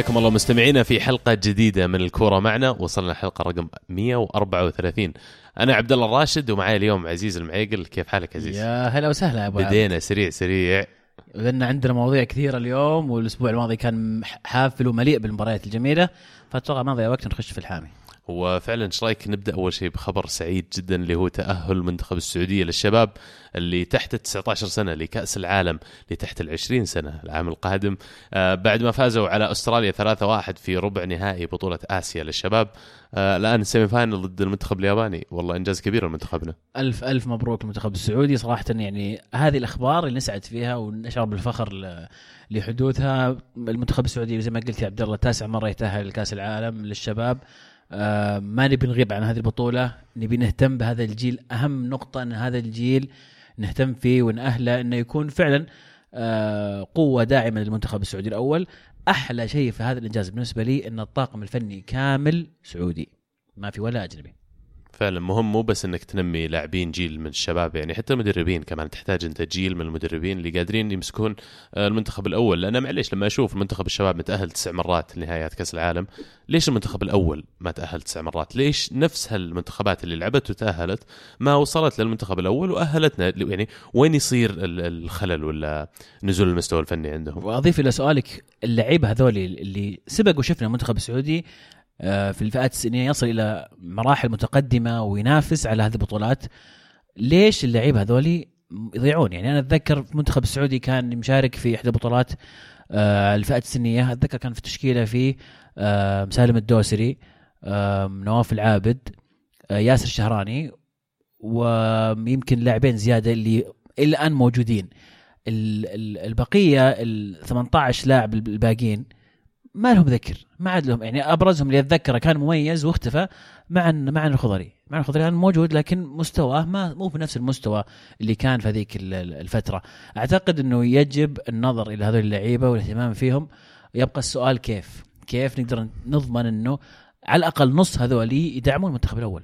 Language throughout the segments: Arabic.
حياكم الله مستمعينا في حلقة جديدة من الكورة معنا. وصلنا الحلقة رقم 134 أنا عبد الله الراشد ومعي اليوم عزيز المعيقل. كيف حالك عزيز؟ يا هلا وسهلا يا عبد. بدينا سريع سريع. لأن عندنا مواضيع كثيرة اليوم والأسبوع الماضي كان حافل ومليء بالمباريات الجميلة. فأتوقع ما ضيع وقت نخش في الحامي. وفعلا إيش رأيك نبدأ أول شيء بخبر سعيد جدا اللي هو تأهل المنتخب السعودية للشباب اللي تحت ال 19 سنة لكأس العالم اللي تحت ال 20 سنة العام القادم. آه بعد ما فازوا على أستراليا 3-1 في ربع نهائي بطولة آسيا للشباب. آه الآن سيمي فاينل ضد المنتخب الياباني. والله إنجاز كبير لمنتخبنا ألف ألف مبروك المنتخب السعودي. صراحة يعني هذه الأخبار اللي نسعد فيها ونشعر بالفخر لحدوثها. المنتخب السعودي زي ما قلت يا عبد الله تاسع مرة يتأهل لكأس العالم للشباب. آه ما نبي نغيب عن هذه البطولة نبي نهتم بهذا الجيل. أهم نقطة إن هذا الجيل نهتم فيه ونأهله إنه يكون فعلا آه قوة داعمة للمنتخب السعودي الأول. أحلى شيء في هذا الإنجاز بالنسبة لي إن الطاقم الفني كامل سعودي ما في ولا أجنبي. فعلا مهم مو بس إنك تنمي لاعبين جيل من الشباب يعني حتى المدربين كمان تحتاج أنت جيل من المدربين اللي قادرين يمسكون آه، المنتخب الأول. لأن معليش لما أشوف منتخب الشباب متأهل تسع مرات لنهايات كأس العالم ليش المنتخب الأول ما تأهل تسع مرات؟ ليش نفس هالمنتخبات اللي لعبت وتأهلت ما وصلت للمنتخب الأول وأهلتنا؟ يعني وين يصير ال- الخلل ولا نزول المستوى الفني عندهم؟ وأضيف إلى سؤالك اللعيبة هذول اللي سبق وشفنا المنتخب السعودي في الفئات السنية يصل إلى مراحل متقدمة وينافس على هذه البطولات. ليش اللعيبة هذول يضيعون؟ يعني أنا أتذكر في المنتخب السعودي كان مشارك في إحدى البطولات آه، الفئات السنية. أتذكر كان في تشكيلة في آه، مسالم الدوسري آه، نواف العابد آه، ياسر الشهراني ويمكن لاعبين زيادة اللي الآن موجودين. ال- ال- البقية ال 18 لاعب الباقيين ما لهم ذكر ما عاد لهم يعني أبرزهم اللي اتذكره كان مميز واختفى مع مع الخضري. مع الخضري كان موجود لكن مستواه ما مو بنفس المستوى اللي كان في هذيك ال- ال- الفترة. أعتقد إنه يجب النظر إلى هذول اللعيبة والاهتمام فيهم. يبقى السؤال كيف؟ كيف نقدر نضمن إنه على الأقل نص هذول يدعمون المنتخب الأول؟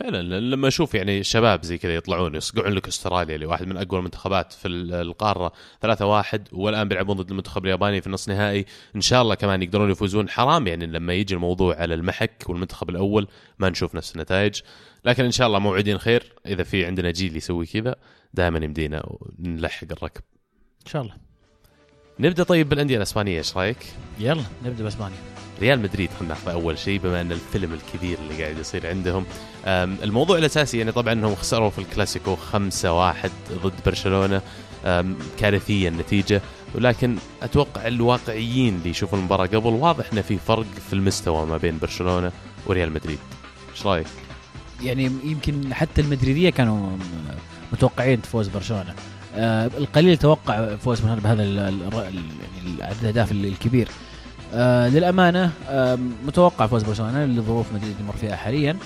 فعلا لما أشوف يعني شباب زي كذا يطلعون يصقعون لك أستراليا اللي واحد من أقوى المنتخبات في ال- القارة 3-1 والآن بيلعبون ضد المنتخب الياباني في النص نهائي. إن شاء الله كمان يقدرون يفوزون. حرام يعني لما يجي الموضوع على المحك والمنتخب الأول ما نشوف نفس النتائج. لكن إن شاء الله موعدين خير. إذا في عندنا جيل يسوي كذا دائما يمدينا ونلحق الركب. إن شاء الله. نبدأ طيب بالأندية الأسبانية إيش رأيك؟ يلا نبدأ بأسبانيا. ريال مدريد خلينا ناخذ أول شيء بما أن الفيلم الكبير اللي قاعد يصير عندهم الموضوع الأساسي يعني طبعا إنهم خسروا في الكلاسيكو 5-1 ضد برشلونة كارثية النتيجة. ولكن أتوقع الواقعيين اللي يشوفوا المباراة قبل واضح إنه في فرق في المستوى ما بين برشلونة وريال مدريد. إيش رأيك؟ يعني يمكن حتى المدريدية كانوا متوقعين تفوز برشلونة. آه القليل توقع فوز برشلونة بهذا ال- يعني عدد الأهداف ال- الكبير. آه للأمانة آه متوقع فوز برشلونة لظروف مدريد يمر فيها حاليا.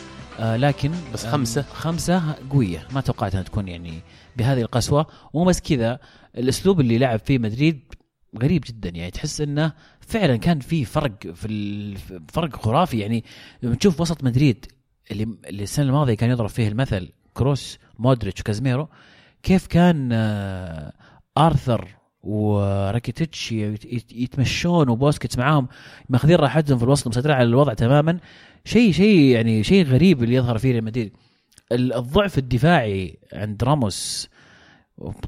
آه لكن بس خمسة؟ خمسة قوية. ما توقعت أنها تكون يعني بهذه القسوة. ومو بس كذا الأسلوب اللي لعب فيه مدريد غريب جدا. يعني تحس إنه فعلا كان في فرق في فرق خرافي. يعني لما تشوف وسط مدريد اللي اللي السنة الماضية كان يضرب فيه المثل كروس مودريتش وكازميرو كيف كان آه، آرثر وراكيتيتش يت- يت- يتمشون وبوسكيتس معاهم ماخذين راحتهم في الوسط مسيطرين على الوضع تماما. شيء شيء يعني شيء غريب اللي يظهر فيه ريال مدريد. ال- الضعف الدفاعي عند راموس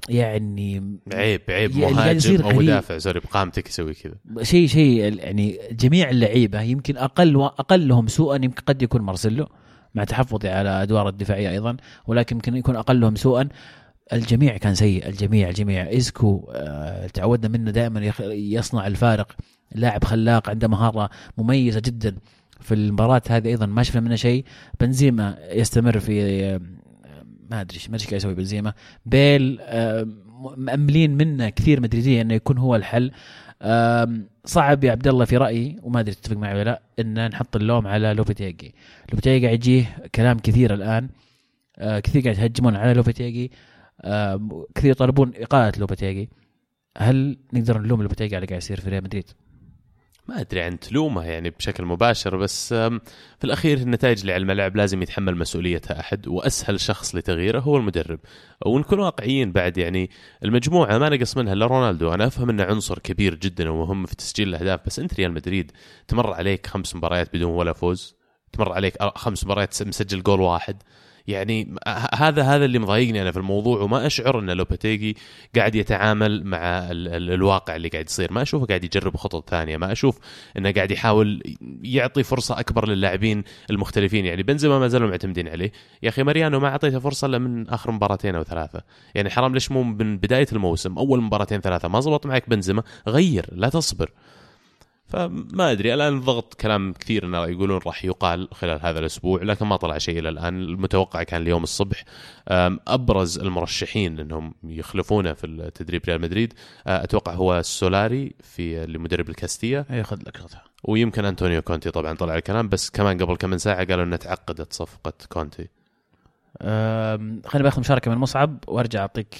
يعني عيب عيب يعني مهاجم يصير أو. مدافع sorry بقامتك يسوي كذا. شيء شيء يعني جميع اللعيبة يمكن أقل أقلهم سوءا يمكن قد يكون مارسيلو مع تحفظي على ادوار الدفاعية أيضا ولكن يمكن يكون أقلهم سوءا. الجميع كان سيء الجميع الجميع اسكو آه تعودنا منه دائما يصنع الفارق. لاعب خلاق عنده مهارة مميزة جدا. في المباراة هذه أيضا ما شفنا منه شيء. بنزيما يستمر في آه، ما إيش ما قاعد يسوي بنزيما. بيل آه، مأملين منه كثير مدريدية إنه يكون هو الحل. صعب يا عبد الله في رأيي وما أدري تتفق معي ولا لأ إن نحط اللوم على لوبيتيجي لوبيتيجي قاعد يجيه كلام كثير الآن. كثير قاعد يهجمون على لوبيتيجي كثير يطالبون إقالة لوبيتيجي هل نقدر نلوم لوبيتيجي على قاعد يصير في ريال مدريد؟ ما أدري عن تلومه يعني بشكل مباشر بس في الأخير النتائج اللي على الملعب لازم يتحمل مسؤوليتها أحد وأسهل شخص لتغييره هو المدرب. ونكون واقعيين بعد يعني المجموعة ما نقص منها إلا رونالدو. أنا أفهم إنه عنصر كبير جدا ومهم في تسجيل الأهداف بس أنت ريال مدريد تمر عليك خمس مباريات بدون ولا فوز تمر عليك خمس مباريات مسجل جول واحد. يعني هذا هذا اللي مضايقني أنا في الموضوع وما أشعر إن لوباتيجي قاعد يتعامل مع ال ال الواقع اللي قاعد يصير. ما أشوفه قاعد يجرب خطط ثانية. ما أشوف إنه قاعد يحاول يعطي فرصة أكبر للاعبين المختلفين. يعني بنزيما ما زالوا معتمدين عليه. يا أخي ماريانو ما أعطيته فرصة إلا من آخر مباراتين أو ثلاثة. يعني حرام ليش مو من بداية الموسم؟ أول مباراتين ثلاثة. ما زبط معك بنزيما. غير. لا تصبر. فما أدري الآن الضغط كلام كثير إنه يقولون راح يقال خلال هذا الأسبوع لكن ما طلع شيء إلى الآن. المتوقع كان اليوم الصبح. أبرز المرشحين إنهم يخلفونه في التدريب ريال مدريد أتوقع هو سولاري في لمدرب الكاستيا أي خذ لك خذها. ويمكن انطونيو كونتي طبعا طلع الكلام بس كمان قبل كم من ساعة قالوا انها تعقدت صفقة كونتي. خليني بأخذ مشاركة من مصعب وأرجع أعطيك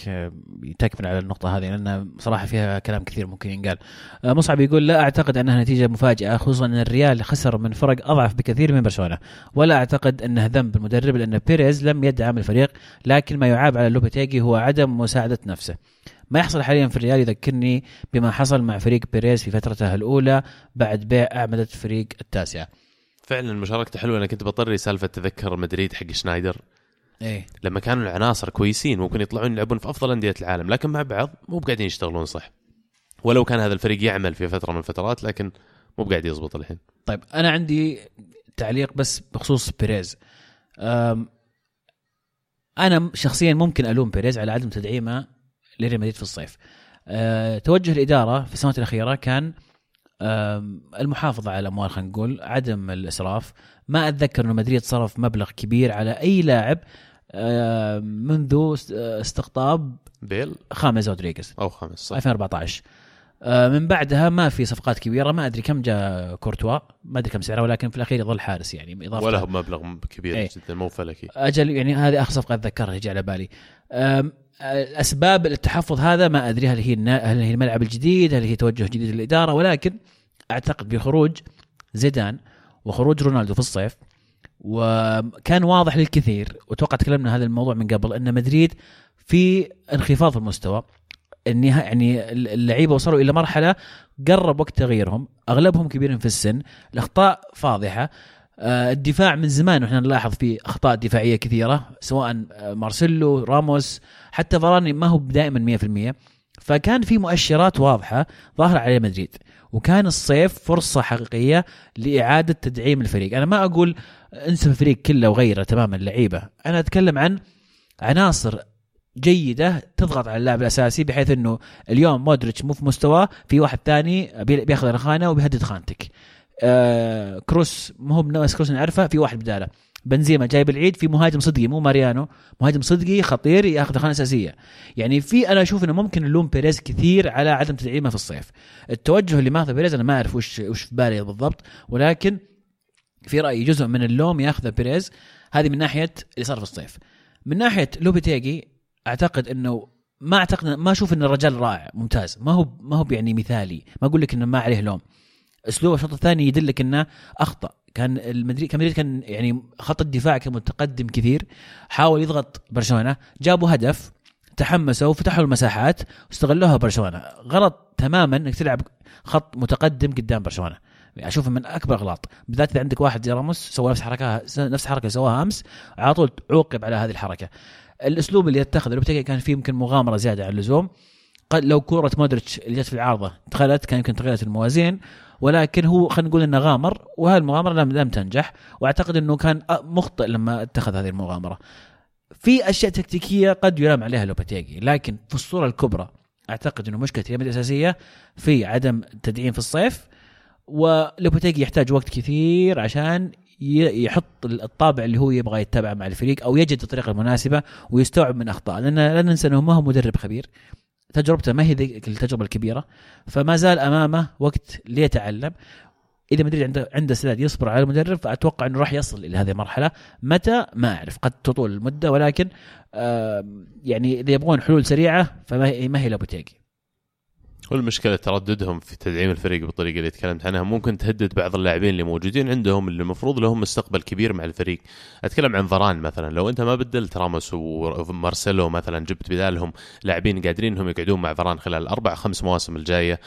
تكمل على النقطة هذه لأن صراحة فيها كلام كثير ممكن ينقال. أه، مصعب يقول لا أعتقد أنها نتيجة مفاجئه خصوصا أن الريال خسر من فرق أضعف بكثير من برشلونة ولا أعتقد أنه ذنب المدرب لأن بيريز لم يدعم الفريق لكن ما يعاب على لوبيتيجي هو عدم مساعدة نفسه. ما يحصل حاليا في الريال يذكرني بما حصل مع فريق بيريز في فترته الأولى بعد بيع أعمدة فريق التاسعة. فعلا مشاركته حلوة أنا كنت بطري سالفة تذكر مدريد حق شنايدر إيه. لما كانوا العناصر كويسين ممكن يطلعون يلعبون في أفضل أندية العالم لكن مع بعض مو قاعدين يشتغلون صح. ولو كان هذا الفريق يعمل في فترة من الفترات لكن مو قاعد يزبط الحين. طيب أنا عندي تعليق بس بخصوص بيريز. أنا شخصيا ممكن ألوم بيريز على عدم تدعيمه لريال مدريد في الصيف. أه، توجه الإدارة في السنوات الأخيرة كان أم، المحافظة على الاموال خلينا نقول عدم الإسراف. ما أتذكر إنه مدريد صرف مبلغ كبير على أي لاعب منذ است- استقطاب بيل. خامس رودريغيز أو خامس صح. 2014 آه، من بعدها ما في صفقات كبيرة. ما أدري كم جاء كورتوا. ما أدري كم سعره ولكن في الأخير يظل حارس يعني إضافة. ولا هو مبلغ كبير إيه. جدا مو فلكي. أجل يعني هذه آخر صفقة أتذكرها تجي على بالي. اسباب التحفظ هذا ما أدري هل هي هل هي الملعب الجديد هل هي توجه جديد للإدارة ولكن أعتقد بخروج زيدان وخروج رونالدو في الصيف وكان واضح للكثير وأتوقع تكلمنا هذا الموضوع من قبل أن مدريد في انخفاض المستوى. النها يعني اللعيبة وصلوا إلى مرحلة قرب وقت تغييرهم أغلبهم كبيرين في السن الأخطاء فاضحة. آه، الدفاع من زمان وإحنا نلاحظ في أخطاء دفاعية كثيرة سواء آه، مارسيلو راموس حتى فاراني ما هو دائما 100% فكان في مؤشرات واضحة ظاهرة على مدريد وكان الصيف فرصة حقيقية لإعادة تدعيم الفريق. أنا ما أقول انسى الفريق كله وغيره تماما اللعيبة. أنا أتكلم عن عناصر جيدة تضغط على اللاعب الأساسي بحيث إنه اليوم مودريتش مو في مستواه في واحد ثاني بي- بياخذ الخانه وبيهدد خانتك. آه كروس مو هو بنفس كروس نعرفه في واحد بداله. بنزيما جايب العيد في مهاجم صدقي مو ماريانو. مهاجم صدقي خطير ياخذ خانة أساسية. يعني في أنا أشوف إنه ممكن نلوم بيريز كثير على عدم تدعيمه في الصيف. التوجه اللي ماخذه بيريز أنا ما أعرف وش وش في بالي بالضبط ولكن في رأيي جزء من اللوم ياخذه بيريز. هذه من ناحية اللي صار في الصيف. من ناحية لوبيتيجي أعتقد إنه ما أعتقد ما أشوف ان الرجال رائع ممتاز. ما هو ما هو يعني مثالي. ما أقول لك إنه ما عليه لوم. أسلوبه الشوط الثاني يدلك إنه أخطأ. كان المدريد كان المدريد كان يعني خط الدفاع كان متقدم كثير. حاول يضغط برشلونة. جابوا هدف تحمسوا وفتحوا المساحات واستغلوها برشلونة. غلط تماما إنك تلعب خط متقدم قدام برشلونة. أشوفه من أكبر اغلاط بالذات إذا عندك واحد زي راموس سوى نفس حركة نفس الحركه سواها أمس على طول عوقب على هذه الحركة. الأسلوب اللي يتخذه لوبتيجي كان فيه يمكن مغامرة زيادة عن اللزوم. قد لو كورة مودريتش اللي جت في العارضة دخلت كان يمكن تغيرت الموازين ولكن هو خلينا نقول إنه غامر وهذه المغامره لم لم تنجح. وأعتقد إنه كان مخطئ لما اتخذ هذه المغامرة. في أشياء تكتيكية قد يلام عليها لوباتيجي لكن في الصورة الكبرى أعتقد إنه مشكلة ريال مدريد الأساسية في عدم تدعيم في الصيف. ولوباتيجي يحتاج وقت كثير عشان يحط الطابع اللي هو يبغى يتبعه مع الفريق أو يجد الطريقة المناسبة ويستوعب من أخطاء. لأن لا ننسى أنه ما هو مدرب خبير. تجربته ما هي ذيك التجربة الكبيرة. فما زال أمامه وقت ليتعلم. إذا مدريد عنده عنده استعداد يصبر على المدرب فأتوقع أنه راح يصل إلى هذه المرحلة. متى؟ ما أعرف. قد تطول المدة ولكن يعني إذا يبغون حلول سريعة فما هي ما هي لوبوتيجي والمشكلة ترددهم في تدعيم الفريق بالطريقة اللي تكلمت عنها. ممكن تهدد بعض اللاعبين اللي موجودين عندهم اللي المفروض لهم مستقبل كبير مع الفريق. أتكلم عن فران مثلا. لو أنت ما بدلت راموس ومارسيلو مثلا جبت بدالهم لاعبين قادرين انهم يقعدون مع فران خلال الاربع خمس مواسم الجاية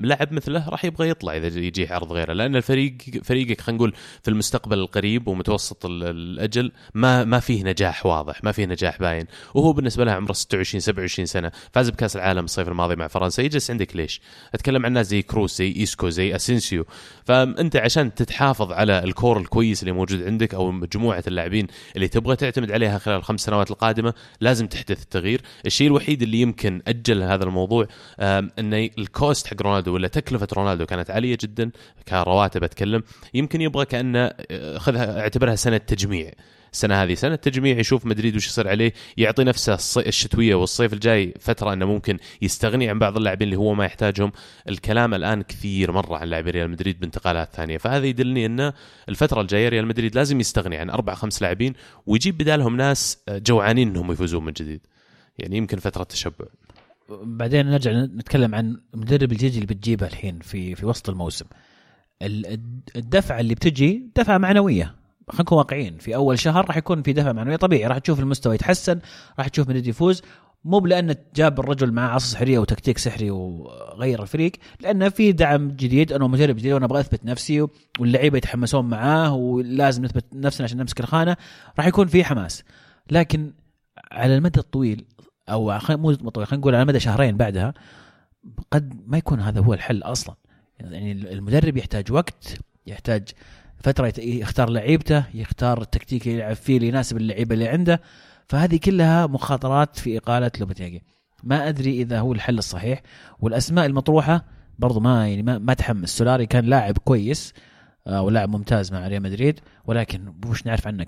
لاعب مثله راح يبغى يطلع إذا يجي عرض غيره. لأن الفريق فريقك خلينا نقول في المستقبل القريب ومتوسط الأجل ما ما فيه نجاح واضح ما فيه نجاح باين. وهو بالنسبة له عمره 26 27 سنة. فاز بكأس العالم الصيف الماضي مع فرنسا يجلس عندك ليش؟ أتكلم عن ناس زي كروس زي إيسكو زي أسينسيو. فأنت عشان تتحافظ على ال core الكويس اللي موجود عندك أو مجموعة اللاعبين اللي تبغى تعتمد عليها خلال الخمس سنوات القادمة لازم تحدث التغيير، الشيء الوحيد اللي يمكن أجل هذا الموضوع أن ال cost حق رونالدو ولا تكلفة رونالدو كانت عالية جدا كرواتب أتكلم يمكن يبغى كأنه خذها أعتبرها سنه تجميع. السنة هذه. سنة تجميع يشوف مدريد وش يصير عليه يعطي نفسه الشتوية والصيف الجاي فترة إنه ممكن يستغني عن بعض اللاعبين اللي هو ما يحتاجهم. الكلام الآن كثير مرة عن لاعبي ريال مدريد بانتقالات ثانية. فهذا يدلني إنه الفترة الجاية ريال مدريد لازم يستغني عن أربع خمس لاعبين ويجيب بدالهم ناس جوعانين إنهم يفوزون من جديد. يعني يمكن فترة تشبع. بعدين نرجع نتكلم عن المدرب الجديد اللي بتجيبه الحين في في وسط الموسم. الدفعه اللي بتجي دفعه معنوية. خلينا نكون واقعيين. في أول شهر راح يكون في دفع معنوي طبيعي. راح تشوف المستوى يتحسن راح تشوف مدريد يفوز. مو بلأن جاب الرجل معاه عصا سحرية وتكتيك سحري وغير الفريق لأنه في دعم جديد انه مدرب جديد وأنا أبغى أثبت نفسي واللعيبة يتحمسون معاه ولازم نثبت نفسنا عشان نمسك الخانة. راح يكون في حماس. لكن على المدى الطويل أو مو طويل خلينا نقول على مدى شهرين بعدها قد ما يكون هذا هو الحل أصلا. يعني المدرب يحتاج وقت يحتاج فترة يختار لعيبته يختار التكتيك اللي يلعب فيه اللي يناسب اللعيبة اللي عنده. فهذه كلها مخاطرات في إقالة لوبتيجي ما أدري إذا هو الحل الصحيح. والأسماء المطروحة برضو ما يعني ما, ما تحمس. سولاري كان لاعب كويس آه، ولاعب ممتاز مع ريال مدريد ولكن وش نعرف عنه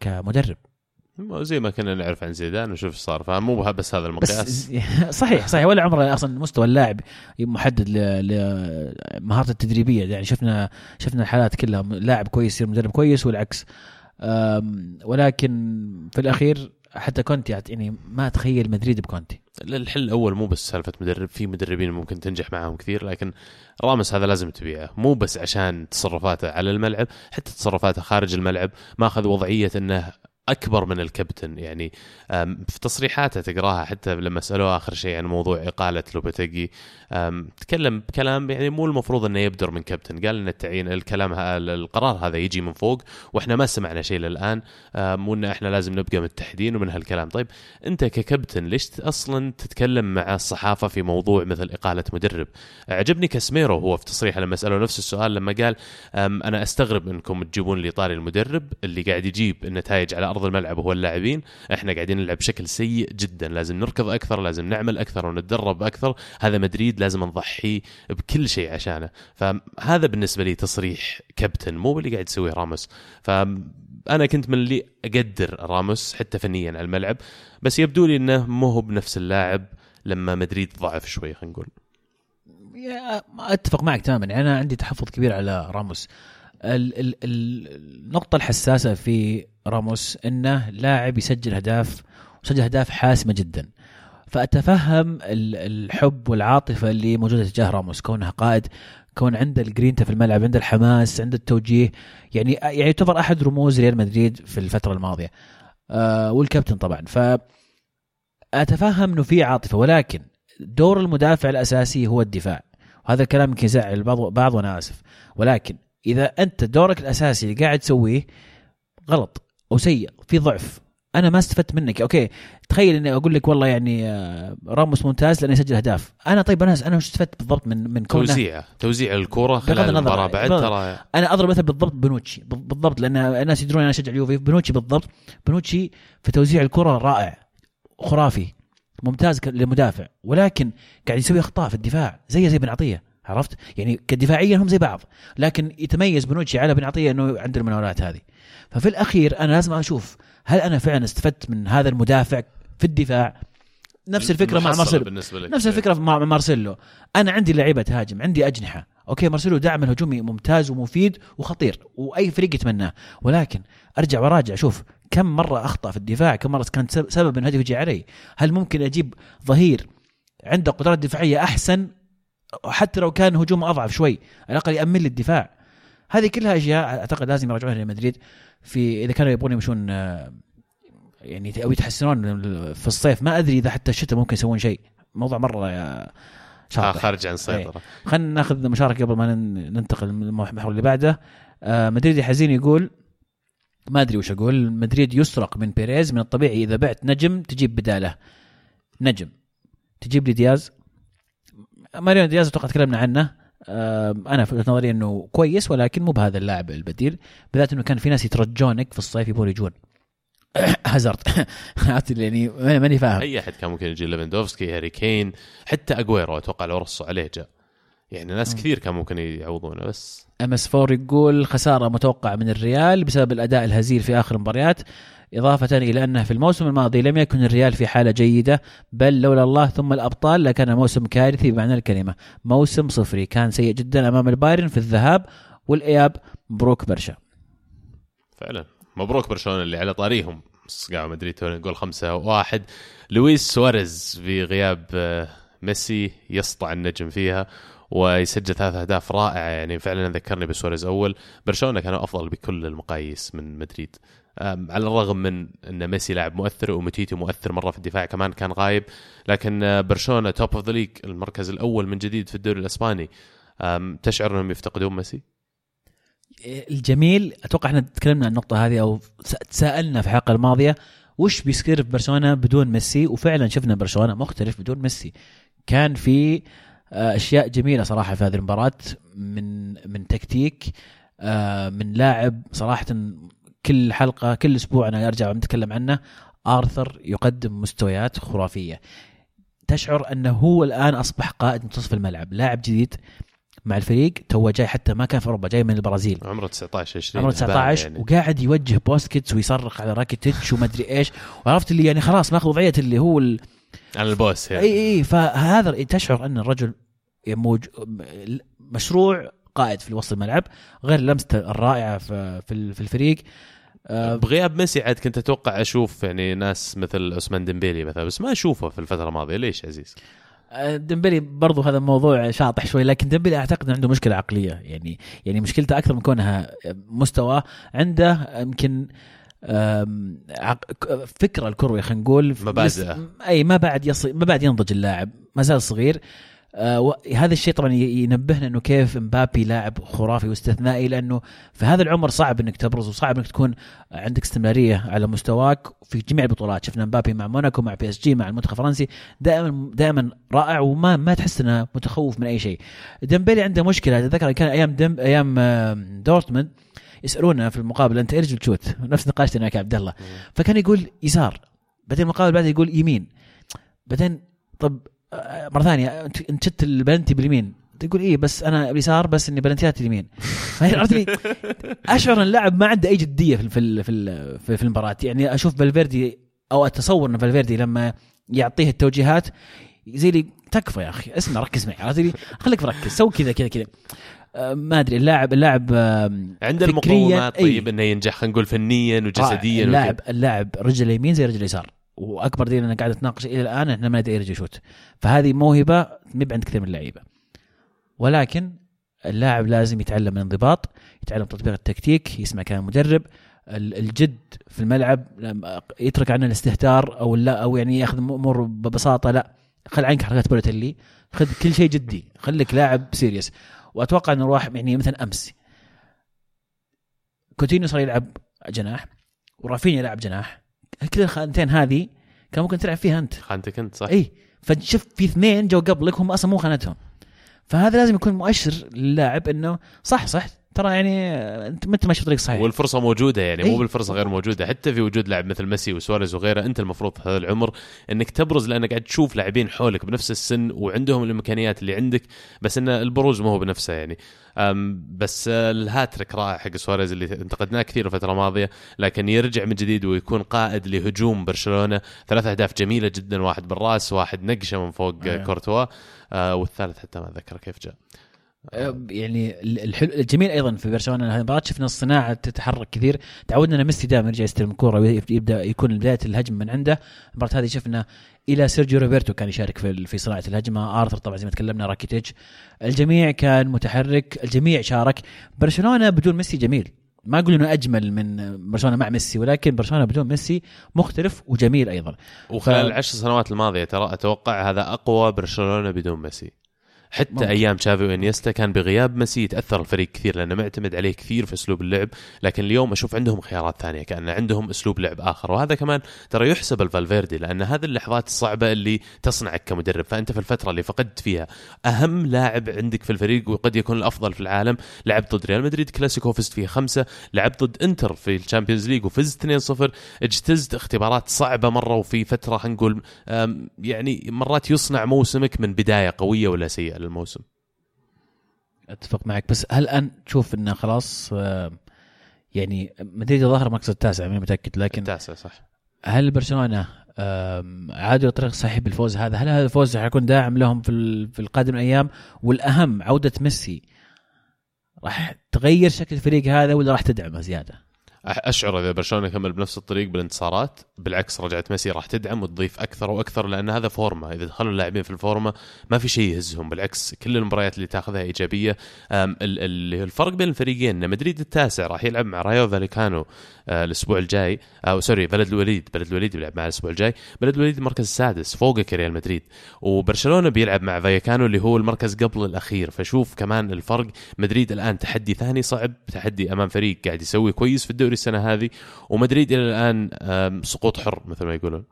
كمدرب. زي ما كنا نعرف عن زيدان وشوف إيش صار فمو بس هذا المقياس. صحيح صحيح. ولا عمره أصلا مستوى اللاعب محدد لمهارته التدريبية. يعني شفنا شفنا الحالات كلها. لاعب كويس يصير مدرب كويس والعكس. ولكن في الأخير حتى كونتي يعني ما اتخيل مدريد بكونتي. الحل الأول مو بس سالفة مدرب في مدربين ممكن تنجح معاهم كثير لكن رامس هذا لازم تبيعه. مو بس عشان تصرفاته على الملعب حتى تصرفاته خارج الملعب. ماخذ وضعية إنه أكبر من الكابتن. يعني في تصريحاته تقراها حتى لما سألوه آخر شيء عن موضوع إقالة لوبتيجي تكلم بكلام يعني مو المفروض إنه يبدر من كابتن. قال إن التعيين الكلام القرار هذا يجي من فوق وإحنا ما سمعنا شيء للآن وان إحنا لازم نبقى متحدين ومن هالكلام. طيب أنت ككابتن ليش أصلا تتكلم مع الصحافة في موضوع مثل إقالة مدرب؟ عجبني كاسميرو هو في تصريحه لما سألوه نفس السؤال لما قال أنا أستغرب إنكم تجيبون لي طاري المدرب اللي قاعد يجيب النتائج على أرض الملعب وهو اللاعبين إحنا قاعدين نلعب بشكل سيء جدا لازم نركض أكثر لازم نعمل أكثر ونتدرب أكثر هذا مدريد لازم نضحي بكل شيء عشانه. فهذا بالنسبة لي تصريح كابتن مو اللي قاعد يسويه راموس. ف أنا كنت من اللي أقدر راموس حتى فنيا على الملعب بس يبدو لي إنه مو هو بنفس اللاعب لما مدريد ضعف شوي خلينا نقول. أتفق معك تماما. يعني أنا عندي تحفظ كبير على راموس. ال ال النقطة الحساسة في راموس إنه لاعب يسجل اهداف وسجل اهداف حاسمة جدا. فأتفهم الحب والعاطفة اللي موجودة تجاه راموس كونه قائد كون عنده الجرينتا في الملعب عنده الحماس عنده التوجيه. يعني يعني يعتبر أحد رموز ريال مدريد في الفترة الماضية. آه والكابتن طبعا. ف اتفهم إنه في عاطفة ولكن دور المدافع الأساسي هو الدفاع. وهذا الكلام يمكن يزعل البعض بعض وأنا اسف ولكن إذا أنت دورك الأساسي اللي قاعد تسويه غلط أو سيء في ضعف. أنا ما استفدت منك. okay تخيل إني أقول لك والله يعني آه، راموس ممتاز لأنه يسجل أهداف. أنا طيب أنا أنا وش استفدت بالضبط من من كونه؟ توزيع توزيع الكرة خلال المباراة. بعد ترى أنا أضرب مثل بالضبط بنوتشي. بالضبط لأن الناس يدرون أنا أشجع اليوفي. بنوتشي بالضبط. بنوتشي في توزيع الكرة رائع خرافي ممتاز للمدافع. ولكن قاعد يسوي أخطاء في الدفاع زي زي بن عطية. عرفت؟ يعني كدفاعيا هم زي بعض لكن يتميز بنوتشي على بن عطية إنه عنده المناولات هذه. ففي الأخير أنا لازم أشوف هل أنا فعلا استفدت من هذا المدافع في الدفاع؟ نفس الفكرة مع مارسيلو. نفس الفكرة مع مارسيلو. أنا عندي لعيبة تهاجم عندي أجنحة. okay مارسيلو دعم الهجومي ممتاز ومفيد وخطير وأي فريق يتمناه. ولكن أرجع وراجع أشوف كم مرة أخطأ في الدفاع كم مرة كانت سبب ان الهدف يجي علي. هل ممكن أجيب ظهير عنده قدرات دفاعية أحسن؟ حتى لو كان هجومه أضعف شوي على الأقل يأمن لي الدفاع. هذه كلها أشياء أعتقد لازم يراجعونها لمدريد في إذا كانوا يبغون يمشون آه، يعني أو يتحسنون في الصيف. ما أدري إذا حتى الشتاء ممكن يسوون شيء. موضوع مرة آه شاطح. خارج عن السيطره خلينا ناخذ مشاركة قبل ما نن- ننتقل للمحور اللي بعده. آه مدريد حزين يقول ما أدري وش أقول. مدريد يسرق من بيريز من الطبيعي إذا بعت نجم تجيب بداله. نجم. تجيب لي دياز. ماريو دياز أتوقع تكلمنا عنه. أنا في نظري إنه كويس ولكن مو بهذا اللاعب البديل بالذات إنه كان في ناس يترجونك في الصيف يبغون يجون. هازارد. يعني ماني فاهم. أي أحد كان ممكن يجي ليفاندوفسكي هاري كين حتى اجويرو أتوقع لو رصوا عليه جاء. يعني ناس كثير كان ممكن يعوضونه بس MS 4 يقول خسارة متوقعة من الريال بسبب الأداء الهزيل في آخر المباريات إضافة إلى أنه في الموسم الماضي لم يكن الريال في حالة جيدة بل لولا الله ثم الأبطال لكان موسم كارثي بمعنى الكلمة. موسم صفري كان سيء جدا أمام البايرن في الذهاب والإياب مبروك برشا. فعلا. مبروك برشلونة اللي على طاريهم. صقعوا مدريد توني جول خمسة واحد. لويس سواريز في غياب آه، ميسي يسطع النجم فيها. ويسجل ثلاث أهداف رائعة. يعني فعلا ذكرني بسواريز أول. برشلونة كانوا أفضل بكل المقاييس من مدريد. على الرغم من إن ميسي لاعب مؤثر ومتيتي مؤثر مرة في الدفاع كمان كان غايب لكن برشلونة top of the league المركز الأول من جديد في الدوري الأسباني. تشعر إنهم يفتقدون ميسي؟ الجميل أتوقع إحنا تكلمنا عن النقطة هذه أو تساءلنا في الحلقة الماضية وش بيصير في برشلونة بدون ميسي؟ وفعلا شفنا برشلونة مختلف بدون ميسي. كان في أشياء جميلة صراحة في هذه المباراة. من من تكتيك آه، من لاعب صراحة كل حلقة كل أسبوع أنا أرجع ونتكلم عنه. آرثر يقدم مستويات خرافية. تشعر أنه هو الآن أصبح قائد منتصف الملعب. لاعب جديد مع الفريق تو جاي حتى ما كان في أوروبا جاي من البرازيل. عمره 19 20 عمره 19 يعني. وقاعد يوجه بوسكيتس ويصرخ على راكيتيتش ومدري إيش. وعرفت اللي يعني خلاص ماخذ وضعية اللي هو ال... عن ال boss يعني. إي إي فهذا تشعر أن الرجل موج... مشروع قائد في وسط الملعب غير لمسته الرائعة في في الفريق آه، بغياب ميسي عاد كنت أتوقع أشوف يعني ناس مثل عثمان ديمبيلي مثلا بس ما أشوفه في الفترة الماضية ليش عزيز؟ آه، ديمبلي برضو هذا موضوع شاطح شوي لكن ديمبلي أعتقد عنده مشكلة عقلية يعني يعني مشكلته أكثر من كونها مستوى عنده يمكن فكرة الكروي خلينا نقول مبادئه. لس- أي ما بعد يص... ما بعد ينضج اللاعب ما زال صغير آه. هذا الشيء طبعا ينبهنا إنه كيف مبابي لاعب خرافي واستثنائي لأنه في هذا العمر صعب إنك تبرز وصعب إنك تكون عندك استمرارية على مستواك في جميع البطولات. شفنا مبابي مع موناكو مع PSG مع المنتخب الفرنسي. دائما دائما رائع وما ما تحس إنه متخوف من أي شيء. ديمبلي عنده مشكلة أتذكر كان أيام دم أيام آم، دورتموند يسألونا في المقابلة أنت إيش تشوت؟ نفس نقاشتنا معك يا عبد الله. فكان يقول يسار بعدين المقابل بعده يقول يمين. بعدين طب آه، مرة ثانية انت شت البلنتي باليمين. تقول إيه بس أنا اليسار بس إني بلنتيات اليمين. عرفت لي؟ أشعر إن اللاعب ما عنده أي جدية في في في, في, في المباراة. يعني أشوف فالفيردي أو أتصور إن فالفيردي لما يعطيه التوجيهات زي لي تكفى يا أخي. اسمع ركز معي عرفت لي؟ خليك مركز سوي كذا كذا كذا. آه، ما أدري اللاعب اللاعب آم، عنده المقومات. طيب إنه ينجح خلينا نقول فنيا وجسديا اللاعب وكذا. اللاعب رجل يمين زي رجل يسار وأكبر دليل أنا قاعد اتناقش إلى الآن إحنا ما ندري يشوت. فهذه موهبة ما عند كثير من اللعيبة. ولكن اللاعب لازم يتعلم الانضباط يتعلم تطبيق التكتيك يسمع كلام المدرب. ال- الجد في الملعب يترك عنه الاستهتار أو لا أو يعني يأخذ امور ببساطة لا. خل عنك حركات بالوتيلي خذ كل شيء جدي. خليك لاعب serious وأتوقع إنه راح يعني مثلا أمس. كوتينيو صار يلعب جناح ورافينيا يلعب جناح. كل الخانتين هذه كان ممكن تلعب فيها أنت. خانتك أنت صح؟ إي فشوف في اثنين جو قبلك هم أصلا مو خانتهم. فهذا لازم يكون مؤشر للاعب إنه صح صح. ترى يعني انت ما انت ماشي بطريق صحيح والفرصة موجودة يعني مو إيه. بالفرصة غير موجودة حتى في وجود لاعب مثل ميسي وسواريز وغيره انت المفروض في هذا العمر انك تبرز لأنك قاعد تشوف لاعبين حولك بنفس السن وعندهم الإمكانيات اللي عندك بس إن البروز ما هو بنفسه يعني بس الهاتريك رائع حق سواريز اللي انتقدناه كثير الفترة الماضية لكن يرجع من جديد ويكون قائد لهجوم برشلونة ثلاث أهداف جميلة جدا واحد بالرأس واحد نقشة من فوق. آه. كورتوا آه والثالث حتى ما أتذكر كيف جاء يعني الحلو الجميل أيضا في برشلونة هذه المباراة شفنا الصناعة تتحرك كثير. تعودنا إن ميسي دائما يرجع يستلم الكورة ويبدا يكون بداية الهجمة من عنده. المباراة هذه شفنا إلى سيرجيو روبرتو كان يشارك في في صناعة الهجمة. آرثر طبعا زي ما تكلمنا راكيتيتش. الجميع كان متحرك الجميع شارك. برشلونة بدون ميسي جميل. ما أقول إنه أجمل من برشلونة مع ميسي ولكن برشلونة بدون ميسي مختلف وجميل أيضا. وخلال ف... العشر سنوات الماضية ترى أتوقع هذا أقوى برشلونة بدون ميسي. حتى ممكن. أيام تشافي وإنيستا كان بغياب ميسي يتأثر الفريق كثير لأنه معتمد عليه كثير في أسلوب اللعب لكن اليوم أشوف عندهم خيارات ثانية كأن عندهم أسلوب لعب آخر. وهذا كمان ترى يحسب لفالفيردي لأن هذه اللحظات الصعبة اللي تصنعك كمدرب. فأنت في الفترة اللي فقدت فيها أهم لاعب عندك في الفريق وقد يكون الأفضل في العالم لعب ضد ريال مدريد كلاسيكو فزت فيه خمسة لعب ضد إنتر في ال Champions League وفزت 2-0 اجتزت اختبارات صعبة مرة وفي فترة خلينا نقول يعني مرات يصنع موسمك من بداية قوية ولا سيئة. للموسم. أتفق معك. بس هل الان تشوف إنه خلاص آه، يعني مدريد ظهر مركز التاسع ماني متأكد لكن التاسع صح. هل برشلونة عادوا الطريق الصحيح بالفوز هذا؟ هل هذا الفوز حيكون داعم لهم في في القادم الأيام؟ والأهم عودة ميسي راح تغير شكل الفريق هذا ولا راح تدعمه زيادة؟ أشعر إذا برشلونة كمل بنفس الطريق بالانتصارات بالعكس رجعت ميسي راح تدعم وتضيف أكثر وأكثر لأن هذا فورمة. إذا دخلوا اللاعبين في الفورمة ما في شيء يهزهم بالعكس كل المباريات اللي تاخذها إيجابية. الفرق بين الفريقين إن مدريد التاسع راح يلعب مع رايو فاليكانو. الأسبوع الجاي. أو sorry بلد الوليد. بلد الوليد بيلعب مع الأسبوع الجاي. بلد الوليد المركز السادس فوقك ريال مدريد. وبرشلونة بيلعب مع فايكانو اللي هو المركز قبل الأخير. فشوف كمان الفرق. مدريد الآن تحدي ثاني صعب تحدي أمام فريق قاعد يسوي كويس في الدوري السنة هذه. ومدريد إلى الآن سقوط حر مثل ما يقولون.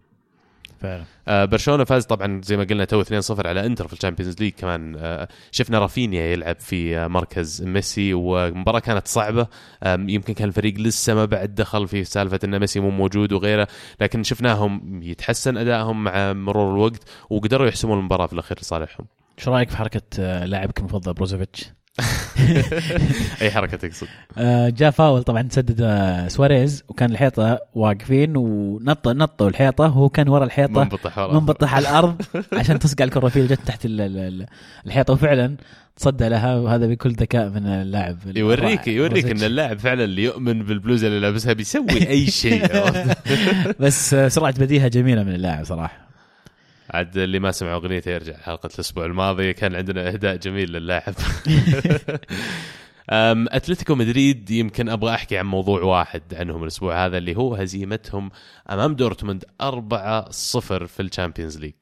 فعلا آه برشلونة فاز طبعا زي ما قلنا تو 2-0 على إنتر في ال Champions League كمان آه شفنا رافينيا يلعب في آه مركز ميسي ومباراة كانت صعبة آه يمكن كان الفريق لسه ما بعد دخل في سالفة إن ميسي مو موجود وغيره لكن شفناهم يتحسن أدائهم مع مرور الوقت وقدروا يحسمون المباراة في الأخير لصالحهم. إيش رأيك في حركة آه، لاعبك المفضل بروزوفيتش؟ اي حركة تقصد؟ آه، جاء فاول طبعا سدد آه، سواريز وكان الحيطة واقفين ونط نطوا الحيطة وهو كان ورا الحيطة منبطح منبطح على الأرض عشان تصقع الكره فيه جت تحت الحيطة وفعلا تصدى لها وهذا بكل ذكاء من اللاعب يوريك يوريك إن اللاعب فعلا اللي يؤمن بالبلوزة اللي لابسها بيسوي أي شيء. بس آه، سرعة بديهة جميلة من اللاعب صراحة. عاد اللي ما سمع اغنيته يرجع حلقة الأسبوع الماضي كان عندنا إهداء جميل للاعب أتلتيكو مدريد يمكن أبغى أحكي عن موضوع واحد عنهم الأسبوع هذا اللي هو هزيمتهم أمام دورتموند 4-0 في ال Champions League.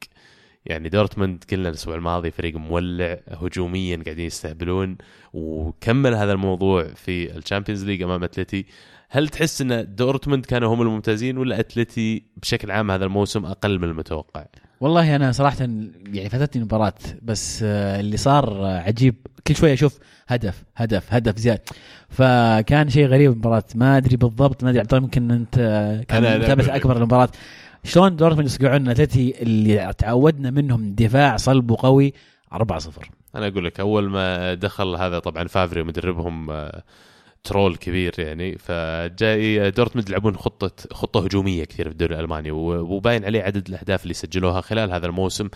يعني دورتموند قلنا الأسبوع الماضي فريق مولع هجوميا قاعدين يستهبلون وكمل هذا الموضوع في ال Champions League أمام أتلتي. هل تحس أن دورتموند كانوا هم الممتازين ولا أتلتي بشكل عام هذا الموسم أقل من المتوقع؟ والله أنا صراحة يعني فاتتني المباراة بس آه، اللي صار عجيب. كل شوية أشوف هدف هدف هدف زياده فكان شيء غريب المباراة. ما أدري بالضبط ما أدري عبد يمكن أنت كان متابع أكثر المباراة. شلون دورتموند يصقعون؟ أتلتي اللي تعودنا منهم دفاع صلب وقوي 4-0 أنا أقول لك أول ما دخل هذا طبعا فافري مدربهم آه، troll كبير يعني فجاي دورتموند يلعبون خطة خطة هجومية كثير في الدوري الألماني وباين عليه عدد الأهداف اللي سجلوها خلال هذا الموسم.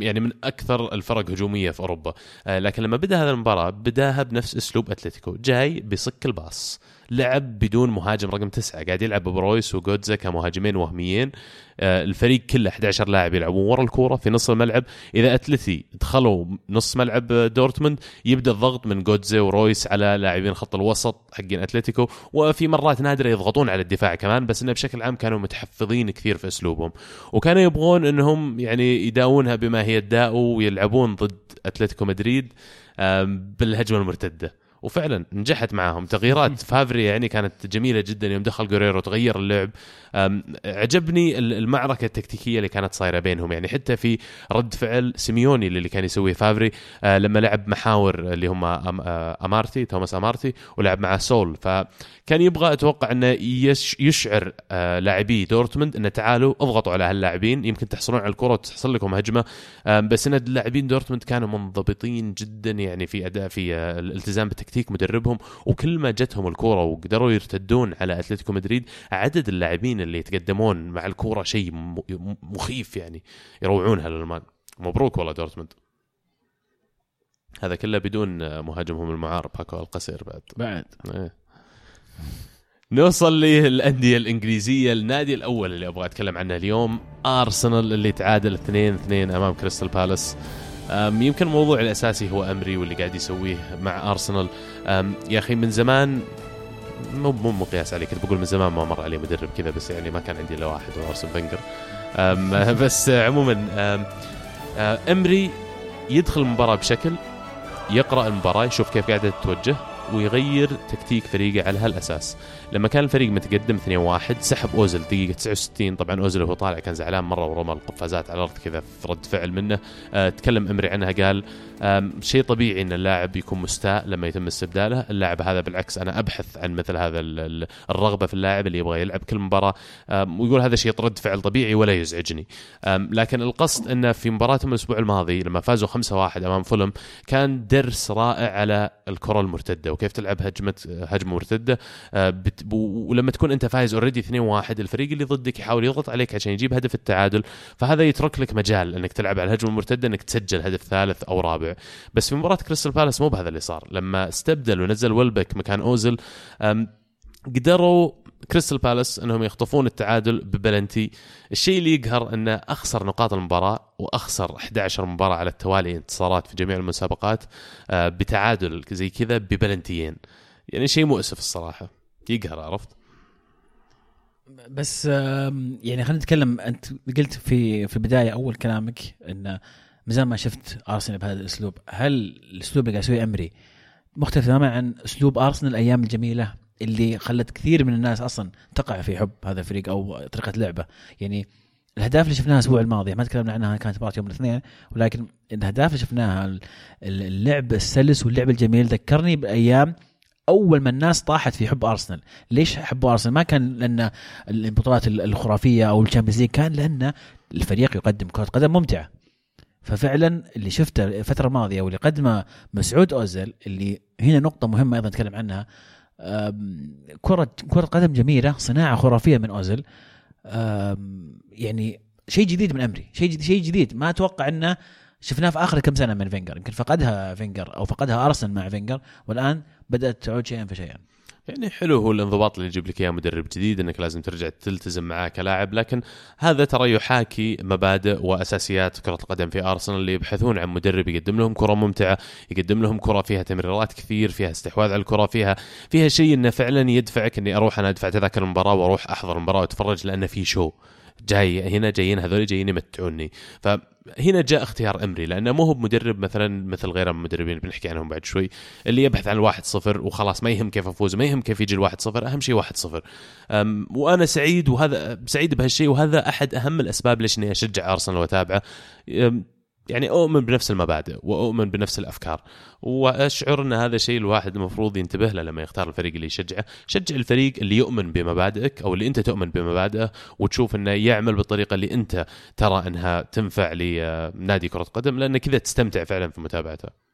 يعني من أكثر الفرق هجومية في أوروبا. أه، لكن لما بدأ هذا المباراة بدأها بنفس أسلوب أتلتيكو جاي بصك الباص. لعب بدون مهاجم رقم تسعة. قاعد يلعب برويس وجودزا كمهاجمين وهميين. آه، الفريق كله 11 لاعب يلعبون ورا الكورة في نص الملعب. إذا أتلتي دخلوا نص ملعب دورتموند يبدأ الضغط من جودزا ورويس على لاعبين خط الوسط حقين أتلتيكو. وفي مرات نادرة يضغطون على الدفاع كمان بس إنه بشكل عام كانوا متحفظين كثير في أسلوبهم. وكانوا يبغون إنهم يعني يداونها بما هي الداء ويلعبون ضد أتلتيكو مدريد بالهجمة المرتدة. وفعلا نجحت معاهم. تغييرات فافري يعني كانت جميلة جدا يوم دخل جيريرو تغير اللعب. عجبني المعركة التكتيكية اللي كانت صايرة بينهم. يعني حتى في رد فعل سيميوني اللي كان يسويه فافري أه، لما لعب محاور اللي هم أه، بارتي توماس بارتي ولعب مع ساؤول. فكان يبغى أتوقع أنه يشعر أه، لاعبي دورتموند إنه تعالوا اضغطوا على هاللاعبين. يمكن تحصلون على الكرة وتحصل لكم هجمة. بس إن اللاعبين دورتموند كانوا منضبطين جدا يعني في أداء في الالتزام بالتكتيك مدربهم وكل ما جتهم الكره وقدروا يرتدون على أتلتيكو مدريد عدد اللاعبين اللي يتقدمون مع الكورة شيء مخيف يعني يروعونها للالمان مبروك والله دورتموند. هذا كله بدون مهاجمهم المعار باكو ألكاسير بعد. بعد. إيه. نوصل للأندية الإنجليزية النادي الأول اللي أبغى أتكلم عنه اليوم أرسنال اللي تعادل 2 2 أمام كريستال بالاس. يمكن الموضوع الأساسي هو أمري واللي قاعد يسويه مع أرسنال. يا أخي من زمان مو مو مقياس عليه كنت بقول من زمان ما مر عليه مدرب كذا بس يعني ما كان عندي إلا واحد هو أرسن فنجر بس عموما أمري يدخل المباراة بشكل يقرأ المباراة يشوف كيف قاعدة تتوجه ويغير تكتيك فريقه على هالأساس. لما كان الفريق متقدم 2-1 سحب اوزل دقيقة 69 طبعا اوزل وهو طالع كان زعلان مرة ورمى القفازات على الأرض كذا في رد فعل منه. أه تكلم إمري عنها قال شيء طبيعي إن اللاعب يكون مستاء لما يتم استبداله. اللاعب هذا بالعكس أنا أبحث عن مثل هذا ال- ال- الرغبة في اللاعب اللي يبغى يلعب كل مباراة. ويقول هذا شيء رد فعل طبيعي ولا يزعجني. لكن القصد إنه في مباراتهم الأسبوع الماضي لما فازوا 5-1 أمام فولم كان درس رائع على الكرة المرتدة وكيف تلعب هجمه هجمة مرتدة. و- ولما تكون أنت فايز already 2-1 الفريق اللي ضدك يحاول يضغط عليك عشان يجيب هدف التعادل فهذا يترك لك مجال إنك تلعب على الهجمة المرتدة إنك تسجل هدف ثالث أو رابع. بس في مباراة كريستال بالاس مو بهذا اللي صار. لما استبدل ونزل ويلبيك مكان اوزل قدروا كريستال بالاس إنهم يخطفون التعادل ببلنتي. الشيء اللي يقهر انه أخسر نقاط المباراة وأخسر 11 مباراة على التوالي انتصارات في جميع المسابقات آه، بتعادل زي كذا ببلنتيين. يعني شيء مؤسف الصراحة. يقهر عرفت؟ بس يعني خلينا نتكلم أنت قلت في في البداية أول كلامك إن من زمان ما شفت أرسنال بهذا الأسلوب، هل الأسلوب اللي قاعد يسويه أمري مختلف تماما عن أسلوب أرسنال الأيام الجميلة اللي خلت كثير من الناس أصلا تقع في حب هذا الفريق أو طريقة لعبه، يعني الأهداف اللي شفناها الأسبوع الماضي ما تكلمنا عنها كانت مباراة يوم الاثنين ولكن الأهداف اللي شفناها ال- اللعب السلس واللعب الجميل ذكرني بأيام أول ما الناس طاحت في حب أرسنال. ليش حبوا أرسنال؟ ما كان لأن البطولات ال- الخرافية أو ال Champions League كان لأن الفريق يقدم كرة قدم ممتعة. ففعلا اللي شفته الفترة الماضية واللي قدمه مسعود اوزل اللي هنا نقطة مهمة أيضا نتكلم عنها كره كرة قدم جميلة صناعة خرافية من اوزل يعني شيء جديد من ايمري. شيء شيء جديد. ما أتوقع إنه شفناه في آخر كم سنة من فينجر. يمكن فقدها فينجر أو فقدها أرسنال مع فينجر. والآن بدأت تعود شيئا فشيئا. يعني حلو هو الانضباط اللي يجيب لك إياه مدرب جديد إنك لازم ترجع تلتزم معاه كلاعب. لكن هذا ترى يحاكي مبادئ وأساسيات كرة القدم في ارسنال اللي يبحثون عن مدرب يقدم لهم كرة ممتعة يقدم لهم كرة فيها تمريرات كثير فيها استحواذ على الكرة فيها فيها شيء إنه فعلا يدفعك إني أروح أنا أدفع تذاكر المباراة وأروح أحضر المباراة وأتفرج لأنه في show جاي هنا جايين هذول جايين يمتعوني. فهنا جاء اختيار أمري لأنه مو هو بمدرب مثلا مثل غيره من المدربين اللي بنحكي عنهم بعد شوي اللي يبحث عن الواحد صفر وخلاص ما يهم كيف أفوز ما يهم كيف يجي الواحد صفر أهم شيء واحد صفر. وأنا سعيد وهذا سعيد بهالشيء وهذا أحد أهم الأسباب ليش إني أشجع أرسنال وأتابعه. يعني أؤمن بنفس المبادئ وأؤمن بنفس الأفكار. وأشعر أن هذا شيء الواحد المفروض ينتبه له لما يختار الفريق اللي يشجعه. شجع الفريق اللي يؤمن بمبادئك أو اللي أنت تؤمن بمبادئه وتشوف أنه يعمل بالطريقة اللي أنت ترى أنها تنفع لنادي كرة قدم لأن كذا تستمتع فعلا في متابعته.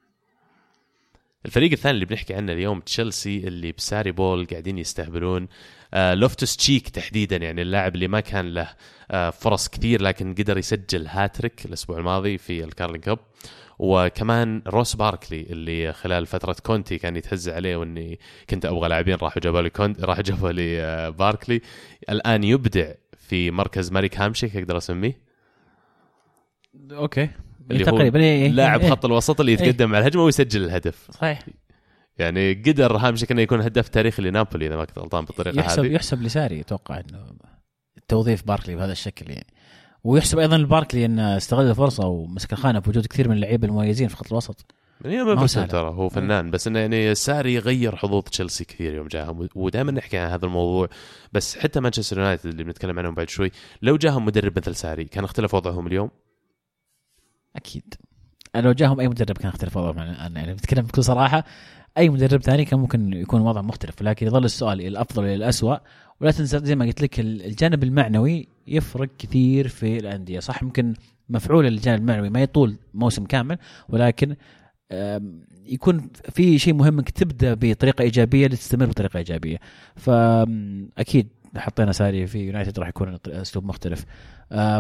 الفريق الثاني اللي بنحكي عنه اليوم تشيلسي اللي ب Sarri-ball قاعدين يستهبلون. آه لوفتوس تشيك تحديدا يعني اللاعب اللي ما كان له آه فرص كثير لكن قدر يسجل هاتريك الأسبوع الماضي في ال Carling Cup. وكمان روس باركلي اللي خلال فترة كونتي كان يتهز عليه وإني كنت أبغى لاعبين راحوا جابوا لي كونت راحوا جابوا لي آه باركلي. الآن يبدع في مركز ماريك هامشيك أقدر أسميه؟ okay. اللي هو تقريبا إيه، إيه، لاعب إيه. خط الوسط اللي يتقدم على الهجمة ويسجل الهدف. صحيح. يعني قدر هامشيك إنه يكون هداف تاريخي لنابولي إذا ما كنت غلطان بالطريقة يحسب هذه. يحسب لساري أتوقع إنه توظيف باركلي بهذا الشكل يعني. ويحسب أيضا لباركلي انه استغل الفرصة ومسك الخانة بوجود كثير من اللعيبة المميزين في خط الوسط. يعني ما بس. ترى هو فنان بس إنه يعني ساري غير حظوظ تشيلسي كثير يوم جاهم ودائما نحكي عن هذا الموضوع. بس حتى مانشستر يونايتد اللي بنتكلم عنهم بعد شوي لو جاهم مدرب مثل ساري كان اختلف وضعهم اليوم؟ أكيد. لو جاهم أي مدرب كان أختلف عن- يعني بتكلم بكل صراحة أي مدرب ثاني كان ممكن يكون وضع مختلف ولكن يظل السؤال الأفضل إلى الاسوء ولا تنسى زي ما قلت لك ال- الجانب المعنوي يفرق كثير في الأندية. صح ممكن مفعول الجانب المعنوي ما يطول موسم كامل ولكن يكون في شيء مهم إنك تبدأ بطريقة إيجابية لتستمر بطريقة إيجابية. فاكيد حطينا ساري في يونايتد راح يكون أسلوب مختلف.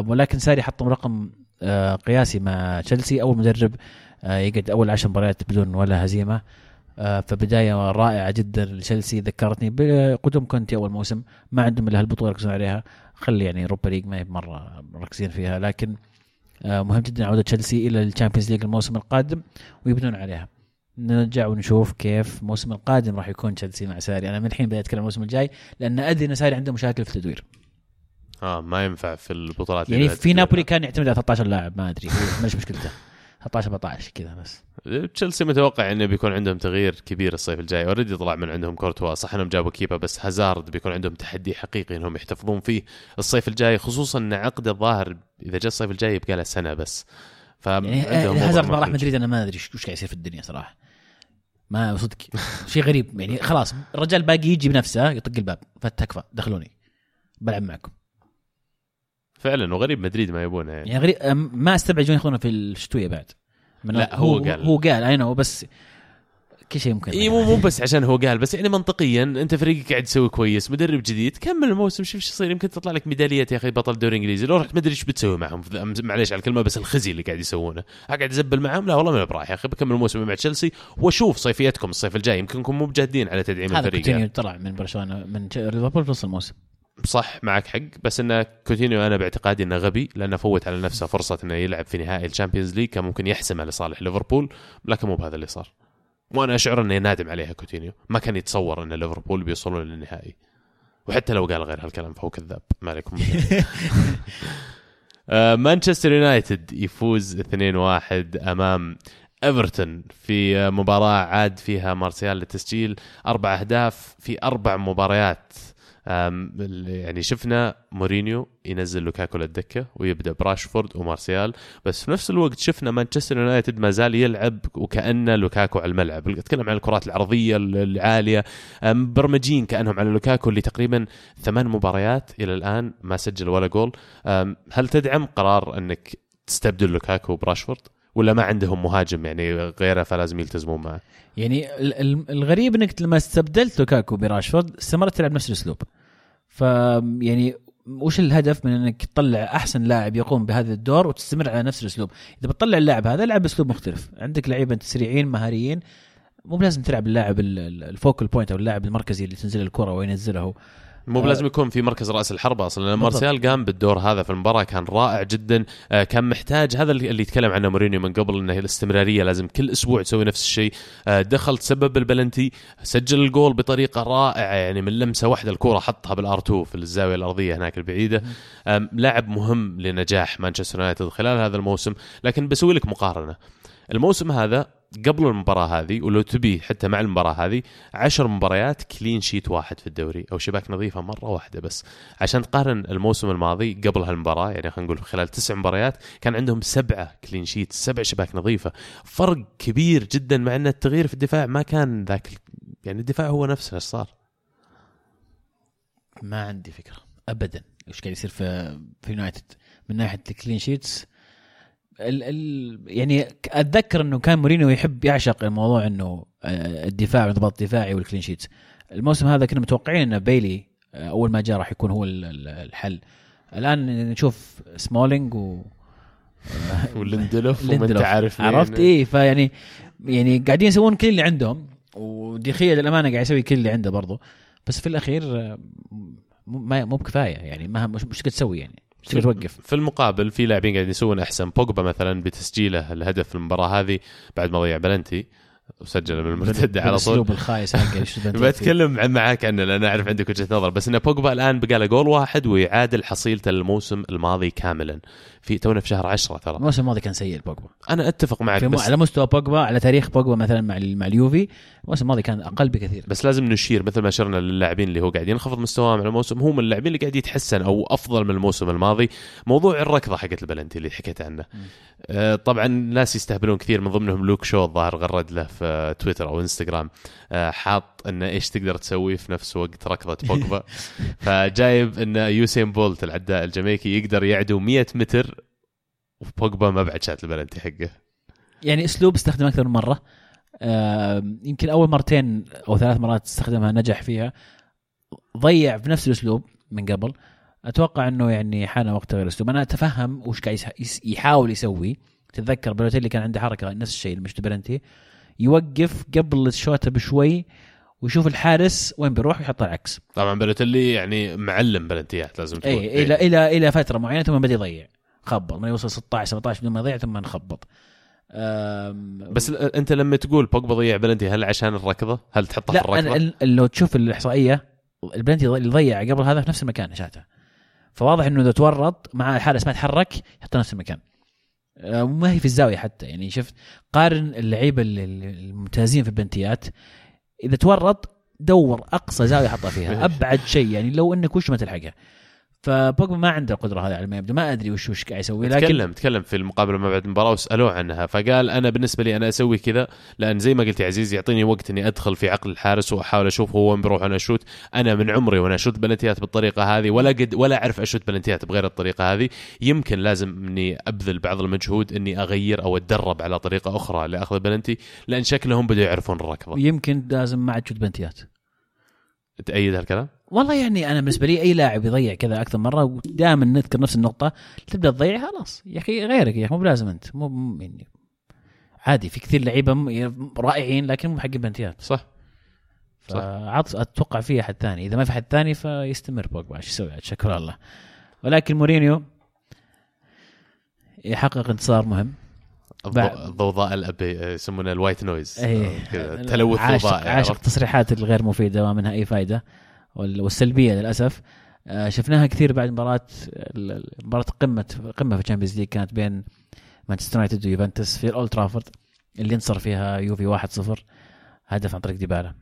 ولكن ساري حطم رقم قياسي مع تشيلسي. أول مدرب آه، يقعد أول عشر مباريات بدون ولا هزيمة. آه، فبداية رائعة جدا لتشيلسي. ذكرتني بقدوم كونتي أول موسم. ما عندهم إلا هالبطولة يركزون عليها. خلي يعني Europa League ما هي مرة مركزين فيها لكن آه، مهم جدا عودة تشيلسي إلى ال Champions League الموسم القادم ويبنون عليها. نرجع ونشوف كيف الموسم القادم راح يكون تشيلسي مع ساري. أنا من الحين بدأت أتكلم الموسم الجاي لأن أدري إن ساري عنده مشاكل في التدوير. آه ما ينفع في البطولات يعني في نابولي كان يعتمد على 13 لاعب ما أدري مش مشكلته. 13 14 كذا بس. تشيلسي متوقع إنه بيكون عندهم تغيير كبير الصيف الجاي. already طلع من عندهم كورتوا صح إنهم جابوا كيبا بس هازارد بيكون عندهم تحدي حقيقي إنهم يحتفظون فيه الصيف الجاي خصوصا إن عقد الظاهر إذا جاء الصيف الجاي يبقى له سنة بس. ف يعني هازارد ما راح مدريد أنا ما أدري وش قاعد يصير في الدنيا صراحة. ما صدق. شيء غريب يعني خلاص الرجال باقي يجي بنفسه يطق الباب فتكفى دخلوني. بلعب معكم. فعلا وغريب مدريد ما يبونه يعني, يعني غريب ما استبعد ياخذونه في الشتوية بعد. من لا هو, هو قال. هو قال أي نو بس كل شيء ممكن. إي مو مو بس عشان هو قال بس يعني منطقيا أنت فريقك قاعد تسوي كويس مدرب جديد كمل الموسم شوف إيش يصير يمكن تطلع لك ميداليات يا أخي بطل الدوري الانجليزي لو رحت مدري إيش بتسوي معهم معليش على الكلمة بس الخزي اللي قاعد يسوونه. قاعد ازبل معهم؟ لا والله ما براح يا أخي بكمل الموسم مع تشيلسي وأشوف صيفيتكم الصيف الجاي يمكنكم مو بجادين على تدعيم الفريق هذا طلع من برشلونة من ليفربول في نص الموسم. صح معك حق. بس إن كوتينيو أنا باعتقادي إنه غبي لأنه فوت على نفسه فرصة إنه يلعب في نهائي ال Champions League كان ممكن يحسمها لصالح ليفربول لكن مو بهذا اللي صار. وأنا أشعر إنه نادم عليها كوتينيو. ما كان يتصور إن ليفربول بيوصلون للنهائي. وحتى لو قال غير هالكلام فهو كذاب. ما عليكم. آه، مانشستر يونايتد يفوز 2-1 أمام إيفرتون في مباراة عاد فيها مارسيال للتسجيل. أربع أهداف في أربع مباريات. يعني شفنا مورينيو ينزل لوكاكو للدكة ويبدأ براشفورد ومارسيال بس في نفس الوقت شفنا مانشستر يونايتد ما زال يلعب وكانه لوكاكو على الملعب. اتكلم عن الكرات العرضية العالية. مبرمجين كأنهم على لوكاكو اللي تقريبا ثمان مباريات إلى الآن ما سجل ولا جول. هل تدعم قرار إنك تستبدل لوكاكو براشفورد؟ ولا ما عندهم مهاجم يعني غيره فلازم يلتزمون معه؟ يعني الغريب إنك لما استبدلت لوكاكو براشفورد استمرت تلعب نفس الأسلوب. ف يعني وش الهدف من إنك تطلع أحسن لاعب يقوم بهذا الدور وتستمر على نفس الأسلوب؟ إذا بتطلع اللاعب هذا العب بأسلوب مختلف. عندك لعيبة سريعين مهاريين. مو بلازم تلعب اللاعب ال focal point أو اللاعب المركزي اللي تنزل الكرة وينزله. مو بلازم آه. يكون في مركز رأس الحربة أصلا لأن مارسيال قام بالدور هذا في المباراة كان رائع جدا. آه، كان محتاج هذا اللي يتكلم عنه مورينيو من قبل إنه الاستمرارية لازم كل أسبوع تسوي نفس الشيء. آه، دخل تسبب البلنتي سجل الجول بطريقة رائعة يعني من لمسة واحدة الكره حطها بال R2 في الزاوية الأرضية هناك البعيدة. لاعب مهم لنجاح مانشستر يونايتد خلال هذا الموسم لكن بسوي لك مقارنة. الموسم هذا قبل المباراة هذه ولو تبي حتى مع المباراة هذه عشر مباريات clean sheet واحد في الدوري أو شباك نظيفة مرة واحدة بس. عشان تقارن الموسم الماضي قبل هالمباراة يعني خلينا نقول خلال تسع مباريات كان عندهم سبعة clean sheet سبع شباك نظيفة. فرق كبير جدا مع أن التغيير في الدفاع ما كان ذاك يعني الدفاع هو نفسه إيش صار؟ ما عندي فكرة ابدا. إيش قاعد يصير في في يونايتد من ناحية ال clean sheets ال ال يعني أتذكر إنه كان مورينيو يحب يعشق الموضوع إنه آه، الدفاع والانضباط الدفاعي وال clean sheet الموسم هذا كنا متوقعين إن بيلي آه، أول ما جاء راح يكون هو الحل. الآن نشوف سمولينج و ولندلوف وما أنت عارف عرفت؟ إيه فيعني يعني قاعدين يسوون كل اللي عندهم ودخيل للأمانة قاعد يسوي كل اللي عنده برضه بس في الأخير آه، مو بكفاية يعني ما مش مش تسوي يعني. تصير توقف في المقابل في لاعبين قاعدين يسوون أحسن. بوجبا مثلا بتسجيله الهدف في المباراة هذه بعد ما ضيع بلنتي. وسجل من المرتدة على طول. الاسلوب الخايس حقه بتكلم معك عنه لأن اعرف عندك وجهه نظر بس إن بوجبا الآن بقى له جول واحد ويعادل حصيلته الموسم الماضي كاملا. في تونا في شهر 10 ترى. الموسم الماضي كان سيء بوجبا أنا أتفق معك بس على مستوى بوجبا على تاريخ بوجبا مثلا مع مع اليوفي الموسم الماضي كان أقل بكثير. بس لازم نشير مثل ما اشرنا للاعبين اللي هو قاعد ينخفض مستواهم على الموسم هم اللاعبين اللي قاعد يتحسن أو أفضل من الموسم الماضي. موضوع الركضة حقت البلنتي اللي حكيت عنه. آه طبعا الناس يستهبلون كثير من ضمنهم لوك شو الظاهر غرد له في تويتر أو انستغرام آه حاط انه إيش تقدر تسوي في نفس وقت ركضة بوجبا. فجايب إن يوسين بولت العداء الجامايكي يقدر يعدو 100 متر وبوجبا ما بعد شات البلنتي حقه. يعني أسلوب استخدم أكثر من مرة. آه يمكن أول مرتين أو ثلاث مرات استخدمها نجح فيها. ضيع بنفس الأسلوب من قبل. أتوقع إنه يعني حان وقت غير اسلوب أنا أتفهم وش قاعد يحاول يسوي. تتذكر بلوتيلي كان عنده حركة نفس الشيء مش بلنتي يوقف قبل الشوطه بشوي ويشوف الحارس وين بيروح ويحط العكس. طبعا بلوتيلي يعني معلم بلنتيات لازم تقول اي إلى إلى إلى فترة معينة ثم بدأ يضيع. خبط. ما يوصل 16 17 بدون ما يضيع ثم نخبط. بس أنت لما تقول بوجبا ضيع بلنتي هل عشان الركضة؟ هل تحطها في لا الركضة؟ أنا لو تشوف الإحصائية البلنتي اللي ضيع قبل هذا في نفس المكان شاته. فواضح إنه إذا تورط مع الحارس ما تحرك يحطه نفس المكان. أه، ما هي في الزاوية حتى. يعني شفت قارن اللعيبة ال- ال- الممتازين في البلنتيات إذا تورط دور أقصى زاوية حطها فيها. أبعد شيء. يعني لو إنك وش ما تلحقها. فبوجبا ما عنده القدرة هذه على ما يبدو ما أدري وش وش قاعد يسوي لكن تكلم تكلم في المقابلة ما بعد المباراة وسألوه عنها فقال أنا بالنسبة لي أنا أسوي كذا لأن زي ما قلت يا عزيز يعطيني وقت إني أدخل في عقل الحارس وأحاول أشوف هو وين بيروح وأنا أشوت. أنا من عمري وأنا أشوت بلنتيات بالطريقة هذه ولا قد ولا أعرف أشوت بلنتيات بغير الطريقة هذه. يمكن لازم إني أبذل بعض المجهود إني أغير أو أتدرب على طريقة أخرى لأخذ البلنتي لأن شكلهم بدوا يعرفون الركضة. يمكن لازم ما عاد تشوت بلنتيات. تأيد هالكلام؟ والله يعني أنا بالنسبة لي أي لاعب يضيع كذا أكثر مرة ودائما نذكر نفس النقطة تبدأ تضيع خلاص. يا أخي غيرك يا أخي مو بلازم أنت مو يعني عادي في كثير لعيبة رائعين لكن مو حق بنتيات. صح. صح. فعط أتوقع في أحد ثاني. إذا ما في أحد ثاني فيستمر بوجبا. إيش يسوي شكر الله. ولكن مورينيو يحقق انتصار مهم. الضوضاء الأبيض يسمونها ال white noise. كذا. تلوث عاشق, ضوضاء عاشق؟ التصريحات الغير مفيدة وما منها أي فائده والسلبية للأسف. آه، شفناها كثير بعد مباراة مباراة قمة قمة في ال Champions League كانت بين مانشستر يونايتد ويوفنتوس في الاولد ترافورد اللي انتصر فيها يوفي 1-0 هدف عن طريق ديبالا.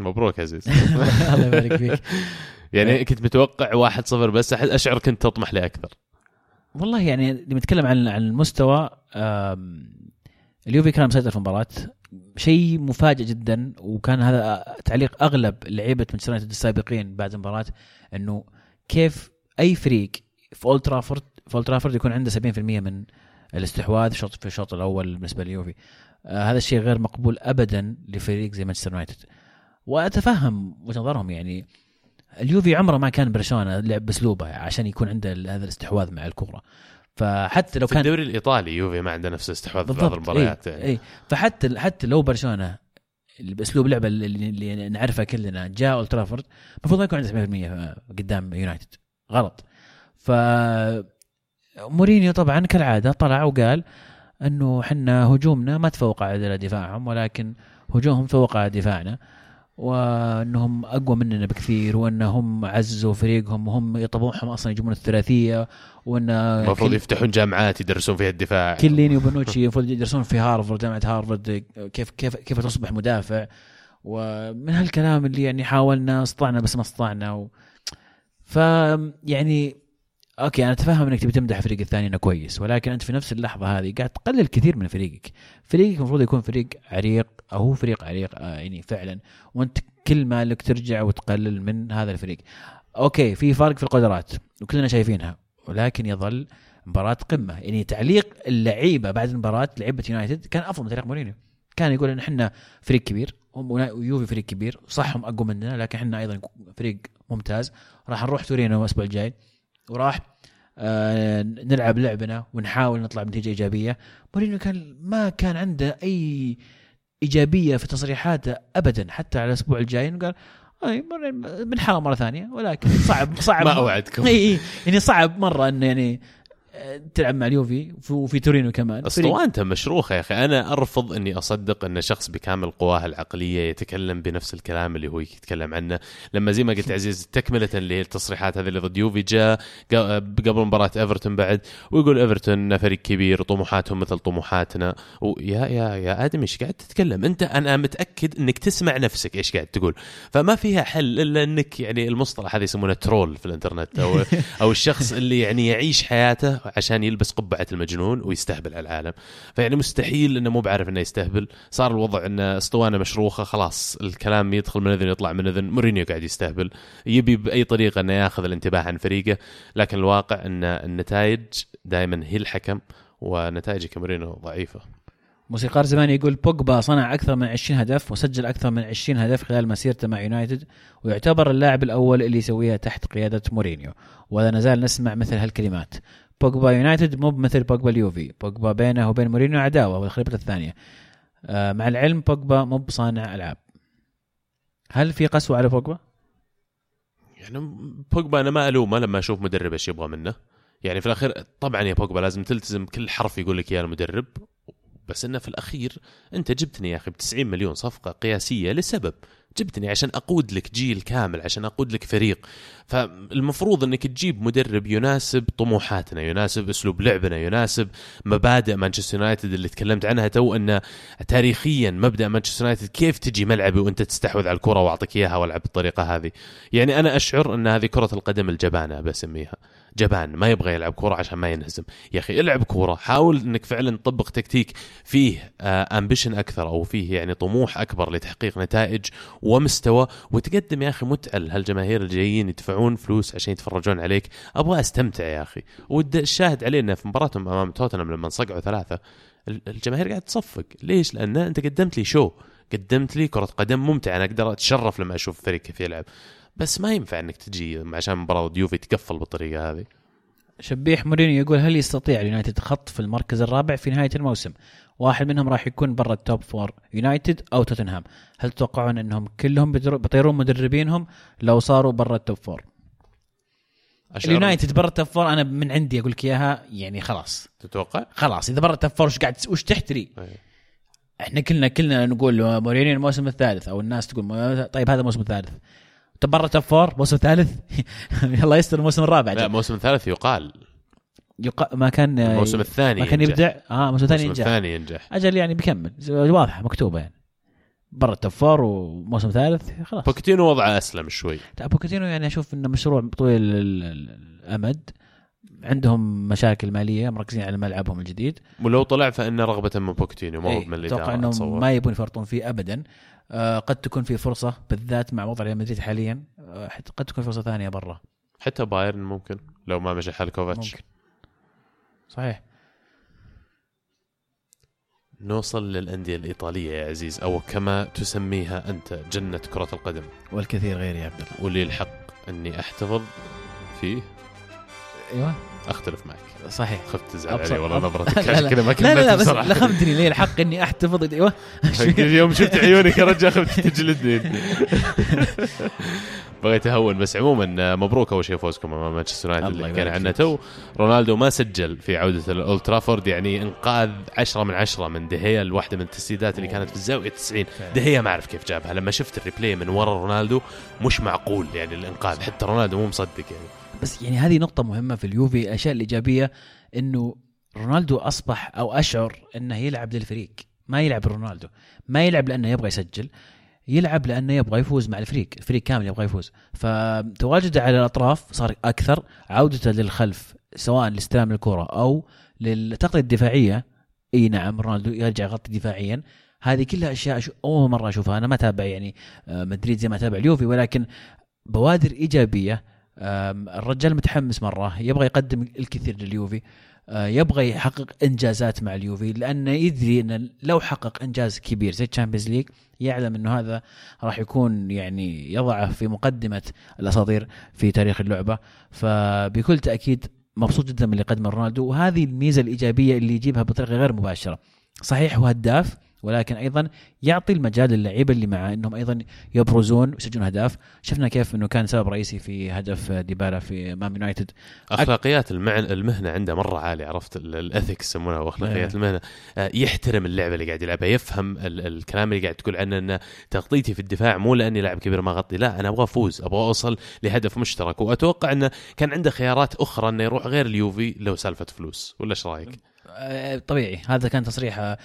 مبروك يا عزيز. الله يبارك فيك. يعني كنت متوقع 1-0 بس أشعر كنت تطمح لاكثر والله يعني لما نتكلم عن عن المستوى اليوفي كان مسيطر في المباراة. شيء مفاجئ جدا وكان هذا تعليق أغلب لعيبة مانشستر يونايتد السابقين بعد المباراة إنه كيف أي فريق في اولد ترافورد في اولد ترافورد يكون عنده 70% من الاستحواذ في الشوط في الشوط الأول بالنسبة لليوفي آه هذا الشيء غير مقبول ابدا لفريق زي مانشستر يونايتد وأتفهم وجهة نظرهم يعني اليوفي عمره ما كان برشلونة لعب بأسلوبه عشان يكون عنده هذا الاستحواذ مع الكورة. فحتى لو في كان الدوري الإيطالي يوفي ما عنده نفس الاستحواذ في بعض بالضبط المباريات اي يعني. اي فحتى حتى لو برشلونة بأسلوب لعبه اللي, اللي نعرفها كلنا جاء اولد ترافورد المفروض ما يكون عنده 70% قدام يونايتد غلط. ف مورينيو طبعا كالعادة طلع وقال إنه إحنا هجومنا ما تفوق على دفاعهم ولكن هجومهم تفوق على دفاعنا. وانهم اقوى مننا بكثير وانهم عززوا فريقهم وهم طموحهم أصلا يجيبون الثلاثية وان المفروض كل- يفتحون جامعات يدرسون فيها الدفاع. كليني وبنوتشي المفروض يدرسون في هارفرد جامعة هارفرد كيف كيف كيف تصبح مدافع. ومن هالكلام اللي يعني حاولنا استطعنا بس ما استطعنا و... ف يعني okay أنا أتفهم إنك تبي تمدح الفريق الثاني إنه كويس ولكن أنت في نفس اللحظة هذه قاعد تقلل كثير من فريقك. فريقك المفروض يكون فريق عريق أو هو فريق عريق آه يعني فعلا وأنت كل ما لك ترجع وتقلل من هذا الفريق. okay في فرق في القدرات وكلنا شايفينها ولكن يظل مباراة قمة. يعني تعليق اللعيبة بعد المباراة لعيبة يونايتد كان أفضل من تعليق مورينيو. كان يقول إن إحنا فريق كبير ويوفي فريق كبير صح هم أقوى مننا لكن إحنا أيضا فريق ممتاز. راح نروح تورينو الأسبوع الجاي. وراح آه نلعب لعبنا ونحاول نطلع بنتيجة إيجابية. مورينيو كان ما كان عنده أي إيجابية في تصريحاته أبدا حتى على الأسبوع الجاي قال مرة- بنحاول مرة ثانية ولكن صعب صعب ما أوعدكم. إي إي يعني صعب مرة إنه يعني تلعب مع اليوفي وفي- تورينو كمان. اسطوانته مشروخه يا أخي. أنا أرفض إني أصدق إن شخص بكامل قواه العقلية يتكلم بنفس الكلام اللي هو يتكلم عنه. لما زي ما قلت عزيز تكملة للتصريحات هذه اللي ضد يوفي جاء قبل مباراة إيفرتون بعد ويقول إيفرتون فريق كبير طموحاتهم مثل طموحاتنا. ويا يا يا آدم إيش قاعد تتكلم؟ أنت أنا متأكد إنك تسمع نفسك إيش قاعد تقول. فما فيها حل إلا إنك يعني المصطلح هذا يسمونه troll في الإنترنت أو أو الشخص اللي يعني يعيش حياته عشان يلبس قبعة المجنون ويستهبل على العالم. فيعني مستحيل إنه مو بعرف إنه يستهبل. صار الوضع انه اسطوانة مشروخة خلاص الكلام يدخل من إذن يطلع من إذن مورينيو قاعد يستهبل. يبي بأي طريقة إنه ياخذ الانتباه عن فريقه لكن الواقع إن النتائج دائما هي الحكم ونتائج كاميرينو ضعيفة. موسيقار زمان يقول بوجبا صنع أكثر من 20 هدف وسجل أكثر من 20 هدف خلال مسيرته مع يونايتد ويعتبر اللاعب الأول اللي يسويها تحت قيادة مورينيو. ولا نزال نسمع مثل هالكلمات. بوجبا يونايتد مو مثل بوجبا اليوفي. بوجبا بينه وبين مورينيو عداوة والخريبه الثانية. آه، مع العلم بوجبا مو بصانع ألعاب. هل في قسوة على بوجبا؟ يعني بوجبا أنا ما الومه لما أشوف مدرب إيش يبغى منه. يعني في الأخير طبعا يا بوجبا لازم تلتزم كل حرف يقول لك اياه المدرب. بس إنه في الأخير أنت جبتني يا أخي ب 90 مليون صفقة قياسية لسبب. جبتني عشان أقود لك جيل كامل عشان أقود لك فريق. فالمفروض إنك تجيب مدرب يناسب طموحاتنا يناسب أسلوب لعبنا يناسب مبادئ مانشستر يونايتد اللي تكلمت عنها. تو أن تاريخيا مبدأ مانشستر يونايتد كيف تجي ملعبي وأنت تستحوذ على الكرة وأعطيك إياها وألعب بالطريقة هذه؟ يعني أنا أشعر أن هذه كرة القدم الجبانة بسميها. جبان ما يبغى يلعب كورة عشان ما ينهزم. يا أخي العب كورة حاول إنك فعلا تطبق تكتيك فيه ambition أكثر أو فيه يعني طموح أكبر لتحقيق نتائج ومستوى. وتقدم يا أخي متعه لهالجماهير الجايين يدفعون فلوس عشان يتفرجون عليك. أبغى أستمتع يا أخي. والشاهد علينا في مباراتهم أمام توتنهام لما انصقعوا ثلاثة الجماهير قاعد تصفق. ليش؟ لأن أنت قدمت لي شو قدمت لي كرة قدم ممتعة أنا أقدر أتشرف لما أشوف فريق كيف يلعب. بس ما ينفع إنك تجي عشان مباراة يوفي تقفل بالطريقة هذه شبيح مورينيو يقول هل يستطيع اليونايتد خط في المركز الرابع في نهاية الموسم؟ واحد منهم راح يكون برا ال top four يونايتد أو توتنهام، هل تتوقعون إنهم كلهم بيطيرون مدربينهم لو صاروا برا ال top four؟ اليونايتد برا ال top four أنا من عندي أقول لك إياها يعني خلاص تتوقع؟ خلاص إذا برا ال top four وش قاعد وش تحتري؟ أيه. إحنا كلنا كلنا نقول مورينيو الموسم الثالث أو الناس تقول طيب هذا الموسم الثالث برا top four؟ موسم ثالث؟ الله يستر الموسم الرابع. لا الموسم الثالث يقال. يق... ما كان الموسم الثاني ما كان يبدع؟ آه الموسم الثاني ينجح. الثاني ينجح. أجل يعني بيكمل. واضحة مكتوبة يعني. برا ال top four وموسم ثالث خلاص. بوكيتينو وضعه أسلم شوي. لا بوكيتينو يعني أشوف إنه مشروع طويل الأمد. عندهم مشاكل مالية مركزين على ملعبهم الجديد. ولو طلع فإن رغبه من بوكيتينو ما هو من الإدارة أتوقع إنهم ما يبون يفرطون فيه ابدا. قد تكون في فرصة بالذات مع وضع ريال مدريد حاليا آه، قد تكون فرصة ثانية برا. حتى بايرن ممكن لو ما مشى حال كوفاتش. ممكن. صحيح. نوصل للأندية الإيطالية يا عزيز أو كما تسميها أنت جنة كرة القدم. والكثير غير يا عبد الله. ولي الحق أني أحتفظ فيه. أيوه. أختلف معك. صحيح. خفت تزعل علي والله نظرتك كذا ما كنت لا لا, لا بس لخمتني لي الحق إني أحتفظ أيوه. يوم شفت عيونك يا رجال خفت تجلدني. بغيت أهون بس عموما مبروك أول شيء فوزكم أمام مانشستر يونايتد اللي كان عندنا تو. رونالدو ما سجل في عودة الاولد ترافورد يعني إنقاذ 10 من 10 من دهيا الواحدة من التسديدات اللي كانت في الزاوية 90 دهيا ما أعرف كيف جابها. لما شفت ال replay من ورا رونالدو مش معقول يعني الإنقاذ. حتى رونالدو مو مصدق يعني. بس يعني هذه نقطة مهمة في اليوفي الأشياء الإيجابية إنه رونالدو أصبح أو أشعر إنه يلعب للفريق ما يلعب رونالدو ما يلعب لأنه يبغى يسجل يلعب لأنه يبغى يفوز مع الفريق الفريق كامل يبغى يفوز. فتواجده على الأطراف صار أكثر عودته للخلف سواء لاستلام الكرة أو للتغطية الدفاعية. إي نعم رونالدو يرجع يغطي دفاعيا. هذه كلها أشياء أول مرة أشوفها. أنا ما أتابع يعني آه، مدريد زي ما أتابع اليوفي ولكن بوادر إيجابية الرجال متحمس مرة. يبغى يقدم الكثير لليوفي. آه، يبغى يحقق إنجازات مع اليوفي لأنه يدري إن لو حقق إنجاز كبير زي ال Champions League يعلم إنه هذا راح يكون يعني يضعه في مقدمة الأساطير في تاريخ اللعبة. فبكل تأكيد مبسوط جدا من اللي قدمه رونالدو وهذه الميزة الإيجابية اللي يجيبها بطريقة غير مباشرة. صحيح هو هداف ولكن أيضا يعطي المجال للعيبه اللي معه إنهم أيضا يبرزون ويسجلون أهداف. شفنا كيف إنه كان سبب رئيسي في هدف ديبالا في مام يونايتد. أخلاقيات المعن المهنة عنده مرة عالية عرفت؟ الاثكس يسمونها واخلاقيات أيه. المهنة. آه، يحترم اللعبة اللي قاعد يلعبها يفهم الكلام اللي قاعد تقول عنه إن تغطيتي في الدفاع مو لأني لاعب كبير ما اغطي لا أنا أبغى أفوز أبغى أوصل لهدف مشترك. وأتوقع إنه كان عنده خيارات أخرى إنه يروح غير اليوفي لو سالفة فلوس. ولا إيش رأيك؟ آه، طبيعي. هذا كان تصريح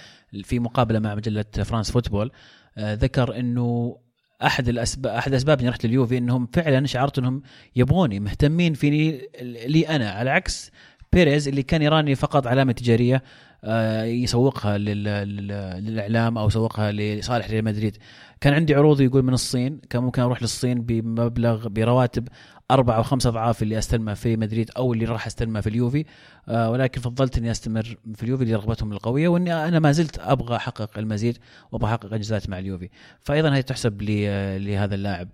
في مقابلة مع مجلة فرانس فوتبول آه، ذكر إنه أحد الاسباب أحد الاسباب اني رحت اليوفي إنهم فعلا شعرت إنهم يبغوني مهتمين فيني لي أنا. على عكس بيريز اللي كان يراني فقط علامة تجارية آه، يسوقها للإعلام أو يسوقها لصالح ريال مدريد. كان عندي عروض يقول من الصين كان ممكن أروح للصين بمبلغ برواتب أربعة أو خمسة أضعاف اللي أستلمه في مدريد أو اللي راح أستلمه في اليوفي. آه ولكن فضلت إني أستمر في اليوفي لرغبتهم القوية وإني أنا ما زلت أبغى أحقق المزيد وأبغى أحقق إنجازات مع اليوفي. فأيضا هي تحسب آه لهذا اللاعب.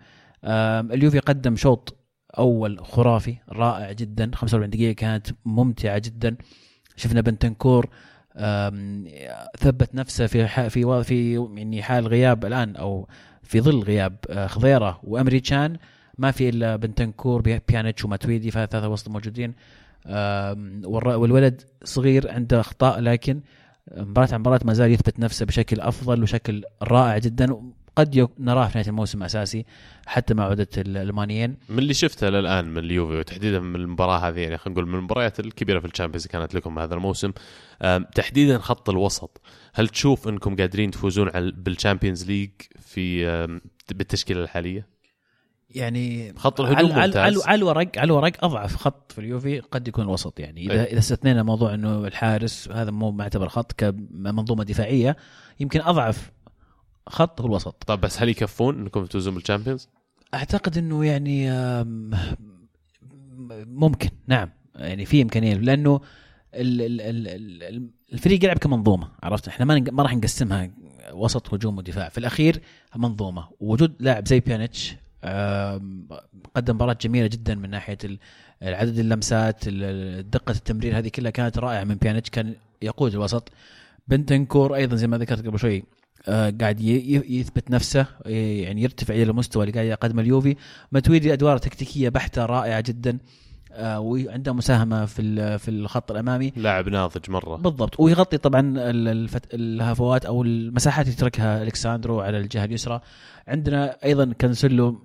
آه اليوفي قدم شوط أول خرافي رائع جدا 45 دقيقة كانت ممتعة جدا. شفنا بنتنكور ثبت نفسه في في في يعني حال غياب الآن أو في ظل غياب آه، خضيرة وامري تشان ما في إلا بنتنكور بي- بيانيتش وماتويدي فثلاثه وسط موجودين. والولد صغير عنده أخطاء لكن مباراة عن مباراة ما زال يثبت نفسه بشكل أفضل وشكل رائع جدا. قد نراه في نهاية الموسم أساسي حتى مع عودة الألماني. من اللي شفته للآن من اليوفي وتحديدا من المباراة هذه يعني خلينا نقول من المباريات الكبيرة في ال Champions كانت لكم هذا الموسم. تحديدا خط الوسط. هل تشوف أنكم قادرين تفوزون على بال Champions League في بالتشكيلة الحالية؟ يعني خط الهجوم على, على, ممتاز. على, على الورق على الورق أضعف خط في اليوفي قد يكون الوسط يعني إذا أي. إذا استثنينا موضوع إنه الحارس هذا مو معتبر خط كمنظومة دفاعية يمكن أضعف خط هو الوسط طب بس هل يكفون إنكم تفوزون بالشامبيونز؟ أعتقد إنه يعني ممكن نعم يعني في إمكانية لأنه ال- ال- ال- ال- الفريق يلعب كمنظومة عرفت إحنا ما ما راح نقسمها وسط هجوم ودفاع في الأخير منظومة وجود لاعب زي بيانيتش قدم مباراة جميلة جدا من ناحية ال- العدد اللمسات ال- دقة التمرير هذه كلها كانت رائعة من بيانيتش كان يقود الوسط. بنتنكور أيضا زي ما ذكرت قبل شوي آه، قاعد يثبت نفسه يعني يرتفع إلى المستوى اللي قاعد يقدمه اليوفي. ماتويدي ادوار تكتيكية بحتة رائعة جدا. وعنده مساهمة في في الخط الأمامي. لاعب ناضج مرة. بالضبط. ويغطي طبعا الفت... الهفوات أو المساحات اللي يتركها الكساندرو على الجهة اليسرى. عندنا أيضا كانسلو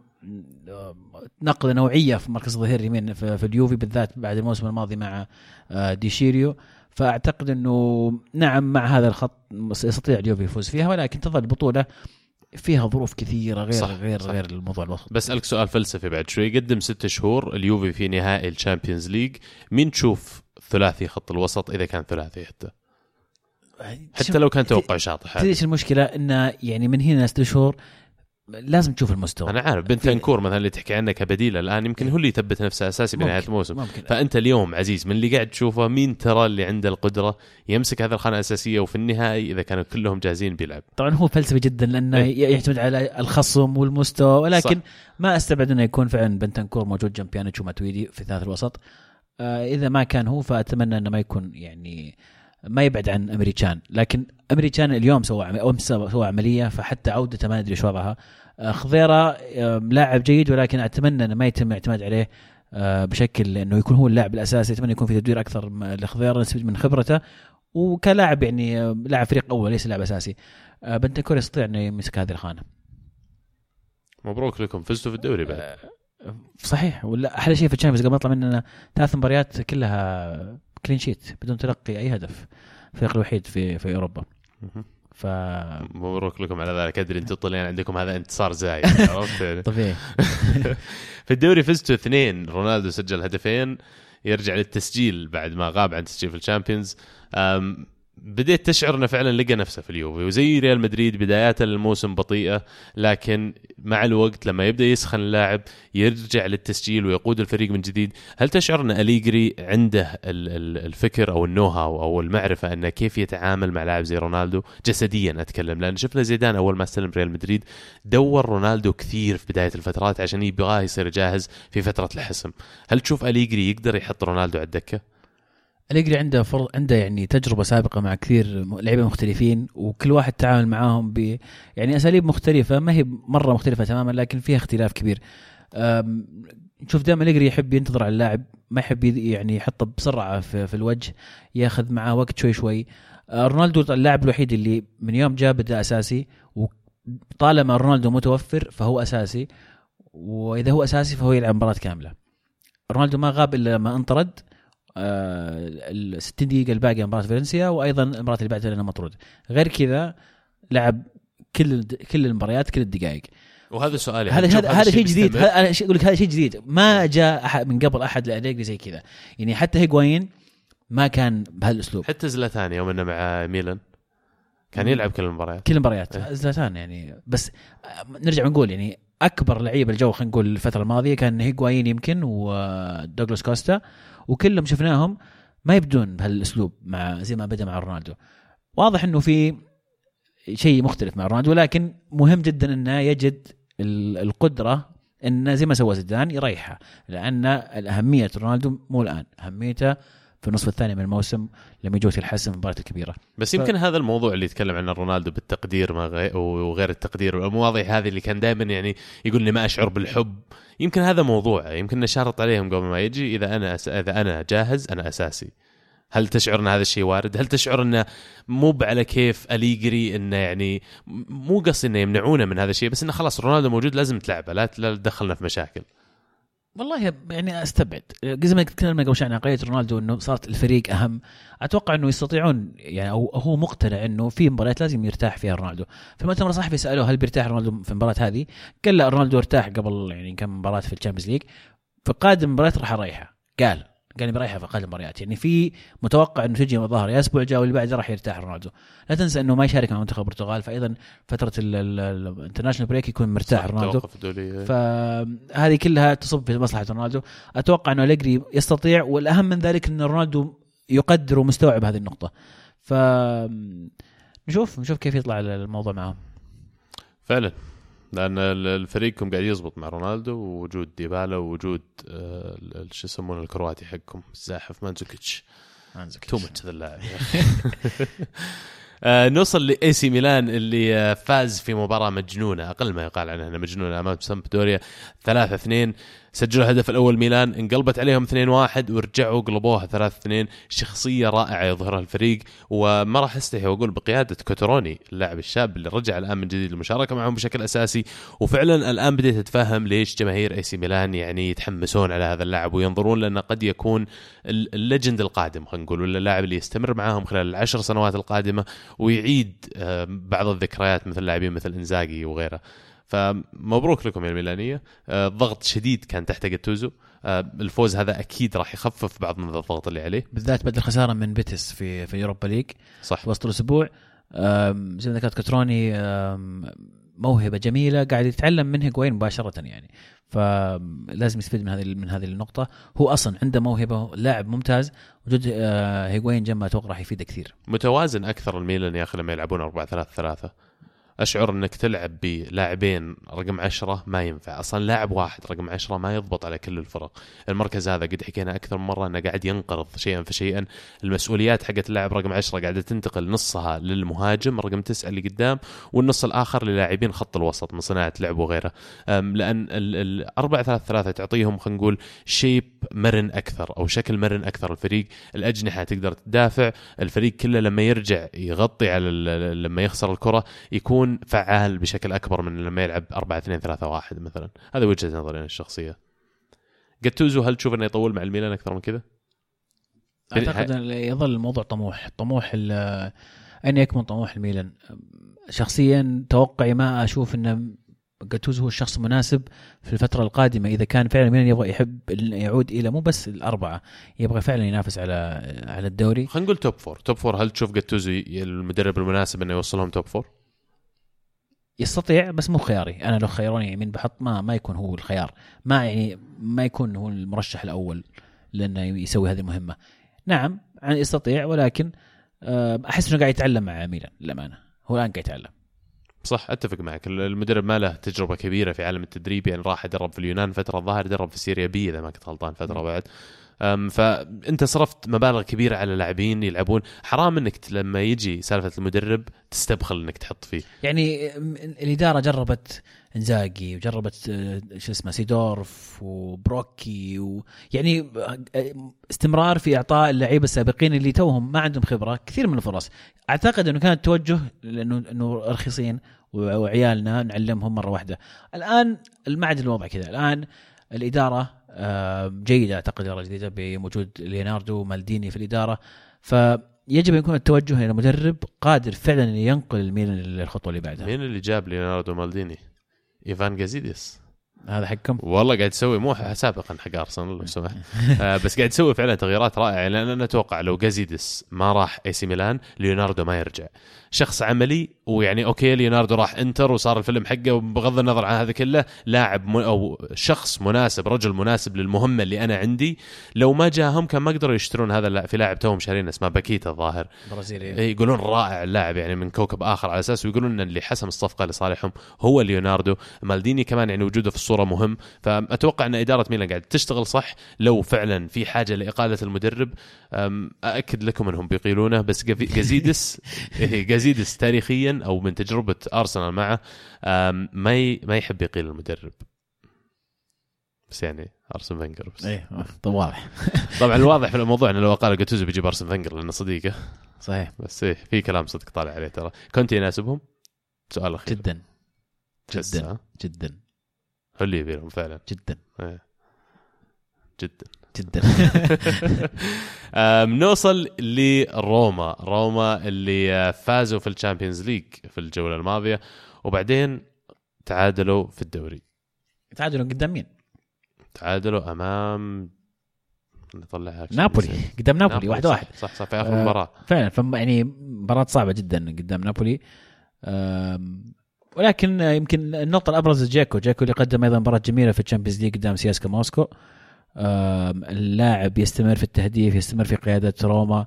آه، نقلة نوعية في مركز الظهير اليمين في, في اليوفي بالذات بعد الموسم الماضي مع آه، ديشيريو فأعتقد إنه نعم مع هذا الخط يستطيع اليوفي يفوز فيها ولكن تظل البطوله فيها ظروف كثيرة غير صح، غير صح. غير الموضوع الوسط. بسألك سؤال فلسفي بعد شوي. قدم ست شهور اليوفي في نهائي ال Champions League. مين تشوف ثلاثي خط الوسط إذا كان ثلاثي حتى؟ حتى لو كان توقع شاطح تدري المشكلة؟ إنه يعني من هنا ست شهور لازم تشوف المستوى أنا عارف بنتنكور مثلا اللي تحكي عنه كبديل الآن يمكن هو اللي يثبت نفسه أساسي بنهاية. الموسم ممكن فأنت اليوم عزيز من اللي قاعد تشوفه مين ترى اللي عنده القدرة يمسك هذا الخانة الأساسية وفي النهائي إذا كانوا كلهم جاهزين بيلعب طبعا هو فلسفي جدا لأنه إيه. يعتمد على الخصم والمستوى ولكن صح. ما أستبعد أنه يكون فعلا بنتنكور موجود جنب بيانيتش وماتويدي في ثالث الوسط آه إذا ما كان هو فأتمنى أنه ما يكون يعني ما يبعد عن أمريكان لكن أمريكان اليوم سوى امس سوى عملية فحتى عودته ما ندري شو وضعها آه خضيرة لاعب جيد ولكن أتمنى إنه ما يتم الاعتماد عليه آه بشكل إنه يكون هو اللاعب الأساسي. أتمنى يكون في تدوير أكثر لخضيرة نستفيد من خبرته. وكلاعب يعني لاعب فريق اول ليس لاعب أساسي. آه، بنتنكور يستطيع إنه يمسك هذه الخانة. مبروك لكم. فزتوا في الدوري بعد. صحيح. ولا أحلى شيء في ال Champions قبل ما نطلع مننا ثلاث مباريات كلها clean sheet بدون تلقي أي هدف. الفريق الوحيد في في أوروبا. ف مبروك لكم على ذلك. أدري أنتم طلعين عندكم هذا انتصار زايد عرفت يعني. طبيعي. في الدوري فزتوا اثنين. رونالدو سجل هدفين يرجع للتسجيل بعد ما غاب عن تسجيل في ال Champions. بديت تشعر انه فعلا لقى نفسه في اليوفي وزي ريال مدريد بدايات الموسم بطيئة لكن مع الوقت لما يبدأ يسخن اللاعب يرجع للتسجيل ويقود الفريق من جديد هل تشعر ان أليجري عنده ال- ال- الفكر أو النو هاو أو المعرفة أنه كيف يتعامل مع لاعب زي رونالدو؟ جسديا أتكلم لأن شفنا زيدان أول ما استلم ريال مدريد دور رونالدو كثير في بداية الفترات عشان يبغاه يصير جاهز في فترة الحسم هل تشوف أليجري يقدر يحط رونالدو على الدكة؟ اليجري عنده فر... عنده يعني تجربة سابقة مع كثير لعيبة مختلفين وكل واحد تعامل معاهم ب يعني أساليب مختلفة ما هي مرة مختلفة تماما لكن فيها اختلاف كبير. نشوف دائما اليجري يحب ينتظر على اللاعب ما يحب يعني يحطه بسرعة في, في الوجه ياخذ معاه وقت شوي شوي. آه، رونالدو اللاعب الوحيد اللي من يوم جاء بدا أساسي وطالما رونالدو متوفر فهو أساسي وإذا هو أساسي فهو يلعب مباراة كاملة. رونالدو ما غاب إلا لما انطرد. ال 60 دقيقة الباقيه مباراة فالنسيا وأيضا المباراة اللي بعدها لأنه مطرود غير كذا لعب كل كل المباريات كل الدقائق. وهذا سؤالي. هذا هذا هذا شيء جديد. أنا أقول لك هذا شيء جديد. ما جاء أحد من قبل أحد لأليجري زي كذا. يعني حتى هيغوايين ما كان بهالأسلوب. حتى زلاتان يوم إنه مع ميلان كان يلعب كل المباريات. كل المباريات. إيه. زلاتان يعني. بس آه، نرجع ونقول يعني أكبر لعيبه الجو خلينا نقول الفترة الماضية كان هيغوايين يمكن ودوغلاس كوستا. وكلهم شفناهم ما يبدون بهالأسلوب مع زي ما بدا مع رونالدو. واضح إنه في شيء مختلف مع رونالدو لكن مهم جدا إنه يجد ال- القدرة انه زي ما سوى زيدان يريحه لأن اهميه رونالدو مو الآن أهميته في النصف الثاني من الموسم لما يجوز الحسم في المباريات الكبيرة. بس يمكن ف... هذا الموضوع اللي يتكلم عنه رونالدو بالتقدير ما غير وغير التقدير والمواضيع هذه اللي كان دائما يعني يقول لي ما أشعر بالحب يمكن هذا موضوع يمكن نشرط عليهم قبل ما يجي إذا أنا أس... إذا أنا جاهز أنا أساسي هل تشعر أن هذا الشيء وارد؟ هل تشعر أنه مو على كيف أليجري أنه يعني مو قصدي أنه يمنعونه من هذا الشيء بس أنه خلاص رونالدو موجود لازم تلعبه لا تدخلنا في مشاكل. والله يعني أستبعد. زي ما تكلمنا قبل شوي عن عقلية رونالدو إنه صارت الفريق أهم. أتوقع إنه يستطيعون يعني أو هو مقتنع إنه في مباريات لازم يرتاح فيها رونالدو. في المؤتمر الصحفي سألوه هل بيرتاح رونالدو في المباراة هذه؟ قال لا رونالدو ارتاح قبل يعني كم مباراة في ال Champions League. في قادم المباريات راح أريحه. قال قال بريحه في أقل المباريات يعني في متوقع إنه تجي ظهر يا أسبوع جاء واللي بعده راح يرتاح رونالدو. لا تنسى إنه ما يشارك مع منتخب البرتغال فايضا فترة ال international break يكون مرتاح رونالدو. فهذه كلها تصب في مصلحة رونالدو. أتوقع إنه أليجري يستطيع والأهم من ذلك إن رونالدو يقدر ومستوعب هذه النقطة. ف نشوف نشوف كيف يطلع الموضوع معهم. فعلا. لأن الفريقكم قاعد يزبط مع رونالدو ووجود ديبالا ووجود آه، شو يسمونه الكرواتي حقكم الزاحف ماندزوكيتش. too much هذا اللاعب آه نوصل لاي سي ميلان اللي آه فاز في مباراة مجنونة أقل ما يقال عنها مجنونة أمام سامبدوريا 3 2 سجلوا الهدف الأول ميلان انقلبت عليهم 2-1 ورجعوا قلبوها 3-2 شخصية رائعة يظهرها الفريق وما راح استحي وأقول بقيادة كوتروني اللاعب الشاب اللي رجع الآن من جديد للمشاركة معهم بشكل أساسي. وفعلا الآن بديت اتفهم ليش جماهير اي سي ميلان يعني يتحمسون على هذا اللاعب وينظرون لأنه قد يكون ال legend القادم خلينا نقول ولا اللاعب اللي يستمر معاهم خلال العشر سنوات القادمة ويعيد آه، بعض الذكريات مثل لاعبين مثل إنزاجي وغيره. فمبروك لكم يا الميلانية. آه، ضغط شديد كان تحت جاتوزو. آه، الفوز هذا أكيد راح يخفف بعض من الضغط اللي عليه. بالذات بعد الخساره من بيتس في في Europa League. صح. وسط الأسبوع. زي ما ذكرت كوتروني موهبة جميلة قاعد يتعلم من هيجوين مباشرة يعني. فلازم يستفيد من هذه من هذه النقطة. هو أصلا عنده موهبة لاعب ممتاز. وجود آه، هيجوين جنبه أتوقع راح يفيده كثير. متوازن أكثر الميلان يا أخي لما يلعبون 4 3 3 أشعر إنك تلعب بلاعبين رقم عشرة ما ينفع. أصلا لاعب واحد رقم عشرة ما يضبط على كل الفرق. المركز هذا قد حكينا أكثر من مرة إنه قاعد ينقرض شيئا فشيئا. المسؤوليات حقت اللاعب رقم عشرة قاعدة تنتقل نصها للمهاجم رقم تسعة اللي قدام والنص الآخر للاعبين خط الوسط من صناعة لعب وغيره. لأن الأربعة ثلاثة ثلاثة تعطيهم خلينا نقول شيب مرن أكثر أو شكل مرن أكثر. الفريق الأجنحة تقدر تدافع الفريق كله لما يرجع يغطي على لما يخسر الكرة يكون يكون فعال بشكل أكبر من لما يلعب 4 2 3 1 مثلا. هذا وجهة نظري أنا الشخصية. جاتوزو هل تشوف إنه يطول مع الميلان أكثر من كذا؟ أعتقد يظل الموضوع طموح طموح اين يكمن طموح الميلان. شخصيا توقعي ما أشوف إن جاتوزو هو الشخص المناسب في الفترة القادمة. إذا كان فعلا ميلان يبغى يحب يعود إلى مو بس الأربعة يبغى فعلا ينافس على على الدوري. خلينا نقول توب فور. توب فور هل تشوف جاتوزو المدرب المناسب إنه يوصلهم top four؟ يستطيع بس مو خياري. أنا لو خيروني مين بحط؟ ما ما يكون هو الخيار. ما يعني ما يكون هو المرشح الأول لأنه يسوي هذه المهمة. نعم يستطيع ولكن آه، أحس إنه قاعد يتعلم مع ميلان للأمانة. هو الآن قاعد يتعلم. صح أتفق معك. المدرب ما له تجربة كبيرة في عالم التدريب يعني راح يدرب في اليونان فترة الظاهر درب في سيريا بي إذا ما كنت غلطان فترة بعد. فأنت صرفت مبالغ كبيرة على لاعبين يلعبون. حرام إنك لما يجي سالفة المدرب تستبخل إنك تحط فيه. يعني الإدارة جربت إنزاجي وجربت آه، شو اسمه سيدورف وبروكي ويعني استمرار في إعطاء اللعيبة السابقين اللي توهم ما عندهم خبرة كثير من الفرص. أعتقد إنه كان التوجه لأنه إنه رخيصين وعيالنا نعلمهم مرة واحدة. الآن عاد الوضع كذا الآن الإدارة جيدة أعتقد الاداره الجديده بوجود ليوناردو مالديني في الإدارة. فيجب أن يكون التوجه إلى مدرب قادر فعلا أن ينقل الميلان للخطوة اللي بعدها. مين اللي جاب ليوناردو مالديني؟ إيفان جازيديس. هذا حقكم؟ والله قاعد يسوي مو سابقا حق ارسنال لو سمحت. آه بس قاعد يسوي فعلا تغييرات رائعة لأن أنا أتوقع لو جازيدس ما راح AC ميلان ليوناردو ما يرجع. شخص عملي ويعني okay ليوناردو راح انتر وصار الفيلم حقه وبغض النظر عن هذا كله لاعب م... أو شخص مناسب رجل مناسب للمهمة اللي أنا عندي. لو ما جاهم كان ما قدروا يشترون هذا اللاعب في لاعب توهم شارين اسمه باكيتا الظاهر. برازيلي. إيه، يقولون رائع اللاعب يعني من كوكب آخر على أساس ويقولون إن اللي حسم الصفقة لصالحهم هو ليوناردو. مالديني كمان يعني وجوده في الصورة مهم. فأتوقع أن إدارة ميلان قاعدة تشتغل صح. لو فعلا في حاجة لإقالة المدرب أم، أأكد لكم أنهم بيقيلونه بس جازيدس إيه، جازيدس تاريخيا أو من تجربة أرسنال معه ما ما يحب يقيل المدرب. بس يعني أرسن فنجر بس. إيه طب واضح. طبعا الواضح في الموضوع انه لو قال جاتوزو بيجيب أرسن فنجر لأنه صديقه. صحيح. بس إيه في كلام صدق طالع عليه ترى. كنت يناسبهم؟ سؤال أخير. جدا. جدا؟ جدا. هو اللي يبيلهم فعلا. جدا. إيه. جدا. جدا. أم، نوصل لروما. روما اللي آه، فازوا في الشامبيونز ليج في الجولة الماضية وبعدين تعادلوا في الدوري. تعادلوا قدام مين؟ تعادلوا أمام نطلعها نابولي. قدام نابولي واحد صح- واحد. صح صح في آخر آه، المباراه فعلا فم يعني مباراة صعبة جدا قدام نابولي. ولكن يمكن النقطة الأبرز جاكو جاكو اللي قدم أيضا مباراة جميلة في الشامبيونز ليج قدام سياسكا موسكو. اللاعب يستمر في التهديف يستمر في قيادة روما.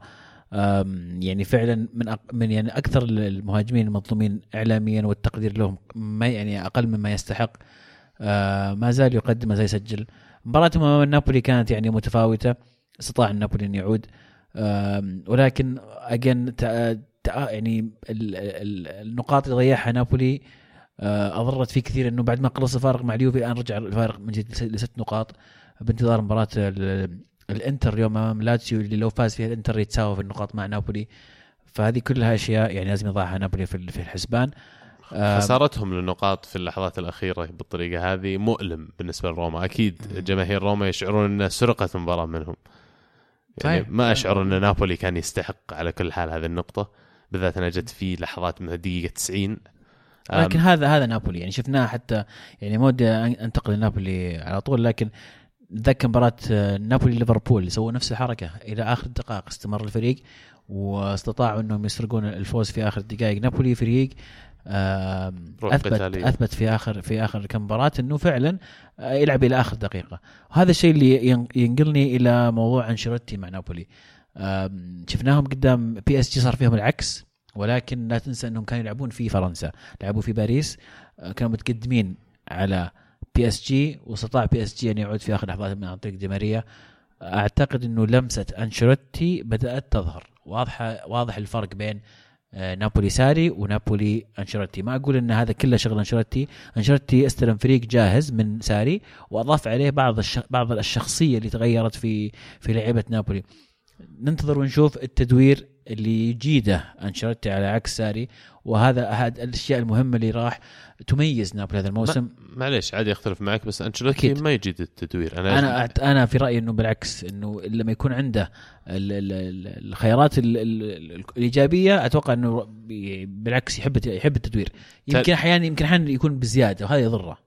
يعني فعلا من أق... من يعني أكثر المهاجمين المظلومين اعلاميا والتقدير لهم ما يعني أقل مما يستحق. ما زال يقدم ما زال يسجل مباراتهم أمام نابولي كانت يعني متفاوتة. استطاع النابولي أن يعود. ولكن أجين يعني ال- ال- النقاط اللي ضيعها نابولي آه، أضرت فيه كثير إنه بعد ما خلص الفارق مع اليوفي الآن رجع الفارق من جديد لس- لست نقاط بانتظار مباراة ال- الإنتر اليوم أمام لاتسيو اللي لو فاز فيها الإنتر يتساوى في النقاط مع نابولي. فهذه كلها أشياء يعني لازم يضعها نابولي في ال- في الحسبان. آه، خسارتهم للنقاط في اللحظات الأخيرة بالطريقة هذه مؤلم بالنسبة لروما. أكيد جماهير روما يشعرون إن سرقت المباراة منهم. يعني صحيح. ما أشعر إن نابولي كان يستحق على كل حال هذه النقطة. بالذات انها جت في لحظات من الدقيقه 90 أم، لكن هذا هذا نابولي يعني شفناه حتى يعني ما ودي أنتقل لنابولي على طول لكن نتذكر مباراة آه، نابولي ليفربول سووا نفس الحركة إلى آخر الدقائق استمر الفريق واستطاعوا أنهم يسرقون الفوز في آخر الدقائق نابولي فريق اثبت قتالية. أثبت في اخر في آخر كم مباراة إنه فعلا آه، يلعب إلى آخر دقيقة. وهذا الشيء اللي ين- ينقلني إلى موضوع أنشيلوتي مع نابولي. شفناهم قدام بي اس جي صار فيهم العكس ولكن لا تنسى إنهم كانوا يلعبون في فرنسا لعبوا في باريس. آه، كانوا متقدمين على بي اس جي واستطاع بي اس جي أن يعود في آخر لحظات من عن طريق دي ماريا. أعتقد إنه لمسة أنشيلوتي بدأت تظهر. واضحه واضح الفرق بين آه، نابولي ساري ونابولي أنشيلوتي. ما أقول إن هذا كله شغل أنشيلوتي. أنشيلوتي استلم فريق جاهز من ساري وأضاف عليه بعض الش... بعض الشخصيه اللي تغيرت في في لعيبة نابولي. ننتظر ونشوف التدوير اللي يجيده أنشيلوتي على عكس ساري وهذا هذا الأشياء المهمة اللي راح تميز نابولي هذا الموسم. معليش عادي أختلف معك بس أنشيلوتي. ما يجيد التدوير. أنا أنا أعت- أنا في رأيي إنه بالعكس إنه لما يكون عنده ال- ال- ال- الخيارات ال- ال- ال- الإيجابية أتوقع إنه بالعكس يحب يحب التدوير. يمكن أحيانا يمكن أحيانا يكون بزيادة وهذا يضره.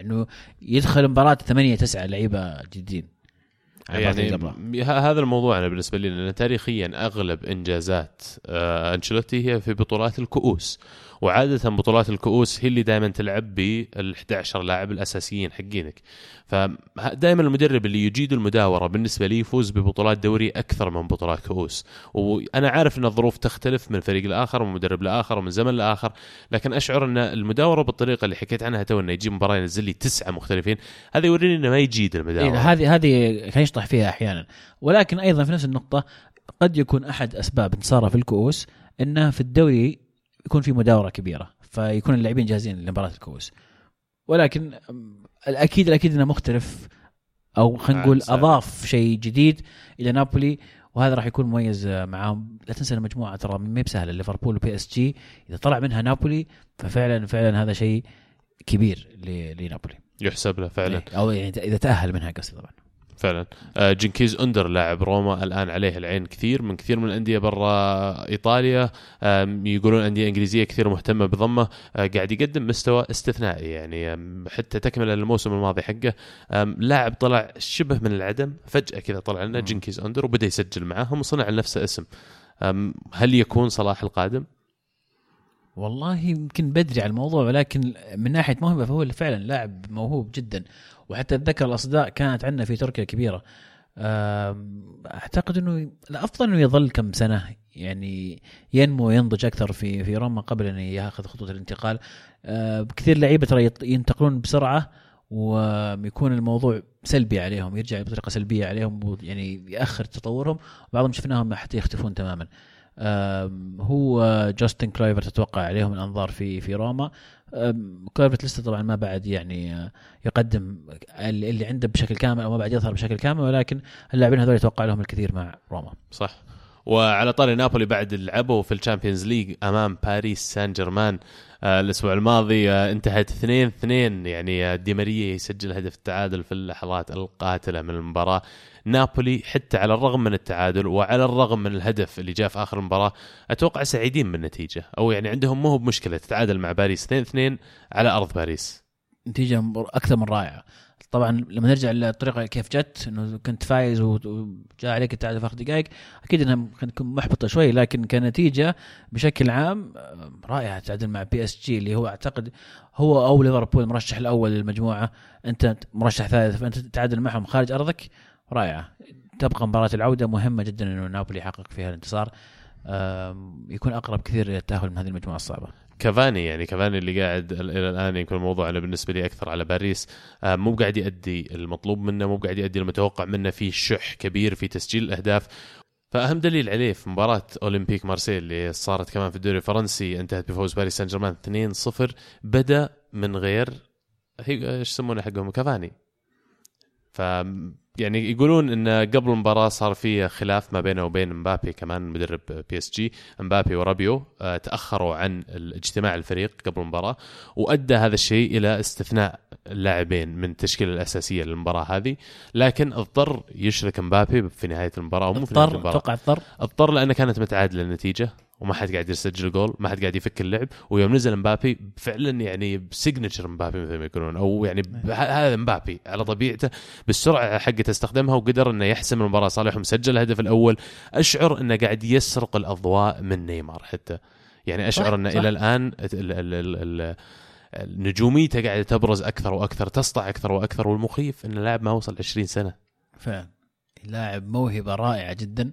إنه يدخل مباراة ثمانية تسعة لعيبة جديدين. يعني هذا الموضوع أنا بالنسبة لي لأن تاريخيا أغلب إنجازات آه، أنشيلوتي هي في بطولات الكؤوس. وعادة بطولات الكؤوس هي اللي دائما تلعب بال 11 لاعب الأساسيين حقينك. فدائما المدرب اللي يجيد المداورة بالنسبة لي يفوز ببطولات دوري أكثر من بطولات كؤوس. وأنا عارف إن الظروف تختلف من فريق لآخر ومن مدرب لآخر ومن زمن لآخر لكن أشعر إن المداورة بالطريقة اللي حكيت عنها تو إنه يجيب مباراة ينزل لي تسعة مختلفين هذا يوريني إنه ما يجيد المداورة. إيه هذه هذه كان يشطح فيها أحيانا. ولكن أيضا في نفس النقطة قد يكون أحد أسباب انتصاره في الكؤوس إنه في الدوري يكون في مداورة كبيرة فيكون اللاعبين جاهزين لمباراة الكؤوس. ولكن الاكيد الأكيد إنه مختلف أو خلينا نقول. أضاف شيء جديد إلى نابولي وهذا راح يكون مميز معاهم. لا تنسى المجموعة ترى ما هي بسهلة ليفربول وبي اس جي إذا طلع منها نابولي ففعلا فعلا هذا شيء كبير لنابولي. يحسب له فعلا. إيه، أو يعني إذا تأهل منها قصدي طبعا. فعلا. آه، جنكيز أندر لاعب روما الآن عليه العين كثير من كثير من الأندية برا إيطاليا. يقولون أندية إنجليزية كثير مهتمة بضمة. آه، قاعد يقدم مستوى استثنائي يعني حتى تكملة للموسم الماضي حقه. لاعب طلع شبه من العدم. فجأة كذا طلع لنا جنكيز أندر وبدأ يسجل معاهم وصنع لنفسه اسم. هل يكون صلاح القادم؟ والله يمكن بدري على الموضوع ولكن من ناحية موهبة فهو فعلا لاعب موهوب جدا. وحتى أتذكر الأصداء كانت عندنا في تركيا كبيره أم، أعتقد إنه الأفضل إنه يظل كم سنة يعني ينمو وينضج أكثر في في روما قبل أن يأخذ خطوة الانتقال. أه، كثير لعيبة ترى ينتقلون بسرعة ويكون الموضوع سلبي عليهم يرجع بطريقة سلبية عليهم يعني يأخر تطورهم. وبعضهم شفناهم حتى يختفون تماما. هو جاستن كلايفر تتوقع عليهم الأنظار في في روما. آم، كلايفر لسه طبعا ما بعد يعني آه، يقدم اللي عنده بشكل كامل أو ما بعد يظهر بشكل كامل ولكن اللاعبين هذول يتوقع لهم الكثير مع روما. صح. وعلى طاري نابولي بعد لعبوا في الشامبيونز ليج أمام باريس سان جيرمان آه الأسبوع الماضي آه انتهت 2 2 يعني دي ماريا يسجل هدف التعادل في اللحظات القاتلة من المباراة. نابولي حتى على الرغم من التعادل وعلى الرغم من الهدف اللي جاء في آخر المباراه أتوقع سعيدين بالنتيجة. أو يعني عندهم مو بمشكلة تتعادل مع باريس 2 2 على أرض باريس. نتيجة أكثر من رائعة. طبعا لما نرجع للطريقة كيف جت إنه كنت فايز وجاء عليك التعادل في آخر دقائق أكيد إنها تكون محبطة شوي لكن كنتيجة بشكل عام رائعة تعادل مع بي اس جي اللي هو أعتقد هو أو ليفربول المرشح الأول للمجموعة. أنت مرشح ثالث فأنت تتعادل معهم خارج أرضك. رائعة. تبقى مباراة العودة مهمة جدا إنه نابولي يحقق فيها الانتصار. يكون أقرب كثير للتاهل من هذه المجموعة الصعبة. كافاني يعني كافاني اللي قاعد ال- إلى الآن يكون الموضوع أنا بالنسبة لي أكثر على باريس. آه، مو قاعد يؤدي المطلوب منه مو قاعد يؤدي المتوقع منه. في شح كبير في تسجيل الاهداف فأهم دليل عليه في مباراة أولمبيك مارسيل اللي صارت كمان في الدوري الفرنسي انتهت بفوز باريس سان جيرمان 2-0 بدأ من غير إيش يسمونه حقهم؟ كافاني. ف يعني يقولون إن قبل المباراة صار في خلاف ما بينه وبين مبابي كمان مدرب بي إس جي. مبابي ورابيو آه، تأخروا عن اجتماع الفريق قبل المباراة وأدى هذا الشيء إلى استثناء اللاعبين من التشكيله الأساسية للمباراة هذه. لكن اضطر يشرك مبابي في نهاية المباراة ومو في نهاية اضطر المباراة. أتوقع اضطر اضطر لأنه كانت متعادلة النتيجة. وما حد قاعد يسجل جول ما حد قاعد يفك اللعب. ويوم نزل مبابي فعلا يعني ب signature مبابي مثل ما يقولون. أو يعني ب- هذا مبابي على طبيعته بالسرعة حقته استخدمها وقدر إنه يحسم المباراة. صالح ومسجل الهدف الأول. أشعر إنه قاعد يسرق الأضواء من نيمار حتى. يعني أشعر إنه. إلى الآن ال- ال- ال- ال- نجوميته قاعدة تبرز أكثر وأكثر تسطع أكثر وأكثر. والمخيف إن اللاعب ما وصل 20 سنة. فعلا. لاعب موهبة رائعة جدا.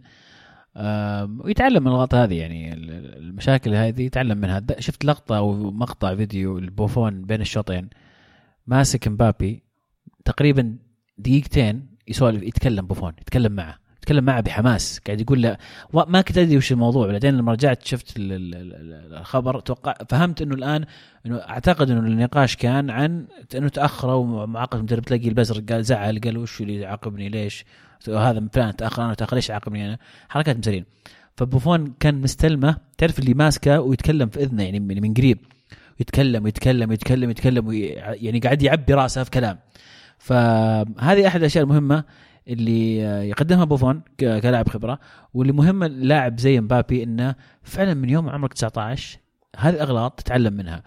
ويتعلم من الغلطة هذه يعني ال- ال- المشاكل هذه يتعلم منها. شفت لقطة أو مقطع فيديو البوفون بين الشوطين. ماسك مبابي تقريبا دقيقتين يسولف يتكلم بوفون يتكلم معه يتكلم معه بحماس. قاعد يقول له ما كنت أدري وش الموضوع. بعدين لما رجعت شفت ال- ال- ال- الخبر توقع فهمت إنه الآن إنه أعتقد إنه النقاش كان عن إنه تأخروا ومعاقب المدرب تلاقي البزر قال زعل قال وش اللي يعاقبني؟ ليش؟ هذا فلان تاخر أنا تاخر ليش يعاقبني أنا حركات مزرين فبوفون كان مستلمه تعرف اللي ماسكه ويتكلم في إذنه يعني من من قريب. يتكلم ويتكلم ويتكلم ويتكلم وي- يعني قاعد يعبي راسه في كلام. فهذه أحد الأشياء المهمة اللي يقدمها بوفون كلاعب خبرة. واللي مهمه لاعب زي مبابي إنه فعلا من يوم عمرك 19 هذه الأغلاط تتعلم منها.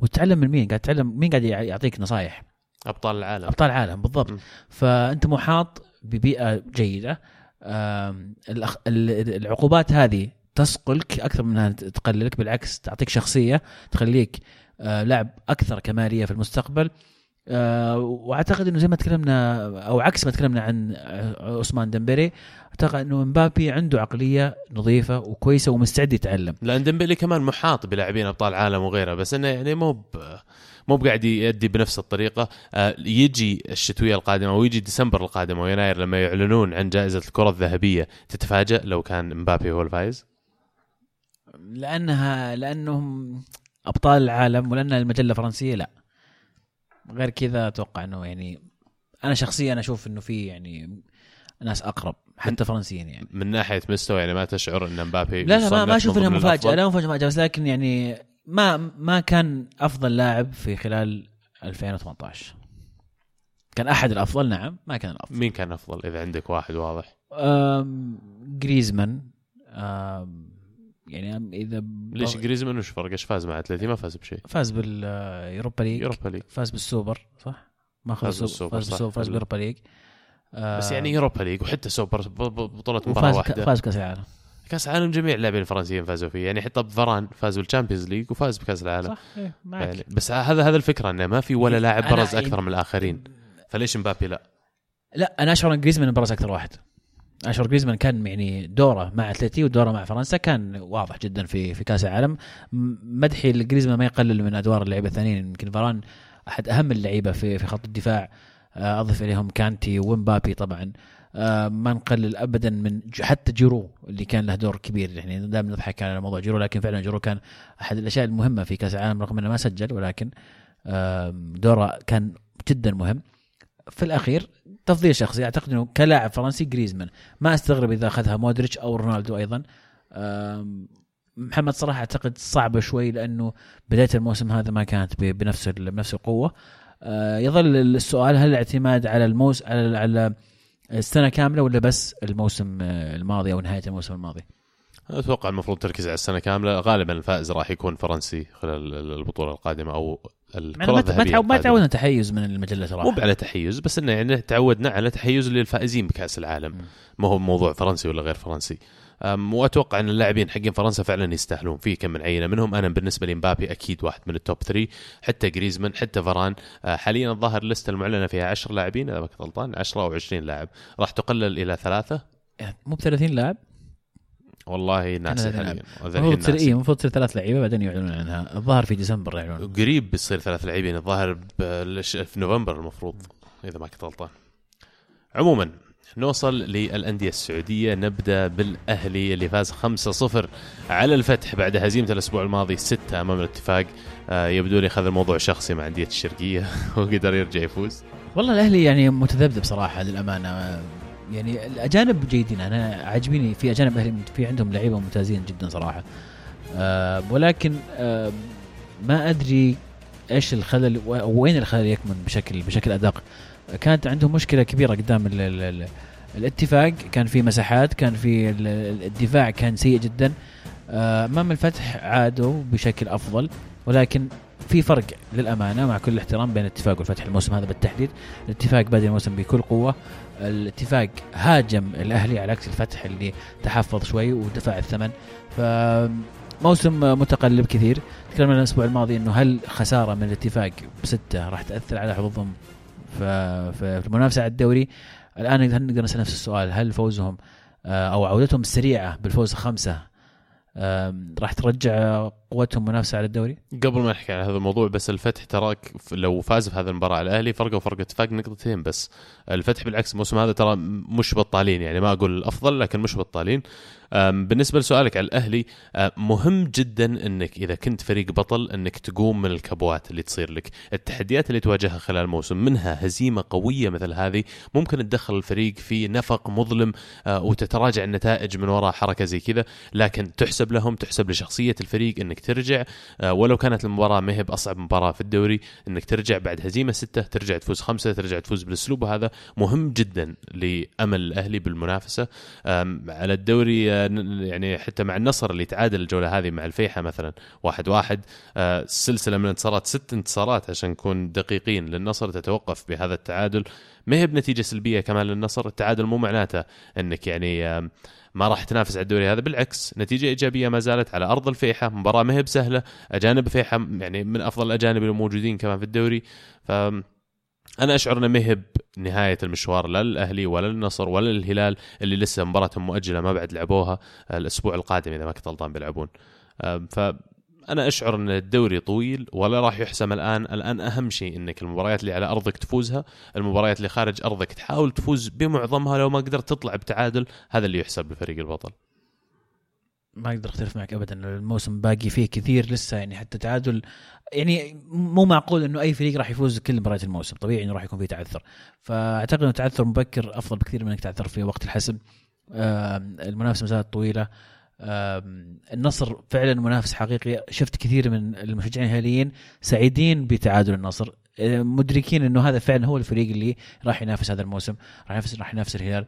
وتتعلم من مين؟ قاعد تتعلم مين قاعد يعطيك نصايح. أبطال العالم. أبطال العالم بالضبط. م. فأنت محاط ببيئة جيدة العقوبات هذه تصقلك أكثر من أنها تقللك بالعكس تعطيك شخصية تخليك آه، لاعب أكثر كمالية في المستقبل آه، وأعتقد إنه زي ما تكلمنا أو عكس ما تكلمنا عن آه، عثمان ديمبلي أعتقد إنه مبابي عنده عقلية نظيفة وكويسة ومستعد يتعلم لأن ديمبلي كمان محاط بلاعبين أبطال عالم وغيره بس إنه يعني مو. مو بقاعد يؤدي بنفس الطريقة. آه، يجي الشتوية القادمة ويجي ديسمبر القادم ويناير لما يعلنون عن جائزة الكرة الذهبية تتفاجأ لو كان مبابي هو الفايز؟ لأنها لأنهم أبطال العالم ولأن المجلة فرنسيه لا. غير كذا أتوقع إنه يعني أنا شخصيا أشوف إنه في يعني ناس أقرب حتى فرنسيين يعني. من ناحية مستوى يعني ما تشعر إن مبابي لا لا ما, أشوف انها مفاجأة؟ لا مفاجأة بس لكن يعني ما ما كان أفضل لاعب في خلال 2018 كان أحد الأفضل؟ نعم ما كان الأفضل. مين كان أفضل إذا عندك واحد واضح؟ أم جريزمان. أم يعني إذا ليش جريزمان؟ وش فرق؟ إيش فاز مع اتلتي ما فاز بشيء. فاز باليوروبا ليج. يوروبا ليج. فاز بالسوبر صح؟ ما أخذ فاز السوبر بالسوبر، فاز. بالسوبر فاز باليوروبا ليج. آه، بس يعني يوروبا ليج وحتى سوبر بطولة مباراة واحدة. فاز بكاس العالم. كاس العالم جميع اللاعبين الفرنسيين فازوا فيه. يعني حتى فران فاز بالشامبيونز ليج وفاز بكاس العالم. صح إيه معك يعني بس هذا هذا الفكرة إنه ما في ولا لاعب أنا برز أكثر من الآخرين. فليش مبابي لا؟ لا أنا أشعر إن جريزمان برز أكثر واحد. أشعر جريزمان كان يعني دوره مع اتلتي ودوره مع فرنسا كان واضح جدا في في كاس العالم. مدحي لجريزمان ما يقلل من أدوار اللعيبة الثانيين. يمكن فران أحد أهم اللعيبة في في خط الدفاع. آه، اضف إليهم كانتي ومبابي طبعا. ما نقلل ابدا من حتى جيرو اللي كان له دور كبير. يعني دائما نضحك على موضوع جيرو لكن فعلا جيرو كان أحد الأشياء المهمة في كأس العالم رغم إنه ما سجل ولكن دوره كان جدا مهم. في الأخير تفضيل شخصي أعتقد إنه كلاعب فرنسي جريزمان. ما أستغرب إذا أخذها مودريتش أو رونالدو أيضا. محمد صلاح أعتقد صعبه شوي لأنه بداية الموسم هذا ما كانت بنفس بنفس القوة. آه، يظل السؤال هل الاعتماد على الموس على على السنة كاملة ولا بس الموسم آه، الماضي أو نهاية الموسم الماضي؟ أتوقع المفروض تركز على السنة كاملة غالبا الفائز راح يكون فرنسي خلال البطولة القادمة أو الكرة الذهبية ما. تعودنا تحيز من المجلة صراحة مو على تحيز بس إنه يعني تعودنا على تحيز للفائزين بكأس العالم. ما هو موضوع فرنسي ولا غير فرنسي وأتوقع إن اللاعبين حقين فرنسا فعلا يستاهلون في كم من عينة. منهم أنا بالنسبة لي مبابي أكيد واحد من التوب 3 حتى جريزمان حتى فران أه، حاليا الظاهر اللسته المعلنة فيها 10 لاعبين إذا ما كنت غلطان 10 أو 20 لاعب. راح تقلل إلى ثلاثة؟ يعني مو ب 30 لاعب؟ والله ناسي 30 لاعب. حاليا المفروض تصير. اي المفروض تصير ثلاث لعيبة بعدين يعلنون عنها. الظاهر في ديسمبر يعلنون. قريب بيصير ثلاث لاعبين الظاهر في نوفمبر المفروض إذا ما كنت غلطان. عموما نوصل للأندية السعودية. نبدأ بالأهلي اللي فاز 5-0 على الفتح بعد هزيمة الأسبوع الماضي 6 أمام الاتفاق. آه، يبدو لي اخذ الموضوع شخصي مع أندية الشرقية وقدر يرجع يفوز. والله الأهلي يعني متذبذب صراحة للأمانة. يعني الأجانب جيدين. أنا عاجبيني في أجانب أهلي في عندهم لعيبة ممتازين جدا صراحة. أه ولكن أه ما أدري إيش الخلل وين الخلل يكمن بشكل بشكل أدق. كانت عندهم مشكلة كبيرة قدام ال ال ال الاتفاق. كان في مساحات كان في ال- ال- الدفاع كان سيء جدا. آه، أمام الفتح عادوا بشكل أفضل ولكن في فرق للأمانة مع كل الاحترام بين الاتفاق والفتح الموسم هذا بالتحديد. الاتفاق بادئ الموسم بكل قوة. الاتفاق هاجم الأهلي على عكس الفتح اللي تحفظ شوي ودفع الثمن. فموسم متقلب كثير. تكلمنا الأسبوع الماضي إنه هل خسارة من الاتفاق بستة راح تأثر على حظوظهم ف- في المنافسة على الدوري الآن نقدر نسأل نفس السؤال هل فوزهم آه، أو عودتهم السريعة بالفوز خمسه راح ترجع قوتهم منافسة على الدوري؟ قبل ما نحكي على هذا الموضوع بس الفتح تراك لو فاز في هذه المباراة الأهلي فرقة وفرق اتفاق نقطتين بس الفتح بالعكس الموسم هذا ترى مش بطالين يعني ما أقول الافضل لكن مش بطالين بالنسبة لسؤالك على الأهلي أه، مهم جدا إنك إذا كنت فريق بطل إنك تقوم من الكبوات اللي تصير لك. التحديات اللي تواجهها خلال الموسم منها هزيمة قوية مثل هذه ممكن تدخل الفريق في نفق مظلم أه، وتتراجع النتائج من وراء حركة زي كذا لكن تحسب لهم تحسب لشخصية الفريق إنك ترجع أه، ولو كانت المباراة ما هي بأصعب مباراة في الدوري إنك ترجع بعد هزيمة ستة ترجع تفوز خمسة ترجع تفوز بالأسلوب هذا. مهم جدا لأمل الأهلي بالمنافسة. على الدوري ن- يعني حتى مع النصر اللي تعادل الجولة هذه مع الفيحة مثلا واحد واحد آه، سلسلة من الانتصارات ست انتصارات عشان نكون دقيقين للنصر تتوقف بهذا التعادل. ما هي بنتيجة سلبية كمان للنصر؟ التعادل مو معناته إنك يعني ما راح تنافس على الدوري هذا بالعكس نتيجة إيجابية ما زالت على أرض الفيحة مباراة ما هي بسهلة أجانب الفيحة يعني من أفضل الأجانب الموجودين كمان في الدوري. ف أنا أشعر إنه ما هي بنهايه المشوار لا للأهلي ولا للنصر ولا للهلال اللي لسه مباراتهم مؤجلة ما بعد لعبوها الأسبوع القادم إذا ما كنت غلطان بيلعبون. أم، فانا أشعر إن الدوري طويل ولا راح يحسم الآن. الآن أهم شيء إنك المباريات اللي على أرضك تفوزها المباريات اللي خارج أرضك تحاول تفوز بمعظمها لو ما قدرت تطلع بتعادل هذا اللي يحسب لفريق البطل. ما أقدر أختلف معك ابدا الموسم باقي فيه كثير لسه يعني حتى تعادل. يعني مو معقول إنه أي فريق راح يفوز كل مباريات الموسم طبيعي إنه راح يكون فيه تعثر. فأعتقد إنه تعثر مبكر أفضل بكثير من إنك تعثر في وقت الحسم. المنافسة ما زالت طويله النصر فعلا منافس حقيقي. شفت كثير من المشجعين الهلاليين سعيدين بتعادل النصر. مدركين إنه هذا فعلا هو الفريق اللي راح ينافس هذا الموسم راح ينافس راح ينافس الهلال.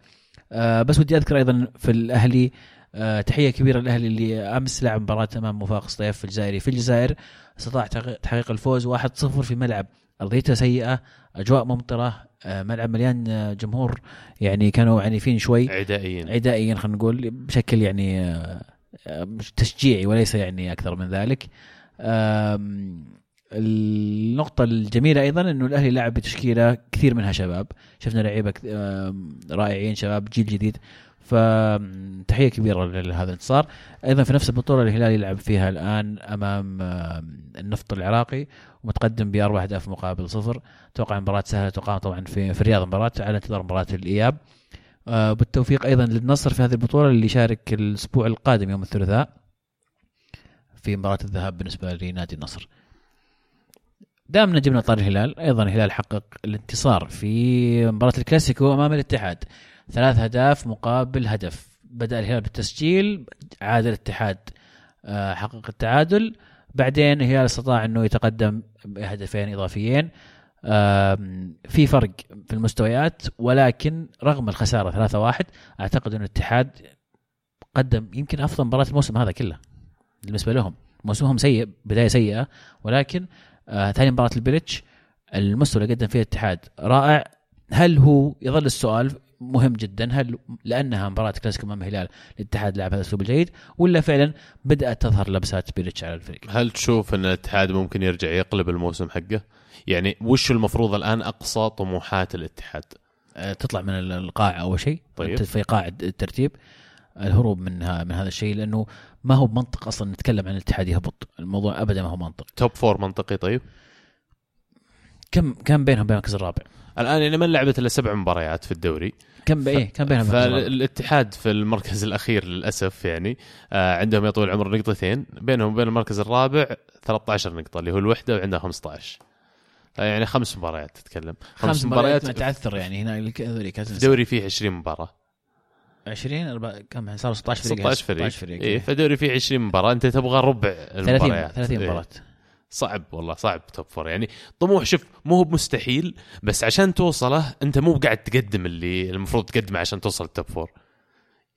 آه، بس ودي أذكر أيضا في الأهلي آه، تحية كبيرة للأهلي اللي أمس لعب مباراة أمام وفاق سطيف الجزائري. في الجزائر استطاع تحقيق- الفوز 1-0 في ملعب أرضيته سيئة أجواء ممطرة آه، ملعب مليان آه، جمهور يعني كانوا عنيفين شوي. عدائيا. عدائيا خلينا نقول بشكل يعني آه، آه، تشجيعي وليس يعني أكثر من ذلك. النقطة الجميلة أيضا أنه الأهلي لعب بتشكيلة كثير منها شباب. شفنا لعيبة رائعين شباب جيل جديد. فتحية كبيرة لهذا الانتصار. أيضا في نفس البطولة الهلال يلعب فيها الآن أمام آه، النفط العراقي ومتقدم باربع أهداف مقابل صفر. أتوقع مباراة سهلة تقام طبعا في في الرياض مباراة على انتظار مباراة الإياب. آه، بالتوفيق أيضا للنصر في هذه البطولة اللي يشارك الأسبوع القادم يوم الثلاثاء في مباراة الذهاب بالنسبة لنادي النصر. دامنا جبنا طار الهلال أيضا الهلال حقق الانتصار في مباراة الكلاسيكو أمام الاتحاد. ثلاث اهداف مقابل هدف. بدأ الهلال بالتسجيل عاد الاتحاد آه، حقق التعادل. بعدين الهلال استطاع إنه يتقدم بهدفين إضافيين. في فرق في المستويات ولكن رغم الخسارة 3-1 أعتقد ان الاتحاد قدم يمكن أفضل مباراة الموسم هذا كله بالنسبة لهم. موسمهم سيء بداية سيئة ولكن آه ثاني مباراة بيليتش المستوى اللي قدم فيه الاتحاد رائع. هل هو يظل السؤال مهم جدا هل لأنها مباراة كلاسيكو أمام الهلال الاتحاد لعب هذا الاسلوب الجيد ولا فعلا بدأت تظهر لمسات بيليتش على الفريق؟ هل تشوف أن الاتحاد ممكن يرجع يقلب الموسم حقه؟ يعني وش المفروض الآن أقصى طموحات الاتحاد؟ آه، تطلع من القاع أول شيء طيب. في قاع الترتيب الهروب من من هذا الشيء لأنه ما هو بمنطق أصلا نتكلم عن الاتحاد يهبط الموضوع ابدا ما هو منطق توب فور منطقي طيب؟ كم كم بينهم بين المركز الرابع الآن يعني ما لعبت إلا سبع مباريات في الدوري. كم إيه كم بينهم؟ فالاتحاد في المركز الأخير للأسف يعني آه عندهم يا طويل العمر نقطتين. بينهم وبين المركز الرابع 13 نقطة اللي هو الوحدة وعندها 15 آه يعني خمس مباريات تتكلم. خمس مباريات ما تعثر يعني هنا في دوري فيه 20 مباراة. 20 أربعة- كم؟ صار 16 فريق 16 فريق. 16 فريق إيه فدوري فيه 20 مباراة. أنت تبغى ربع 30 المباريات 30 إيه. صعب والله صعب top four يعني طموح شوف مو هو مستحيل بس عشان توصله انت مو قاعد تقدم اللي المفروض تقدمه عشان توصل ال top four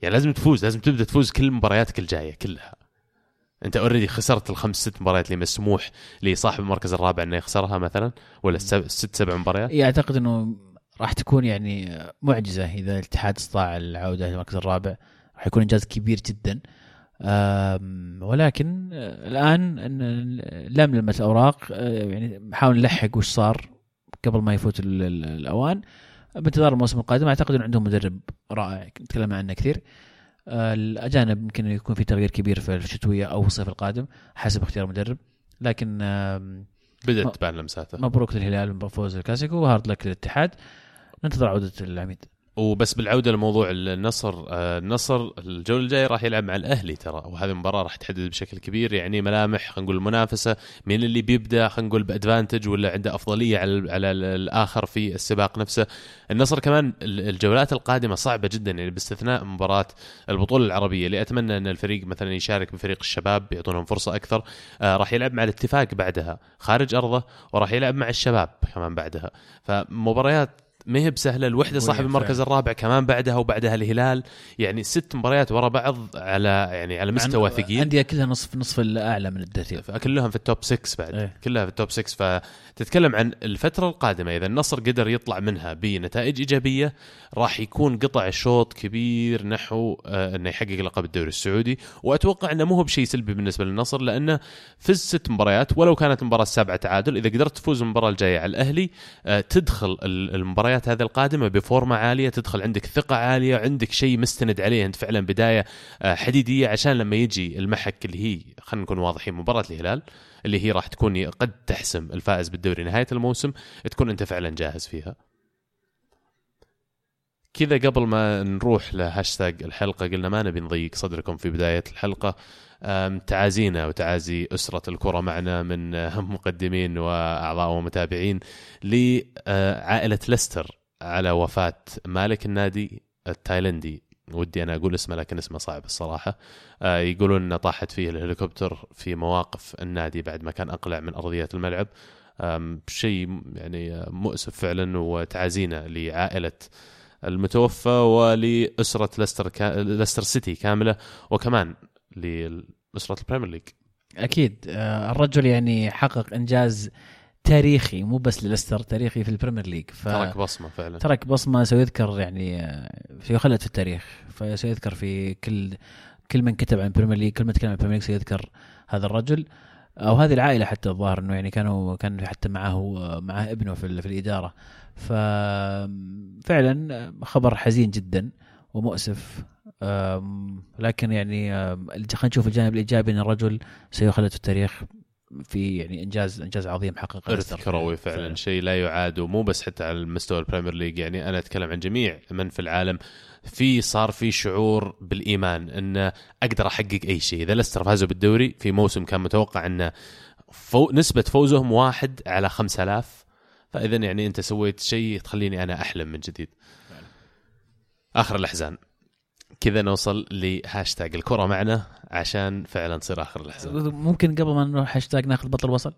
يعني لازم تفوز لازم تبدأ تفوز كل مبارياتك الجاية كلها. انت already خسرت الخمس ست مباريات اللي مسموح لصاحب المركز الرابع انه يخسرها مثلا ولا الست سبع مباريات؟ أعتقد إنه راح تكون يعني معجزة إذا الاتحاد استطاع العودة إلى المركز الرابع. راح يكون إنجاز كبير جدا. ولكن آه، الآن لملمه الاوراق آه، يعني نحاول نلحق وش صار قبل ما يفوت ال- ال- الأوان. بانتظار الموسم القادم أعتقد ان عندهم مدرب رائع تكلمنا عنه كثير. آه، الأجانب يمكن يكون في تغيير كبير في الشتوية أو الصيف القادم حسب اختيار المدرب. لكن بدأت تبان لمساته. مبروك للهلال بفوز الكلاسيكو وهارد لك للاتحاد. ننتظر عودة العميد. وبس بالعودة لموضوع النصر آه، النصر الجوله الجايه راح يلعب مع الأهلي ترى وهذه المباراة راح تحدد بشكل كبير يعني ملامح خلينا نقول المنافسه مين اللي بيبدأ خلينا نقول بأدفانتج ولا عنده أفضلية على على الآخر في السباق نفسه. النصر كمان ال- الجولات القادمة صعبة جدا يعني باستثناء مباراة البطولة العربية اللي أتمنى أن الفريق مثلا يشارك بفريق الشباب يعطونهم فرصة أكثر آه، راح يلعب مع الاتفاق بعدها خارج أرضه وراح يلعب مع الشباب كمان بعدها. فمباريات ما هي بسهلة. الوحدة صاحب. المركز الرابع كمان بعدها وبعدها الهلال. يعني ست مباريات ورا بعض على يعني على مستوى ثقيل. انديه كلها نصف نصف الأعلى من الترتيب كلهم في ال top 6 بعد. إيه. كلها في ال top 6 فتتكلم عن الفترة القادمة. إذا النصر قدر يطلع منها بنتائج إيجابية راح يكون قطع شوط كبير نحو آه إنه يحقق لقب الدوري السعودي. وأتوقع إنه مو بشيء سلبي بالنسبة للنصر لأنه فز ست مباريات ولو كانت المباراه السابعه تعادل إذا قدرت تفوز المباراة الجاية على الأهلي آه تدخل ال- المباريات هذه القادمة بفورمة عالية تدخل عندك ثقة عالية عندك شيء مستند عليه. أنت فعلا بداية آه، حديدية عشان لما يجي المحك اللي هي خلينا نكون واضحين مباراة الهلال اللي هي راح تكون قد تحسم الفائز بالدوري نهاية الموسم تكون أنت فعلا جاهز فيها. كذا قبل ما نروح لهاشتاج الحلقة قلنا ما نبي نضيق صدركم في بداية الحلقة أم، تعازينا وتعازي أسرة الكرة معنا من مقدمين وأعضاء ومتابعين لعائلة ليستر على وفاة مالك النادي التايلندي ودي أنا أقول اسمه لكن اسمه صعب الصراحة. آه، يقولون إنه طاحت فيه الهليكوبتر في مواقف النادي بعد ما كان أقلع من أرضية الملعب. شيء يعني آه، مؤسف فعلا وتعازينا لعائلة المتوفى ولأسرة ليستر كا... ليستر سيتي كاملة وكمان لأسرة البريمير ليج. أكيد. آه، الرجل يعني حقق إنجاز تاريخي مو بس لليستر تاريخي في البريمير ليج. ف... ترك بصمة فعلا. ترك بصمة سيذكر يعني آه، سيخلد في التاريخ. فسيذكر في كل كل من كتب عن البريمير ليج كل من تكلم عن البريمير ليج سيذكر هذا الرجل. أو هذه العائلة حتى الظاهر إنه يعني كانوا كان حتى معه معه ابنه في, ال- في الإدارة. ففعلا خبر حزين جدا ومؤسف. لكن يعني خلينا نشوف الجانب الإيجابي إن الرجل سيخلد في التاريخ. في يعني إنجاز إنجاز عظيم حققه ارث كروي فعلا. شيء لا يعاد ومو بس حتى على المستوى البريمير ليج يعني أنا أتكلم عن جميع من في العالم. في صار في شعور بالإيمان إن أقدر أحقق أي شيء. إذا ليستر فازوا بالدوري في موسم كان متوقع إن فو نسبة فوزهم واحد على 5000 فاذا يعني أنت سويت شيء تخليني أنا أحلم من جديد. آخر الأحزان. كذا نوصل لهاشتاج الكرة معنا عشان فعلا تصير آخر الاحزان ممكن قبل ما نروح هاشتاج ناخذ بطل وبصل؟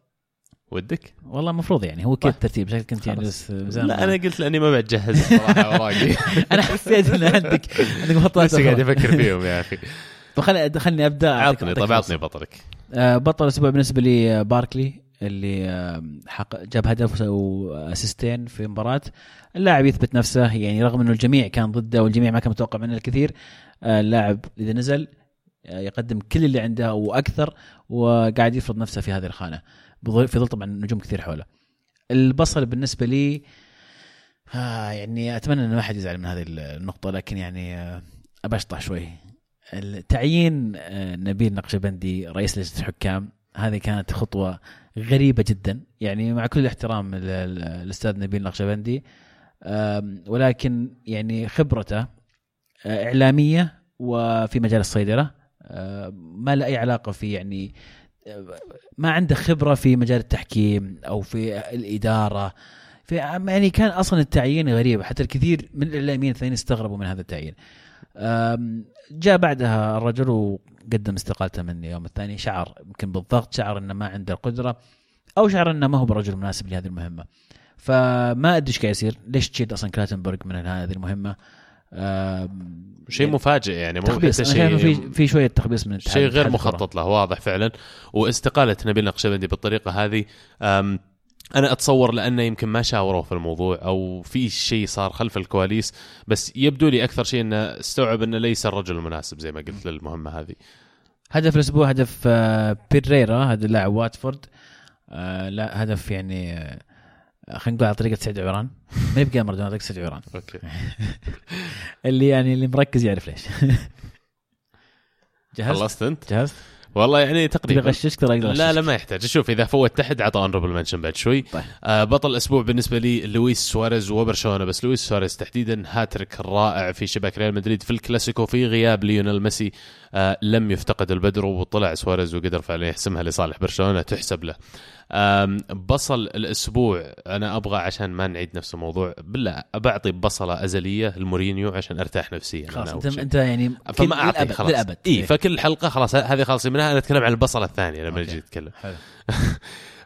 ودك؟ والله المفروض يعني هو كذا الترتيب شكلك كنت يعني بس لا أنا قلت لأني ما بعد جهز صراحة أوراقي. أنا حسيت إن عندك عندك مخططات بس قاعد. أفكر فيهم يا أخي. فخلني خلني أبدأ. عطني طب فرصة. عطني بطلك. آه، بطل الأسبوع بالنسبة لي آه، باركلي. اللي حق جاب هدف واسيستين في مباراة. اللاعب يثبت نفسه يعني رغم إنه الجميع كان ضده والجميع ما كان متوقع منه الكثير آه، اللاعب إذا نزل آه، يقدم كل اللي عنده وأكثر وقاعد يفرض نفسه في هذه الخانة في ظل طبعا نجوم كثير حوله. البصل بالنسبة لي آه يعني أتمنى ان ما حد يزعل من هذه النقطة لكن يعني أبشطح شوي. التعيين آه، نبيل نقشبندي رئيس لجنة الحكام. هذه كانت خطوة غريبة جدا. يعني مع كل الاحترام لل- لل- للاستاذ نبيل نقشبندي ولكن يعني خبرته آه، إعلامية وفي مجال الصيدلة ما له أي علاقة في يعني آه، ما عنده خبرة في مجال التحكيم أو في الإدارة. في يعني كان أصلا التعيين غريب. حتى الكثير من الإعلاميين الثانيين استغربوا من هذا التعيين. جاء بعدها الرجل وقدم استقالته من اليوم الثاني. شعر يمكن بالضغط شعر إنه ما عنده القدرة أو شعر إنه ما هو برجل مناسب لهذه المهمة. فما أدري إيش قاعد يصير. ليش تشيل أصلا كلاتنبرغ من هذه المهمة؟ أم، شيء مفاجئ يعني مو شيء في في شوية تخبيص من شيء غير. مخطط له واضح فعلا. واستقالة نبيل نقشبندي بالطريقة هذه أنا أتصور لأنه يمكن ما شاوروا في الموضوع أو في شيء صار خلف الكواليس بس يبدو لي أكثر شيء إنه استوعب إنه ليس الرجل المناسب زي ما قلت للمهمة هذه. هدف الأسبوع هدف آه، بيريرا هذا لاعب واتفورد. آه، لا هدف يعني آه، خلينا نقول على طريقة سعد عوران ما يبقى مردون على طريقه سعد عوران أوكي. اللي يعني اللي مركز يعرف ليش. جهزت؟ خلصت أنت؟ جهزت؟ والله يعني تقريبا اغششك ترى لا لا. ما يحتاج. شوف إذا فوت تحت عطى honorable mention بعد شوي. طيب. آه بطل الأسبوع بالنسبة لي لويس سواريز وبرشلونة. بس لويس سواريز تحديدا هاتريك رائع في شباك ريال مدريد في الكلاسيكو في غياب ليونيل ميسي. آه لم يفتقد البدر وطلع سواريز وقدر فعلا يحسمها لصالح برشلونة تحسب له. بصل الأسبوع. أنا أبغى عشان ما نعيد نفس الموضوع. بالله بعطي بصلة أزلية لمورينيو عشان أرتاح نفسيا خلاص انت. أنت يعني فما اعطي خلاص. للأبد. اي فكل حلقة خلاص هذه خلاص منها أنا اتكلم عن البصلة الثانية لما نتكلم. حلو.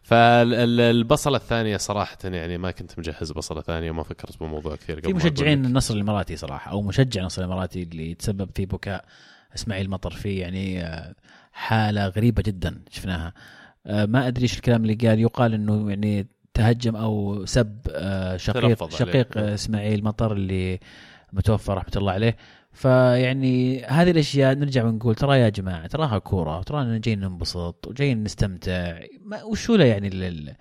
فالبصله الثانية صراحة يعني ما كنت مجهز بصلة ثانية وما فكرت بالموضوع كثير قبل في مشجعين. النصر الإماراتي صراحة أو مشجع النصر الإماراتي اللي تسبب في بكاء إسماعيل مطر في يعني آه، حالة غريبة جدا شفناها. ما أدري إيش الكلام اللي قال. يقال إنه يعني تهجم أو سب آه، شقيق عليه. شقيق آه، إسماعيل مطر اللي متوفى رحمة الله عليه. فيعني هذه الأشياء نرجع ونقول ترى يا جماعة تراها كورة وترانا جايين ننبسط وجايين نستمتع. ما وشو له يعني ال-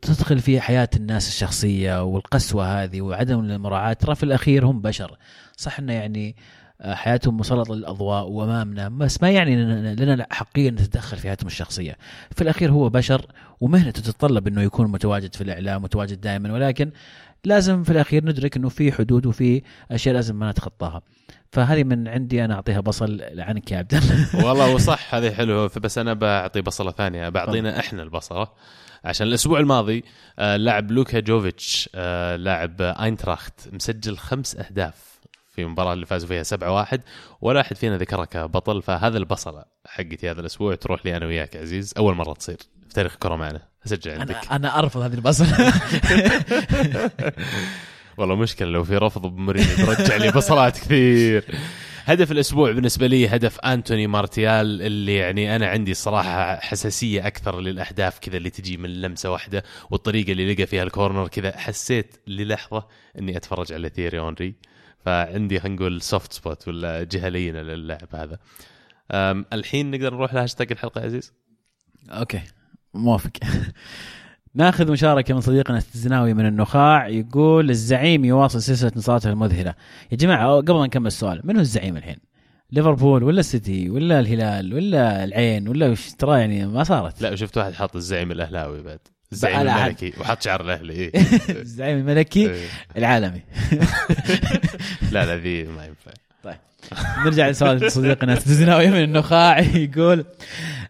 تدخل في حياة الناس الشخصية والقسوة هذه وعدم المراعاة؟ ترى في الأخير هم بشر. صح إنه يعني آه، حياتهم مسلطة للأضواء وأمامنا بس ما يعني لنا حقيه نتدخل في حياتهم الشخصية. في الأخير هو بشر ومهنته تتطلب إنه يكون متواجد في الإعلام متواجد دائما ولكن لازم في الأخير ندرك إنه في حدود وفي أشياء لازم ما نتخطاها. فهذه من عندي أنا أعطيها بصل عنك يا عبد الله والله وصح هذه حلوة بس أنا بعطي بصلة ثانية. بعطينا إحنا البصله عشان الأسبوع الماضي آه لاعب لوكا جوفيتش آه لاعب أينتراخت مسجل خمس أهداف. في المباراه اللي فازوا فيها 7-1 ولا أحد فينا ذكرها كبطل فهذا البصلة حقتي هذا الأسبوع تروح لي أنا وياك عزيز. أول مرة تصير في تاريخ الكره معنا. أسجل عندك. أنا أنا أرفض هذه البصل والله مشكلة لو في رفض بمورينيو برجع لي بصلات كثير. هدف الأسبوع بالنسبة لي هدف أنتوني مارتيال اللي يعني أنا عندي صراحة حساسية أكثر للأهداف كذا اللي تجي من لمسة واحدة والطريقة اللي لقى فيها ال corner كذا حسيت للحظة إني أتفرج على تيري هنري. فعندي خلينا نقول soft spot ولا جهه لينه للاعب هذا الحين نقدر نروح لهاشتاج الحلقة يا عزيز؟ okay. موافق. ناخذ مشاركة من صديقنا الزناوي من النخاع. يقول الزعيم يواصل سلسلة انتصاراته المذهلة. يا جماعة قبل ما نكمل السؤال من هو الزعيم الحين؟ ليفربول ولا السيتي ولا الهلال ولا العين ولا وش ترى يعني ما صارت؟ لا شفت واحد حاط الزعيم الأهلاوي بعد. الزعيم. الملكي. وحط شعر الأهلي. إيه. الزعيم الملكي إيه. العالمي. لا لا ذي ما ينفع. نرجع لسؤال صديقنا الزناوي من النخاع يقول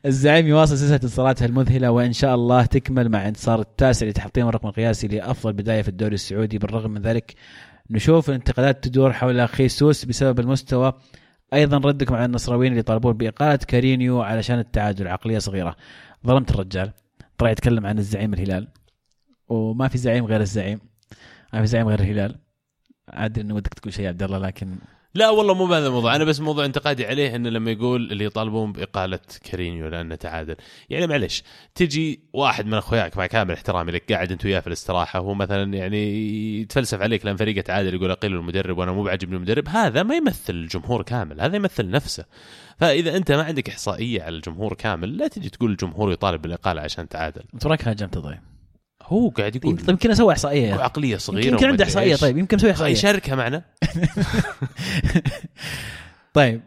الزعيم يواصل سلسلة انتصاراته المذهلة وإن شاء الله تكمل مع انتصار التاسع لتحطيم الرقم القياسي لأفضل بداية في الدوري السعودي. بالرغم من ذلك نشوف الانتقادات تدور حول خيسوس بسبب المستوى. أيضا ردكم على النصراويين اللي يطالبون بإقالة كارينيو علشان التعادل عقلية صغيرة. ظلمت الرجال. طلع يتكلم عن الزعيم الهلال. وما في زعيم غير الزعيم. ما في زعيم غير الهلال. عادي إنه ودك تقول شيء يا عبد الله لكن لا والله مو بهذا الموضوع. أنا بس موضوع انتقادي عليه إنه لما يقول اللي يطالبون بإقالة كارينيو لأنه تعادل يعني معلش تجي واحد من أخوياك مع كامل احترامي لك قاعد أنت وياه في الاستراحة وهو مثلا يعني يتفلسف عليك لأن فريقة تعادل يقول اقيلوا المدرب وأنا مو بعاجبني المدرب هذا ما يمثل الجمهور كامل هذا يمثل نفسه. فإذا أنت ما عندك إحصائية على الجمهور كامل لا تجي تقول الجمهور يطالب بالإقالة عشان تعادل. انت وراك هاجمت طيب. هو قاعد يقول طيب يمكن أسوي إحصائية. عقلية صغيرة يمكن عنده إحصائية. طيب يمكن أسوي إحصائية. يشاركها معنا. طيب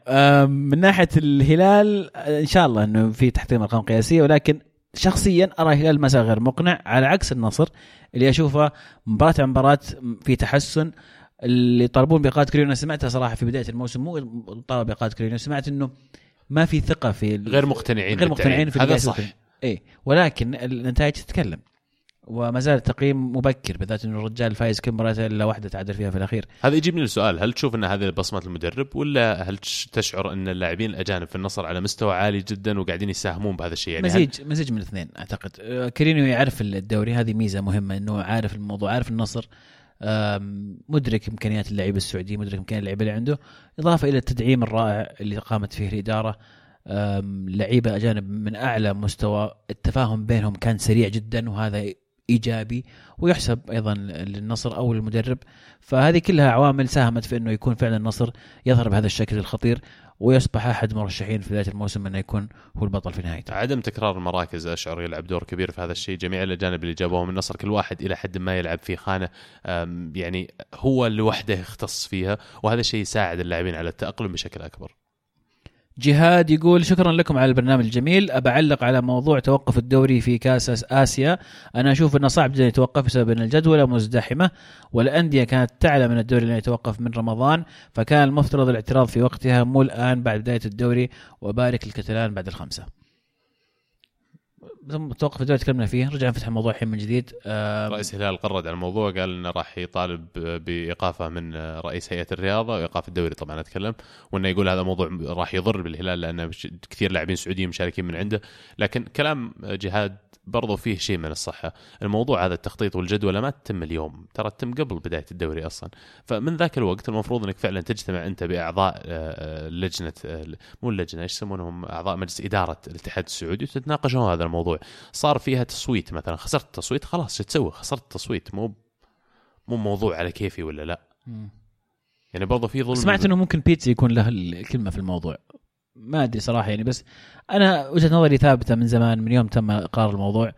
من ناحية الهلال إن شاء الله إنه في تحطيم أرقام قياسية ولكن شخصيا أرى الهلال زال غير مقنع على عكس النصر اللي أشوفه مباراة عن مباراة في تحسن اللي يطالبون باقاله كرينيو أنا سمعتها صراحة في بداية الموسم مو طالب باقاله كرينيو سمعت إنه ما في ثقة في غير مقتنعين غير مقتنعين. في هذا صح. اي ولكن النتائج تتكلم وما زال التقييم مبكر بالذات إنه الرجال فايز كل مباراه إلا واحدة تعادل فيها في الأخير. هذا يجيبني للسؤال هل تشوف إن هذه بصمة المدرب ولا هل تش- تشعر إن اللاعبين الأجانب في النصر على مستوى عالي جدا وقاعدين يساهمون بهذا الشيء؟ يعني هل- مزيج مزيج من الاثنين أعتقد. آه، كرينيو يعرف الدوري هذه ميزة مهمة إنه عارف الموضوع عارف النصر. مدرك إمكانيات اللعيبة السعودي مدرك إمكانيات اللعيبة اللي عنده إضافة إلى التدعيم الرائع اللي قامت فيه الإدارة. لعيبة أجانب من أعلى مستوى التفاهم بينهم كان سريع جدا وهذا إيجابي ويحسب أيضا للنصر أو للمدرب فهذه كلها عوامل ساهمت في إنه يكون فعلا النصر يظهر بهذا الشكل الخطير. ويصبح أحد مرشحين في بدايه الموسم أنه يكون هو البطل في نهايته. عدم تكرار المراكز اشعر يلعب دور كبير في هذا الشيء. جميع الأجانب اللي جابوهم النصر كل واحد إلى حد ما يلعب في خانة يعني هو لوحده يختص فيها وهذا الشيء يساعد اللاعبين على التأقلم بشكل أكبر. جهاد يقول شكرا لكم على البرنامج الجميل. أبعلق على موضوع توقف الدوري في كاس آسيا. أنا أشوف أنه صعب جدا يتوقف بسبب أن الجدولة مزدحمة والأندية كانت تعلم أن الدوري لن يتوقف من رمضان فكان المفترض الاعتراض في وقتها مو الآن بعد بداية الدوري وبارك الكتلان بعد الخمسة. ثم توقف الدوري تكلمنا فيه رجع نفتح الموضوع الحين من جديد. رئيس الهلال قرد على الموضوع قال إنه راح يطالب بإيقافه من رئيس هيئة الرياضة وإيقاف الدوري. طبعا أتكلم وإنه يقول هذا موضوع راح يضر بالهلال لأن كثير لاعبين سعوديين مشاركين من عنده. لكن كلام جهاد برضو فيه شيء من الصحة. الموضوع هذا التخطيط والجدوله ما تتم اليوم. ترى تتم قبل بداية الدوري أصلا. فمن ذاك الوقت المفروض إنك فعلا تجتمع أنت بأعضاء آه، لجنة آه، مو اللجنه إيش يسمونهم؟ أعضاء مجلس إدارة الاتحاد السعودي وتتناقشون هذا الموضوع. صار فيها تصويت مثلا. خسرت التصويت خلاص شو تسوي؟ خسرت التصويت. مو مو موضوع على كيفي ولا لا. يعني برضه في ظلم. سمعت إنه ممكن بيتزي يكون له الكلمة في الموضوع. ما أدري صراحة يعني بس أنا وجهة نظري ثابتة من زمان من يوم تم إقرار الموضوع.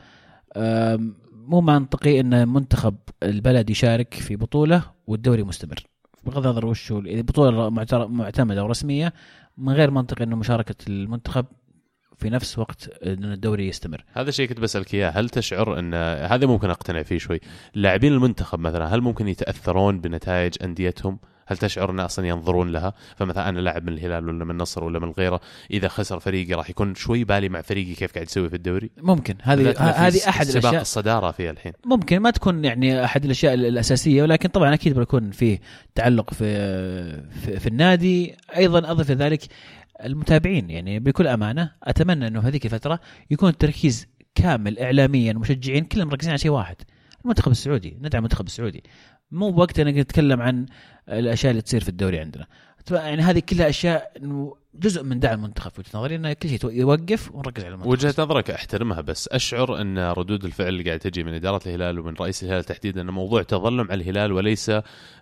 مو منطقي إن منتخب البلد يشارك في بطولة والدوري مستمر. بغض النظر وش هو إذا بطولة معتر- معتمدة ورسمية من غير منطقي إنه مشاركة المنتخب في نفس وقت إن الدوري يستمر. هذا الشيء كنت بسألك إياه. هل تشعر إن هذا ممكن أقتنع فيه شوي؟ لاعبين المنتخب مثلا هل ممكن يتأثرون بنتائج أنديتهم؟ هل تشعر إن أصلا ينظرون لها؟ فمثلا أنا لاعب من الهلال ولا من النصر ولا من غيره إذا خسر فريقي راح يكون شوي بالي مع فريقي كيف قاعد يسوي في الدوري؟ ممكن. هذه هذه أحد سباق الاشياء الصدارة فيها الحين. ممكن. ما تكون يعني أحد الأشياء الأساسية ولكن طبعا أكيد بيكون فيه تعلق في في, في النادي. أيضا أضف ذلك المتابعين. يعني بكل أمانة أتمنى أنه هذيك الفترة يكون التركيز كامل اعلاميا مشجعين كلهم مركزين على شيء واحد المنتخب السعودي ندعم المنتخب السعودي. مو وقت انك نتكلم عن الأشياء اللي تصير في الدوري عندنا. يعني هذه كلها أشياء إنه جزء من دعم المنتخب في وجهة نظري إنه كل شيء يوقف ونركز على المنتخب. وجهة نظرك أحترمها بس أشعر إن ردود الفعل اللي قاعد تجي من إدارة الهلال ومن رئيس الهلال تحديدا إنه موضوع تظلم على الهلال وليس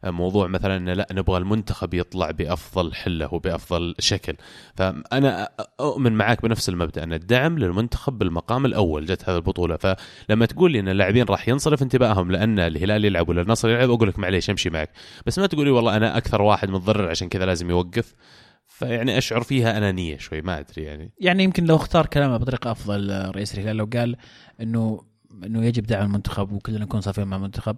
موضوع مثلا إنه لا نبغى المنتخب يطلع بأفضل حلة وبأفضل شكل. فأنا أؤمن معاك بنفس المبدأ إن الدعم للمنتخب بالمقام الأول جت هذه البطولة. فلما تقول لي إن اللاعبين راح ينصرف انتباههم لأن الهلال يلعب ولا النصر يلعب أقول لك معليش أمشي معك. بس ما تقولي والله أنا أكثر واحد متضرر عشان كذا لازم يوقف؟ فيعني أشعر فيها أنانية شوي ما أدري يعني. يعني يمكن لو اختار كلامه بطريقة أفضل رئيس الهلال لو قال إنه إنه يجب دعم المنتخب وكلنا نكون صافيين مع المنتخب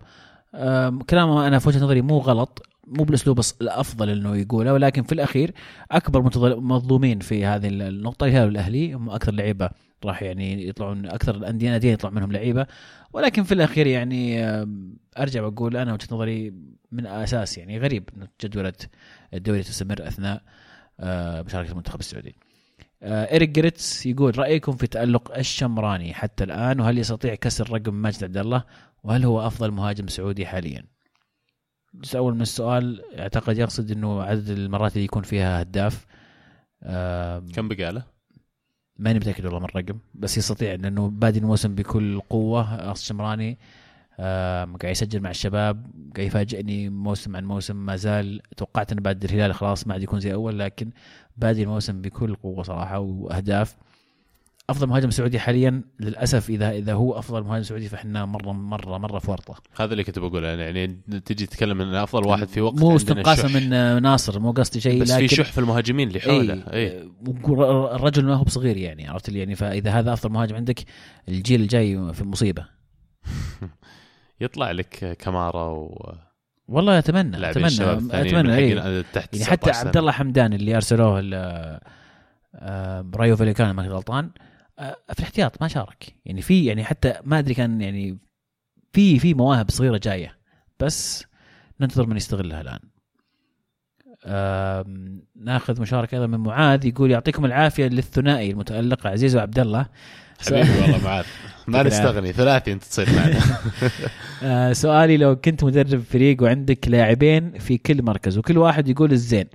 كلامه أنا في وجهة نظري مو غلط مو بالأسلوب الأفضل إنه يقوله ولكن في الأخير أكبر مظلومين في هذه النقطة الهلال والاهلي هم أكثر لعيبة راح يعني يطلعون أكثر الأندية ناديين يطلع منهم لعيبة ولكن في الأخير يعني أرجع وأقول أنا وجهة نظري من أساس يعني غريب إن جدولة الدوري تستمر أثناء مشاركه المنتخب السعودي. إيريك جريتس يقول رأيكم في تألق الشمراني حتى الآن وهل يستطيع كسر رقم ماجد عبد الله وهل هو أفضل مهاجم سعودي حاليا؟ الجزء الأول من السؤال أعتقد يقصد أنه عدد المرات اللي يكون فيها هداف كم بقاله؟ ماني متأكد والله من الرقم بس يستطيع لأنه بادي الموسم بكل قوة الشمراني قاعد يسجل مع الشباب قاعد يفاجئني موسم عن موسم. ما زال توقعت انه بعد الهلال خلاص ما عاد يكون زي أول لكن بادي الموسم بكل قوة صراحة وأهداف. أفضل مهاجم سعودي حاليا للأسف إذا إذا هو أفضل مهاجم سعودي فإحنا مرة مرة مرة في ورطة. هذا اللي كنت بقوله يعني تجي تتكلم إن أفضل واحد في وقت مو استنقاصا من ناصر مو قصدي شيء بس لكن في شح في المهاجمين اللي حوله اي, أي. الرجل ما هو بصغير يعني عرفت لي يعني؟ فإذا هذا أفضل مهاجم عندك الجيل الجاي في مصيبة. يطلع لك كمارا و والله أتمنى أتمنى أتمنى إيه. تحت يعني حتى عبد الله حمدان اللي أرسلوه رايو فاليكان ما غلطان في الاحتياط ما شارك. يعني في يعني حتى ما أدري كان يعني في في مواهب صغيرة جاية بس ننتظر من يستغلها الآن. ناخذ مشاركة أيضا من معاذ يقول يعطيكم العافية للثنائي المتألق عزيز وعبد الله حبيبي والله معاذ. ما نستغني. ثلاثي انت تصير معنا. سؤالي لو كنت مدرب فريق وعندك لاعبين في كل مركز وكل واحد يقول الزين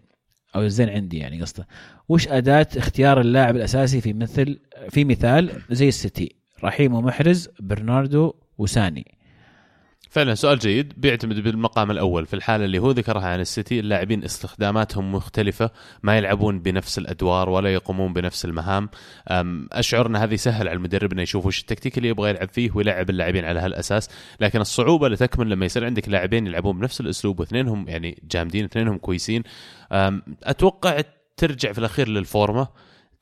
أو الزين عندي يعني قصده وش أداة اختيار اللاعب الأساسي في مثل في مثال زي السيتي؟ رحيم ومحرز برناردو وساني. فعلا سؤال جيد. بيعتمد بالمقام الأول في الحالة اللي هو ذكرها عن السيتي. اللاعبين استخداماتهم مختلفة ما يلعبون بنفس الأدوار ولا يقومون بنفس المهام. أشعر إن هذا يسهل على المدرب إنه يشوف وش التكتيك اللي يبغى يلعب فيه ويلعب اللاعبين على هالأساس. لكن الصعوبة اللي تكمن لما يصير عندك لاعبين يلعبون بنفس الأسلوب واثنينهم يعني جامدين اثنينهم كويسين. أتوقع ترجع في الأخير للفورمة.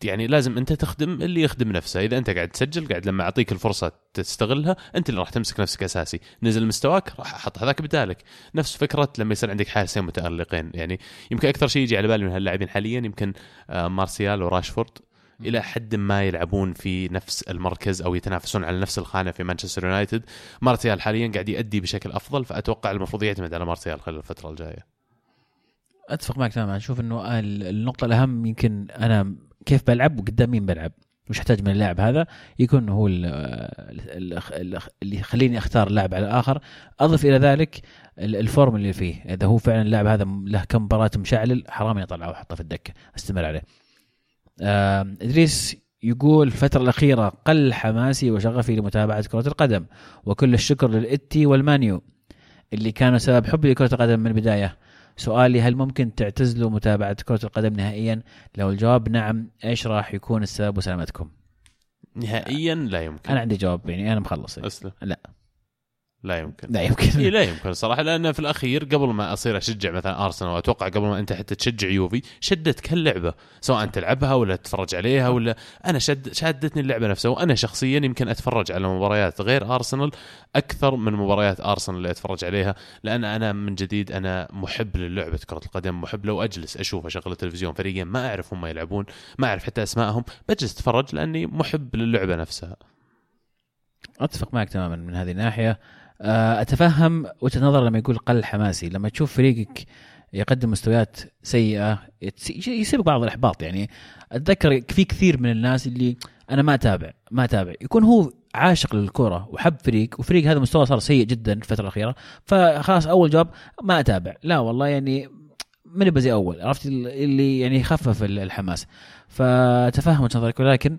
يعني لازم انت تخدم اللي يخدم نفسه. إذا انت قاعد تسجل قاعد لما أعطيك الفرصة تستغلها أنت اللي راح تمسك نفسك أساسي. نزل مستواك راح أحط هذاك بدالك. نفس فكرة لما يصير عندك حارسين متألقين. يعني يمكن أكثر شيء يجي على بالي من هاللاعبين حاليا يمكن مارسيال وراشفورد. إلى حد ما يلعبون في نفس المركز أو يتنافسون على نفس الخانة في مانشستر يونايتد. مارسيال حاليا قاعد يؤدي بشكل أفضل فأتوقع المفروض يعتمد على مارسيال خلال الفترة الجاية. أتفق معك تماما. أشوف إنه النقطة الأهم يمكن أنا كيف بلعب وقدام مين بلعب. وش أحتاج من اللاعب هذا. يكون هو اللي يخليني أختار لاعب على الآخر. أضف إلى ذلك الفورم اللي فيه. إذا هو فعلا اللاعب هذا له كم مباراة مشعلل حرام اطلعه واحطه في الدكة. أستمر عليه. إدريس يقول الفترة الأخيرة قل حماسي وشغفي لمتابعة كرة القدم وكل الشكر للإتي والمانيو اللي كانوا سبب حبي لكرة القدم من البداية. سؤالي هل ممكن تعتزلوا متابعة كرة القدم نهائيا؟ لو الجواب نعم إيش راح يكون السبب وسلامتكم؟ نهائيا لا يمكن أنا عندي جواب يعني أنا مخلص أسلم لا لا يمكن. لا يمكن. إيه لا يمكن صراحة لأن في الأخير قبل ما أصير أشجع مثلا أرسنال وأتوقع قبل ما أنت حتى تشجع يوفي شدتك هاللعبة سواء تلعبها ولا تتفرج عليها ولا أنا شد شادتني اللعبة نفسها وأنا شخصيا يمكن أتفرج على مباريات غير أرسنال أكثر من مباريات أرسنال اللي أتفرج عليها لأن أنا من جديد أنا محب للعبه كرة القدم محب لو أجلس أشوف أشغل التلفزيون فريقين ما أعرف هم يلعبون ما أعرف حتى أسمائهم بجلس أتفرج لأني محب للعبة نفسها. أتفق معك تماما من هذه الناحية. أتفهم وجهة نظر لما يقول قل حماسي. لما تشوف فريقك يقدم مستويات سيئة يسبق بعض الإحباط. يعني أتذكر في كثير من الناس اللي أنا ما أتابع ما أتابع. يكون هو عاشق للكره وحب فريق وفريق هذا مستوى صار سيء جدا الفترة الأخيرة فخلاص أول جواب ما أتابع. لا والله يعني من يبقى زي أول عرفت؟ اللي يعني يخفف الحماس. فتفهم وجهة نظرك ولكن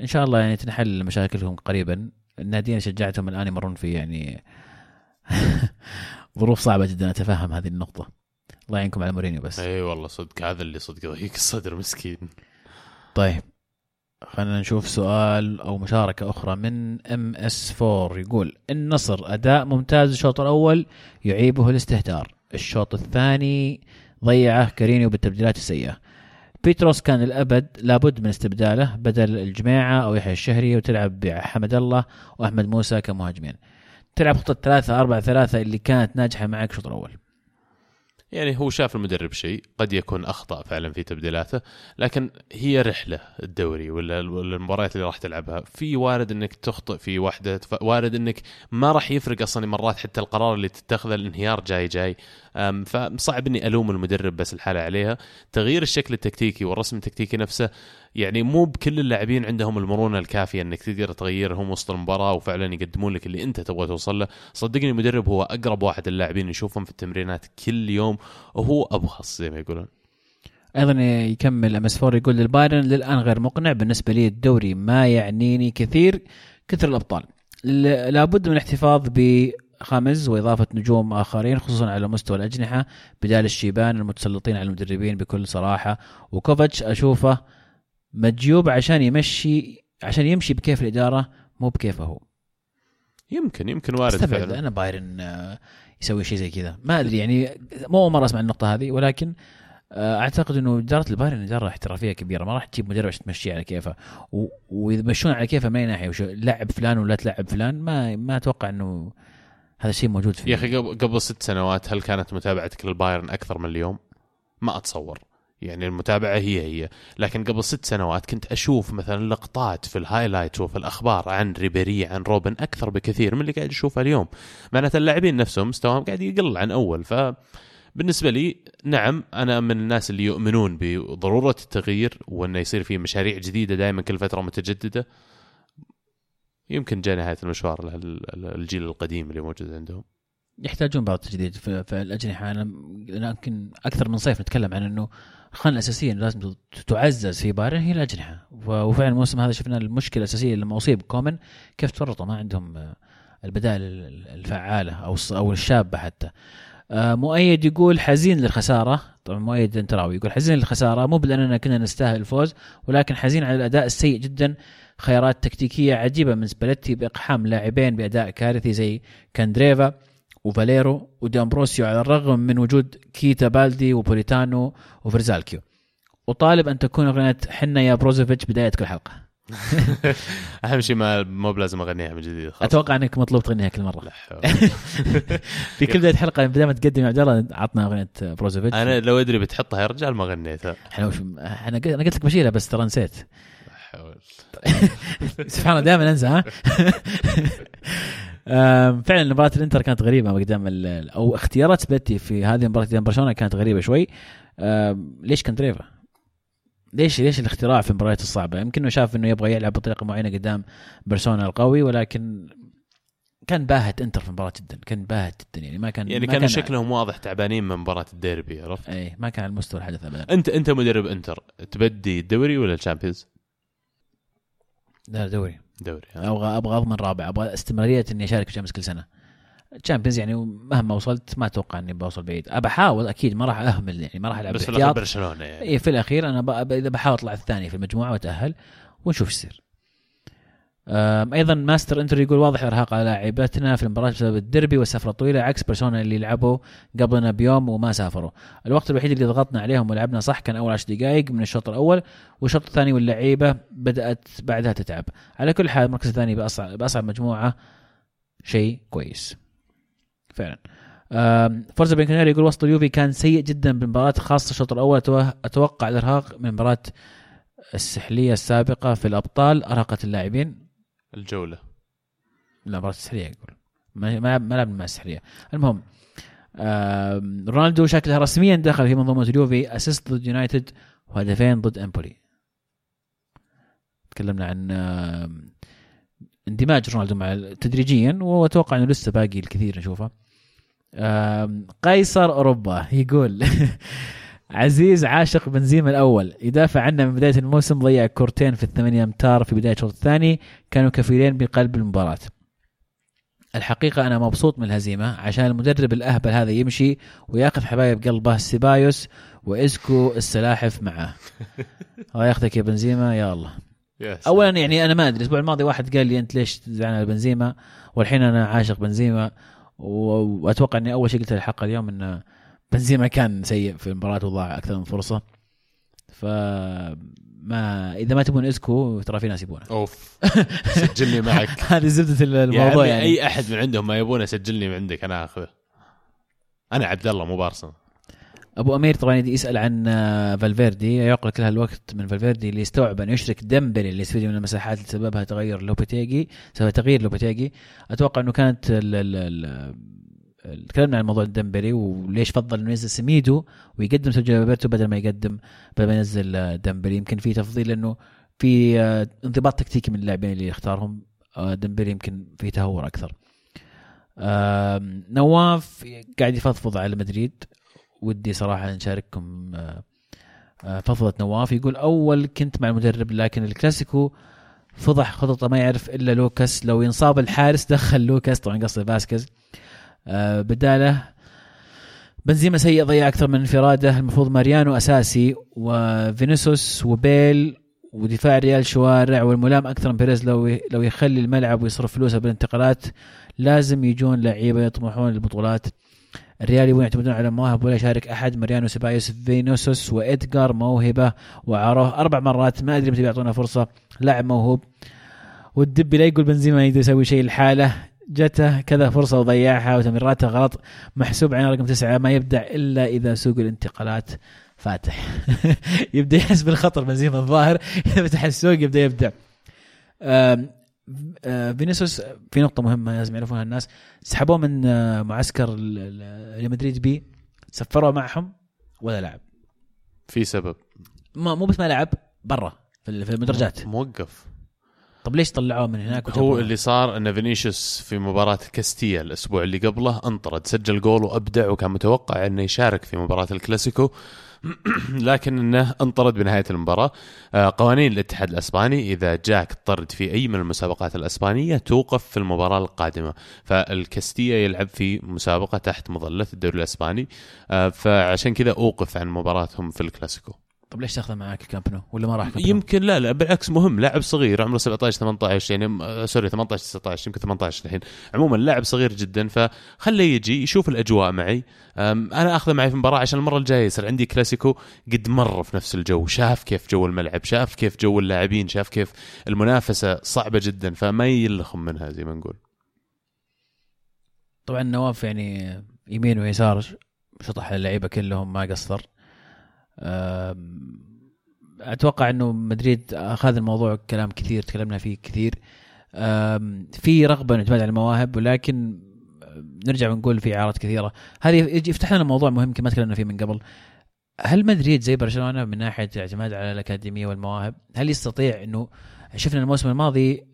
إن شاء الله يعني تنحل مشاكلهم قريبا. الناديين شجعتهم الآن يمرون في يعني ظروف صعبة جدا. أتفهم هذه النقطة. الله يعينكم على مورينيو بس. إي والله صدق هذا اللي صدق ضيق الصدر مسكين. طيب خلينا نشوف سؤال أو مشاركة أخرى من MS 4 يقول النصر أداء ممتاز الشوط الأول يعيبه الاستهتار. الشوط الثاني ضيعه كارينيو بالتبديلات السيئة. بيتروس كان الأبد لابد من استبداله بدل الجماعة أو يحيى الشهري وتلعب بحمد الله وأحمد موسى كمهاجمين. تلعب خطة ثلاثة أربعة ثلاثة اللي كانت ناجحة معك الشوط الأول. يعني هو شاف المدرب شيء قد يكون أخطأ فعلا في تبديلاته لكن هي رحلة الدوري ولا المباريات اللي راح تلعبها. في وارد إنك تخطئ في واحدة وارد إنك ما راح يفرق أصلا مرات حتى القرار اللي تتخذه الانهيار جاي جاي. فصعب إني ألوم المدرب بس الحالة عليها. تغيير الشكل التكتيكي والرسم التكتيكي نفسه يعني مو بكل اللاعبين عندهم المرونة الكافية إنك تقدر تغيرهم وسط المباراة وفعلا يقدمون لك اللي أنت تبغى توصل له. صدقني المدرب هو أقرب واحد اللاعبين نشوفهم في التمرينات كل يوم وهو أبخص زي ما يقولون. أيضا يكمل MS four يقول للبايرن للآن غير مقنع. بالنسبة لي الدوري ما يعنيني كثير كثر الأبطال. لابد من الاحتفاظ خامز وإضافة نجوم آخرين خصوصا على مستوى الأجنحة بدال الشيبان المتسلطين على المدربين بكل صراحة. وكوفاتش أشوفه مجيوب عشان يمشي عشان يمشي بكيف الإدارة مو بكيفه هو. يمكن يمكن وارد فعلا. أنا بايرن آه، يسوي شيء زي كذا. ما أدري يعني مو أول مرة أسمع النقطة هذه ولكن آه، أعتقد إنه إدارة البايرن إدارة احترافية كبيرة. ما راح تجيب مدرب عشان تمشيه على كيفه. ويمشون على كيفه من اي ناحيه لعب فلان ولا تلعب فلان ما ما أتوقع إنه هذا الشيء موجود فيه يا أخي قبل ست سنوات هل كانت متابعتك للبايرن أكثر من اليوم؟ ما أتصور. يعني المتابعة هي هي. لكن قبل ست سنوات كنت أشوف مثلا لقطات في ال highlight وفي الأخبار عن ريبيري عن روبن أكثر بكثير من اللي قاعد اشوفه اليوم. معناته اللاعبين نفسهم مستواهم قاعد يقل عن أول. ف بالنسبة لي نعم أنا من الناس اللي يؤمنون بضرورة التغيير وأنه يصير في مشاريع جديدة دائما كل فترة متجددة. يمكن جاء نهايه المشوار الجيل القديم اللي موجود عندهم. يحتاجون بعض التجديد في, الأجنحة. أنا يمكن أكثر من صيف نتكلم عن إنه الخانة الأساسية لازم تعزز في بايرن هي الأجنحة. وفعلا الموسم هذا شفنا المشكلة الأساسية لما أصيب كومن كيف تورطوا؟ ما عندهم البدائل الفعالة أو أو الشابة حتى. آه، مؤيد يقول حزين للخسارة. طبعا مؤيد انتراوي يقول حزين للخسارة. مو باننا كنا نستاهل الفوز ولكن حزين على الأداء السيء جدا. خيارات تكتيكية عجيبة من سباليتي بإقحام لاعبين بأداء كارثي زي كاندريفا وفاليرو ودامبروسيو على الرغم من وجود كيتا بالدي وبوليتانو وفرساليكو. وطالب أن تكون أغنية حنا يا بروزوفيتش بداية كل حلقة. أهم شيء ما مو بلازم أغنيها من جديد خلاص. أتوقع إنك مطلوب تغنيها كل مرة. في كل بداية حلقة بدل ما تقدم يا عبد الله عطنا أغنية بروزوفيتش. أنا لو أدري بتحطها يا رجال ما غنيتها. إحنا أنا قلت لك بشيلها بس ترى نسيت. سبحان الله دائما أنسى ها فعلا مباراة الإنتر كانت غريبة قدام أو اختيارات سباليتي في هذه المباراة قدام برشلونة كانت غريبة شوي ليش كاندريفا؟ ليش ليش الاختراع في المباريات الصعبة؟ يمكن إنه شاف إنه يبغى يلعب بطريقة معينة قدام برشلونة القوي ولكن كان باهت إنتر في المباراه جدا كان باهت جدا يعني ما كان يعني ما كان, كان شكلهم واضح تعبانين من مباراة الديربي عرفت؟ اي ما كان على المستوى الحدث ابدا انت أنت مدرب إنتر تبدي الدوري ولا ال Champions؟ لا دوري. دوري أبغى أبغى أضمن رابع. أبغى استمرارية إني أشارك في كل سنة. Champions يعني مهما وصلت ما أتوقع إني بوصل بعيد. أبى أحاول أكيد ما راح أهمل يعني ما راح ألعب بس في الأخير برشلونة يعني. إيه في الأخير أنا إذا بحاول أطلع الثاني في المجموعة وأتأهل ونشوف إيش يصير. أيضا ماستر انتر يقول واضح الارهاق على لاعبتنا في المباراة بسبب الدربي والسفرة الطويلة. عكس برشلونه اللي لعبوا قبلنا بيوم وما سافروا. الوقت الوحيد اللي ضغطنا عليهم ولعبنا صح كان أول 10 دقائق من الشوط الأول والشوط الثاني واللعيبة بدأت بعدها تتعب. على كل حال المركز الثاني باصعب بأصعب مجموعة. شيء كويس. فعلا. فرزا بن يقول وسط اليوفي كان سيء جدا بالمباراة خاصة الشوط الأول. أتوقع الإرهاق من مباراة السحلية السابقة في الأبطال أرهقت اللاعبين. الجولة. لا مباراه السحليه يقول ما ما مع السحليه المهم رونالدو شكلها رسميا دخل في منظومة اليوفي assist ضد يونايتد وهدفين ضد إمبولي. تكلمنا عن اندماج رونالدو مع تدريجيا وأتوقع إنه لسه باقي الكثير نشوفه. قيصر أوروبا يقول عزيز عاشق بنزيما الأول. يدافع عنه من بداية الموسم ضيع كورتين في الثمانية أمتار في بداية الشوط الثاني. كانوا كفيلين بقلب المباراة. الحقيقة أنا مبسوط من الهزيمة عشان المدرب الأهبل هذا يمشي وياخذ حبايب قلبه سيبايوس وإسكو السلاحف معه. الله ياخذك يا بنزيما يا الله. اولا يعني أنا ما أدري الأسبوع الماضي واحد قال لي أنت ليش تزعل على بنزيما؟ والحين أنا عاشق بنزيما وأتوقع إني أول شيء قلت الحلقة اليوم ان بنزيما كان سيء في المباراة وضاع أكثر من فرصة. ف ما إذا ما تبون إسكو ترى في ناس يبونه. أوف. سجلني معك. هذه زبدة الموضوع الموضوع يعني. اي أحد من عندهم ما يبونه سجلني من عندك أنا أخذه. أنا عبد الله مو بارسنال أبو أمير طبعا يسأل عن آه، فالفيردي. يعقل كل هالوقت من فالفيردي اللي يستوعب أن يشرك ديمبلي اللي يستفيد من المساحات اللي سببها تغير لوبيتيجي سبب تغيير لوبيتيجي. أتوقع إنه كانت ال ال ال- تكلمنا عن موضوع ديمبلي وليش فضل إنه ينزل سميدو ويقدم سيرجيو روبرتو بدل ما يقدم بدل ما ينزل آه، ديمبلي. يمكن في تفضيل لأنه في آه، انضباط تكتيكي من اللاعبين اللي يختارهم. آه، ديمبلي يمكن في تهور أكثر. نواف قاعد يفضفض على مدريد. ودي صراحة نشارككم فضفضه نواف. يقول أول كنت مع المدرب لكن الكلاسيكو فضح خططه ما يعرف إلا لوكاس. لو ينصاب الحارس دخل لوكاس طبعا قصدي فاسكيز. بداله. بنزيما سيء ضيع أكثر من انفراده. المفروض ماريانو أساسي وفينيسوس وبيل ودفاع ريال شوارع والملام أكثر من بيريز. لو لو يخلي الملعب ويصرف فلوسه بالانتقالات لازم يجون لعيبة يطمحون للبطولات. الريال يبون يعتمدون على مواهب ولا يشارك أحد. ماريانو سيبايوس فينوسوس وادجار موهبة وأعاروه أربع مرات. ما أدري متى بيعطونا فرصة. لاعب موهوب. والدبي لا يقول بنزيما ما يقدر يسوي شيء لحاله. جته كذا فرصة وضيعها وتمريراته غلط محسوب على رقم تسعة ما يبدع إلا إذا سوق الانتقالات فاتح. يبدأ يحس بالخطر بنزيما الظاهر إذا فتح السوق يبدأ يبدع آه، فينيسيوس في نقطة مهمة لازم يعرفونها الناس. سحبوه من آه، معسكر ال- ال- ريال مدريد بي سفروا معهم ولا لعب؟ في سبب. ما مو بس ما لعب برا في المدرجات. موقف. طب ليش طلعوه من هناك هو؟ اللي صار إن فينيسيوس في مباراة كاستيا الأسبوع اللي قبله انطرد سجل جول وأبدع وكان متوقع إنه يشارك في مباراة الكلاسيكو لكن إنه انطرد بنهاية المباراة. آه، قوانين الاتحاد الأسباني إذا جاك طرد في أي من المسابقات الأسبانية توقف في المباراة القادمة. فالكاستيا يلعب في مسابقة تحت مظلة الدوري الأسباني. آه، فعشان كذا أوقف عن مباراتهم في الكلاسيكو. طب ليش تاخذه معك كامب نو ولا ما راح كامب نو؟ يمكن لا لا بالعكس مهم. لاعب صغير عمره 17 18 يعني آه، sorry 18 19 يمكن 18 الحين. عموما لاعب صغير جدا فخليه يجي يشوف الأجواء معي. أنا أخذه معي في المباراة عشان المرة الجاية يصير عندي كلاسيكو. قد مر في نفس الجو شاف كيف جو الملعب شاف كيف جو اللاعبين شاف كيف المنافسة صعبة جدا فما يلخم منها زي ما نقول. طبعا نواف يعني يمين ويسار شطح اللعيبة كلهم ما قصر. أتوقع إنه مدريد أخذ الموضوع كلام كثير تكلمنا فيه كثير. في رغبة الاعتماد على المواهب ولكن نرجع ونقول في إعارات كثيرة. هذه يفتح لنا موضوع مهم كما تكلمنا فيه من قبل. هل مدريد زي برشلونة من ناحية الاعتماد على الأكاديمية والمواهب هل يستطيع انه شفنا الموسم الماضي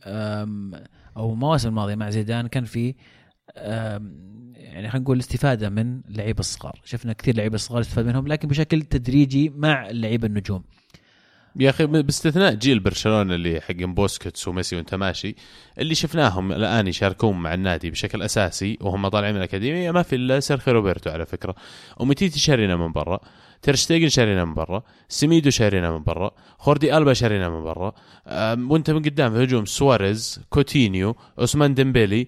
أو المواسم الماضية مع زيدان كان في يعني خلينا نقول استفادة من اللعيبه الصغار. شفنا كثير لعيبة صغار استفاد منهم لكن بشكل تدريجي مع اللعيبه النجوم. يا أخي باستثناء جيل برشلونة اللي حق بوسكيتس وميسي وانت ماشي اللي شفناهم الآن يشاركون مع النادي بشكل أساسي وهم طالعين من الأكاديمية ما في إلا سيرخي روبرتو على فكرة أومتيتي شارينا من برا ترشتيجن شارينا من برا سميدو شارينا من برا خوردي ألبا شارينا من برا وانت من قدام في الهجوم سواريز كوتينيو أوسمان ديمبيلي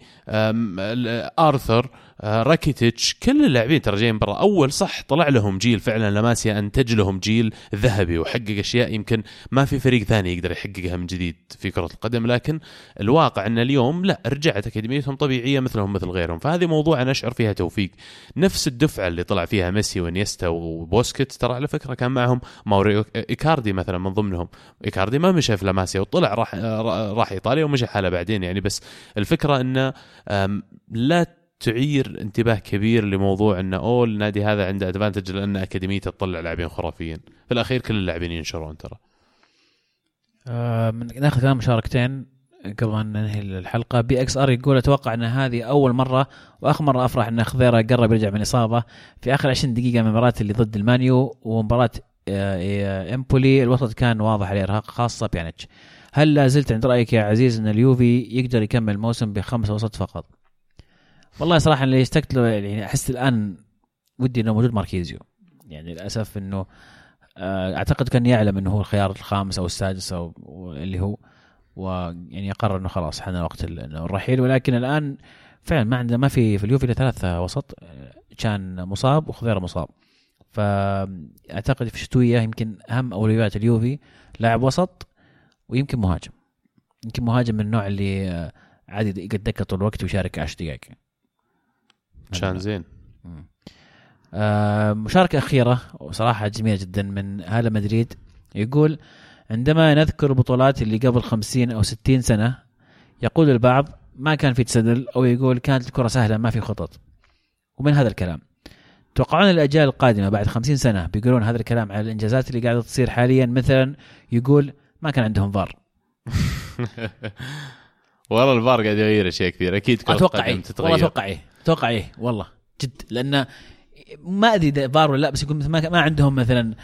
آرثر راكيتيتش كل اللاعبين ترى جايين برا. أول صح طلع لهم جيل فعلا لاماسيا أنتج لهم جيل ذهبي وحقق أشياء يمكن ما في فريق ثاني يقدر يحققها من جديد في كرة القدم. لكن الواقع أن اليوم لا رجعت أكاديميتهم طبيعية مثلهم مثل غيرهم. فهذه موضوع أنا اشعر فيها توفيق. نفس الدفعة اللي طلع فيها ميسي وإنيستا وبوسكيتس ترى على فكرة كان معهم ماوريو إيكاردي مثلا من ضمنهم. إيكاردي ما مشى في لاماسيا وطلع راح راح إيطاليا ومشى حالة بعدين يعني. بس الفكرة انه لا تعير انتباه كبير لموضوع إن اوه النادي هذا عنده advantage لأن اكاديميته تطلع لاعبين خرافيين. في الأخير كل اللاعبين ينشرون ترى. آه، ناخذ كمان مشاركتين قبل ان ننهي الحلقة. بي إكس آر يقول أتوقع إن هذه أول مرة وأخر مرة أفرح إن خضيره قرب يرجع من إصابة في آخر 20 دقيقة من المباراه اللي ضد المانيو ومباراة آه، إمبولي. الوسط كان واضح عليه ارهاق خاصة بيانيتش. هل لا زلت عند رأيك يا عزيز إن اليوفي يقدر يكمل الموسم بخمسة وسط فقط؟ والله صراحة اللي اشتقت له يعني أحس الآن ودي إنه موجود ماركيزيو. يعني للأسف إنه آه، أعتقد كان يعلم إنه هو الخيار الخامس أو السادس أو اللي هو ويعني قرر إنه خلاص حان وقت الرحيل ولكن الآن فعلا ما عنده ما في في اليوفي إلا ثلاثة وسط كان مصاب وخضيره مصاب. فأعتقد في الشتويه يمكن أهم أولويات اليوفي لاعب وسط ويمكن مهاجم. يمكن مهاجم من النوع اللي عادي يقعد طول الوقت ويشارك 10 دقائق. كان زين. آه مشاركة أخيرة وصراحة جميلة جدا من هالا مدريد. يقول عندما نذكر البطولات اللي قبل 50 أو 60 سنة يقول البعض ما كان في تسلل أو يقول كانت الكرة سهلة ما في خطط. ومن هذا الكلام. توقعون الأجيال القادمة بعد 50 سنة بيقولون هذا الكلام على الإنجازات اللي قاعدة تصير حاليا؟ مثلا يقول ما كان عندهم فار. والله الفار قاعد يغير أشياء كثير. أكيد كرة أتوقع إيه؟ والله أتوقع إيه. أتوقع إيه. والله. جد. لأن ما أدري فار ولا لا بس يقول ما عندهم مثلا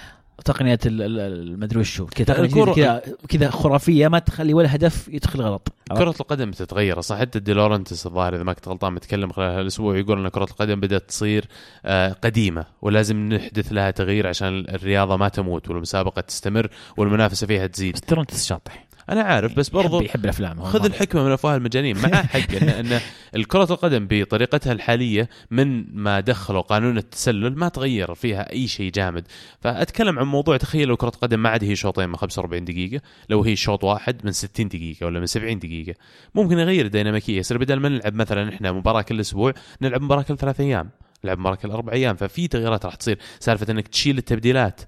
تقنيه المدري وشو. كذا كذا خرافية ما تخلي ولا هدف يدخل غلط. كرة القدم تتغير. صح حتى دي لورنتس الظاهر إذا ما كنت غلطان متكلم خلال هالأسبوع يقول إن كرة القدم بدأت تصير آه، قديمة ولازم نحدث لها تغيير عشان الرياضة ما تموت والمسابقة تستمر والمنافسة فيها تزيد. بس لورنتس شاطح. أنا عارف بس برضو يحب الأفلام خذ الحكمة من أفواه المجانين. معاه حق ان الكرة القدم بطريقتها الحالية من ما دخلوا قانون التسلل ما تغير فيها أي شيء جامد. فأتكلم عن موضوع تخيل لو كرة قدم ما عاد هي شوطين من 45 دقيقة لو هي شوط واحد من 60 دقيقة ولا من 70 دقيقة. ممكن يغير الديناميكية يصير بدل ما نلعب مثلا إحنا مباراة كل أسبوع نلعب مباراة كل ثلاث أيام نلعب مباراة كل أربع أيام. ففي تغييرات راح تصير. سالفة إنك تشيل التبديلات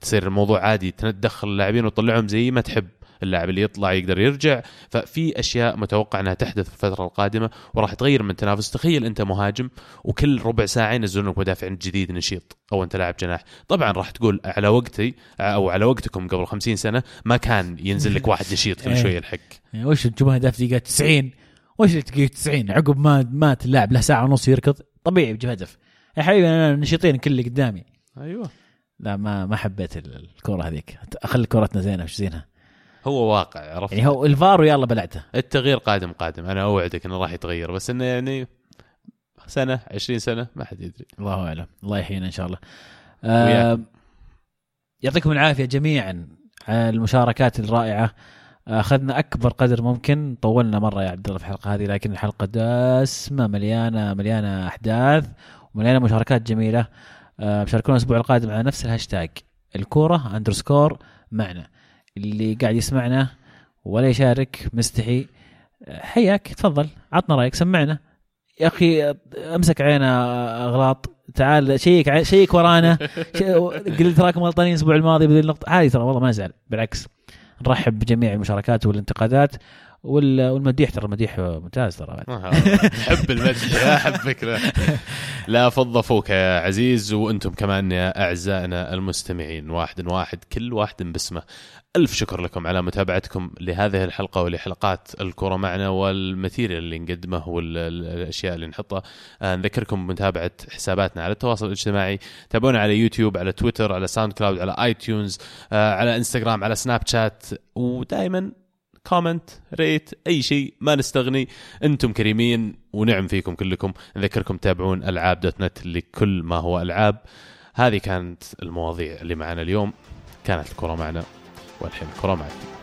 تصير الموضوع عادي تدخل اللاعبين وتطلعهم زي ما تحب. اللاعب اللي يطلع يقدر يرجع. ففي أشياء متوقع أنها تحدث في الفترة القادمة وراح تغير من تنافس. تخيل أنت مهاجم وكل ربع ساعة ينزلون لك مدافع جديد نشيط أو أنت لاعب جناح. طبعا راح تقول على وقتي أو على وقتكم قبل 50 سنة ما كان ينزل لك واحد نشيط كل شوية الحق يعني وش تجيبون هدف دقيقه 90 وش دقيقه 90 عقب ما مات اللاعب له ساعة ونص يركض. طبيعي بجيب هدف. يا حبيبي أنا نشيطين كل اللي قدامي. أيوه. لا ما ما حبيت الكرة هذيك. أخلي كرتنا زينة وش زينها؟ هو واقع عرفت؟ يعني هو الفار ويلا بلعته. التغيير قادم قادم. أنا أوعدك إنه راح يتغير بس إنه يعني سنة 20 سنة ما حد يدري. الله أعلم. الله يحيينا إن شاء الله. آه يعطيكم العافية جميعا على المشاركات الرائعة. أخذنا أكبر قدر ممكن طولنا مرة يا عبد الله في الحلقة هذه لكن الحلقة دسمة مليانة مليانة أحداث ومليانة مشاركات جميلة. آه شاركونا الأسبوع القادم على نفس الهاشتاج. الكورة underscore معنا. اللي قاعد يسمعنا ولا يشارك مستحي. حياك تفضل عطنا رأيك سمعنا. يا أخي أمسك عينا أغلاط. تعال شيك شيك ورانا. قلت تراكم غلطانين الأسبوع الماضي بدون نقطه عادي ترى والله ما نزعل بالعكس. نرحب بجميع المشاركات والانتقادات والمديح. ترى المديح ممتاز ترى. تحب المدح يا احبك لا فضفوك يا عزيز وأنتم كمان يا أعزائنا المستمعين. واحد واحد كل واحد باسمه. ألف شكر لكم على متابعتكم لهذه الحلقة ولحلقات الكرة معنا وال material اللي نقدمه والأشياء اللي نحطها. آه نذكركم بمتابعة حساباتنا على التواصل الاجتماعي. تابعونا على يوتيوب على تويتر على ساوند كلاود على اي تيونز آه على إنستغرام على سناب شات. ودائما comment rate أي شيء ما نستغني. أنتم كريمين ونعم فيكم كلكم. نذكركم تتابعون ألعاب dot net لكل ما هو ألعاب. هذه كانت المواضيع اللي معنا اليوم. كانت الكرة معنا. والحين الكره معكم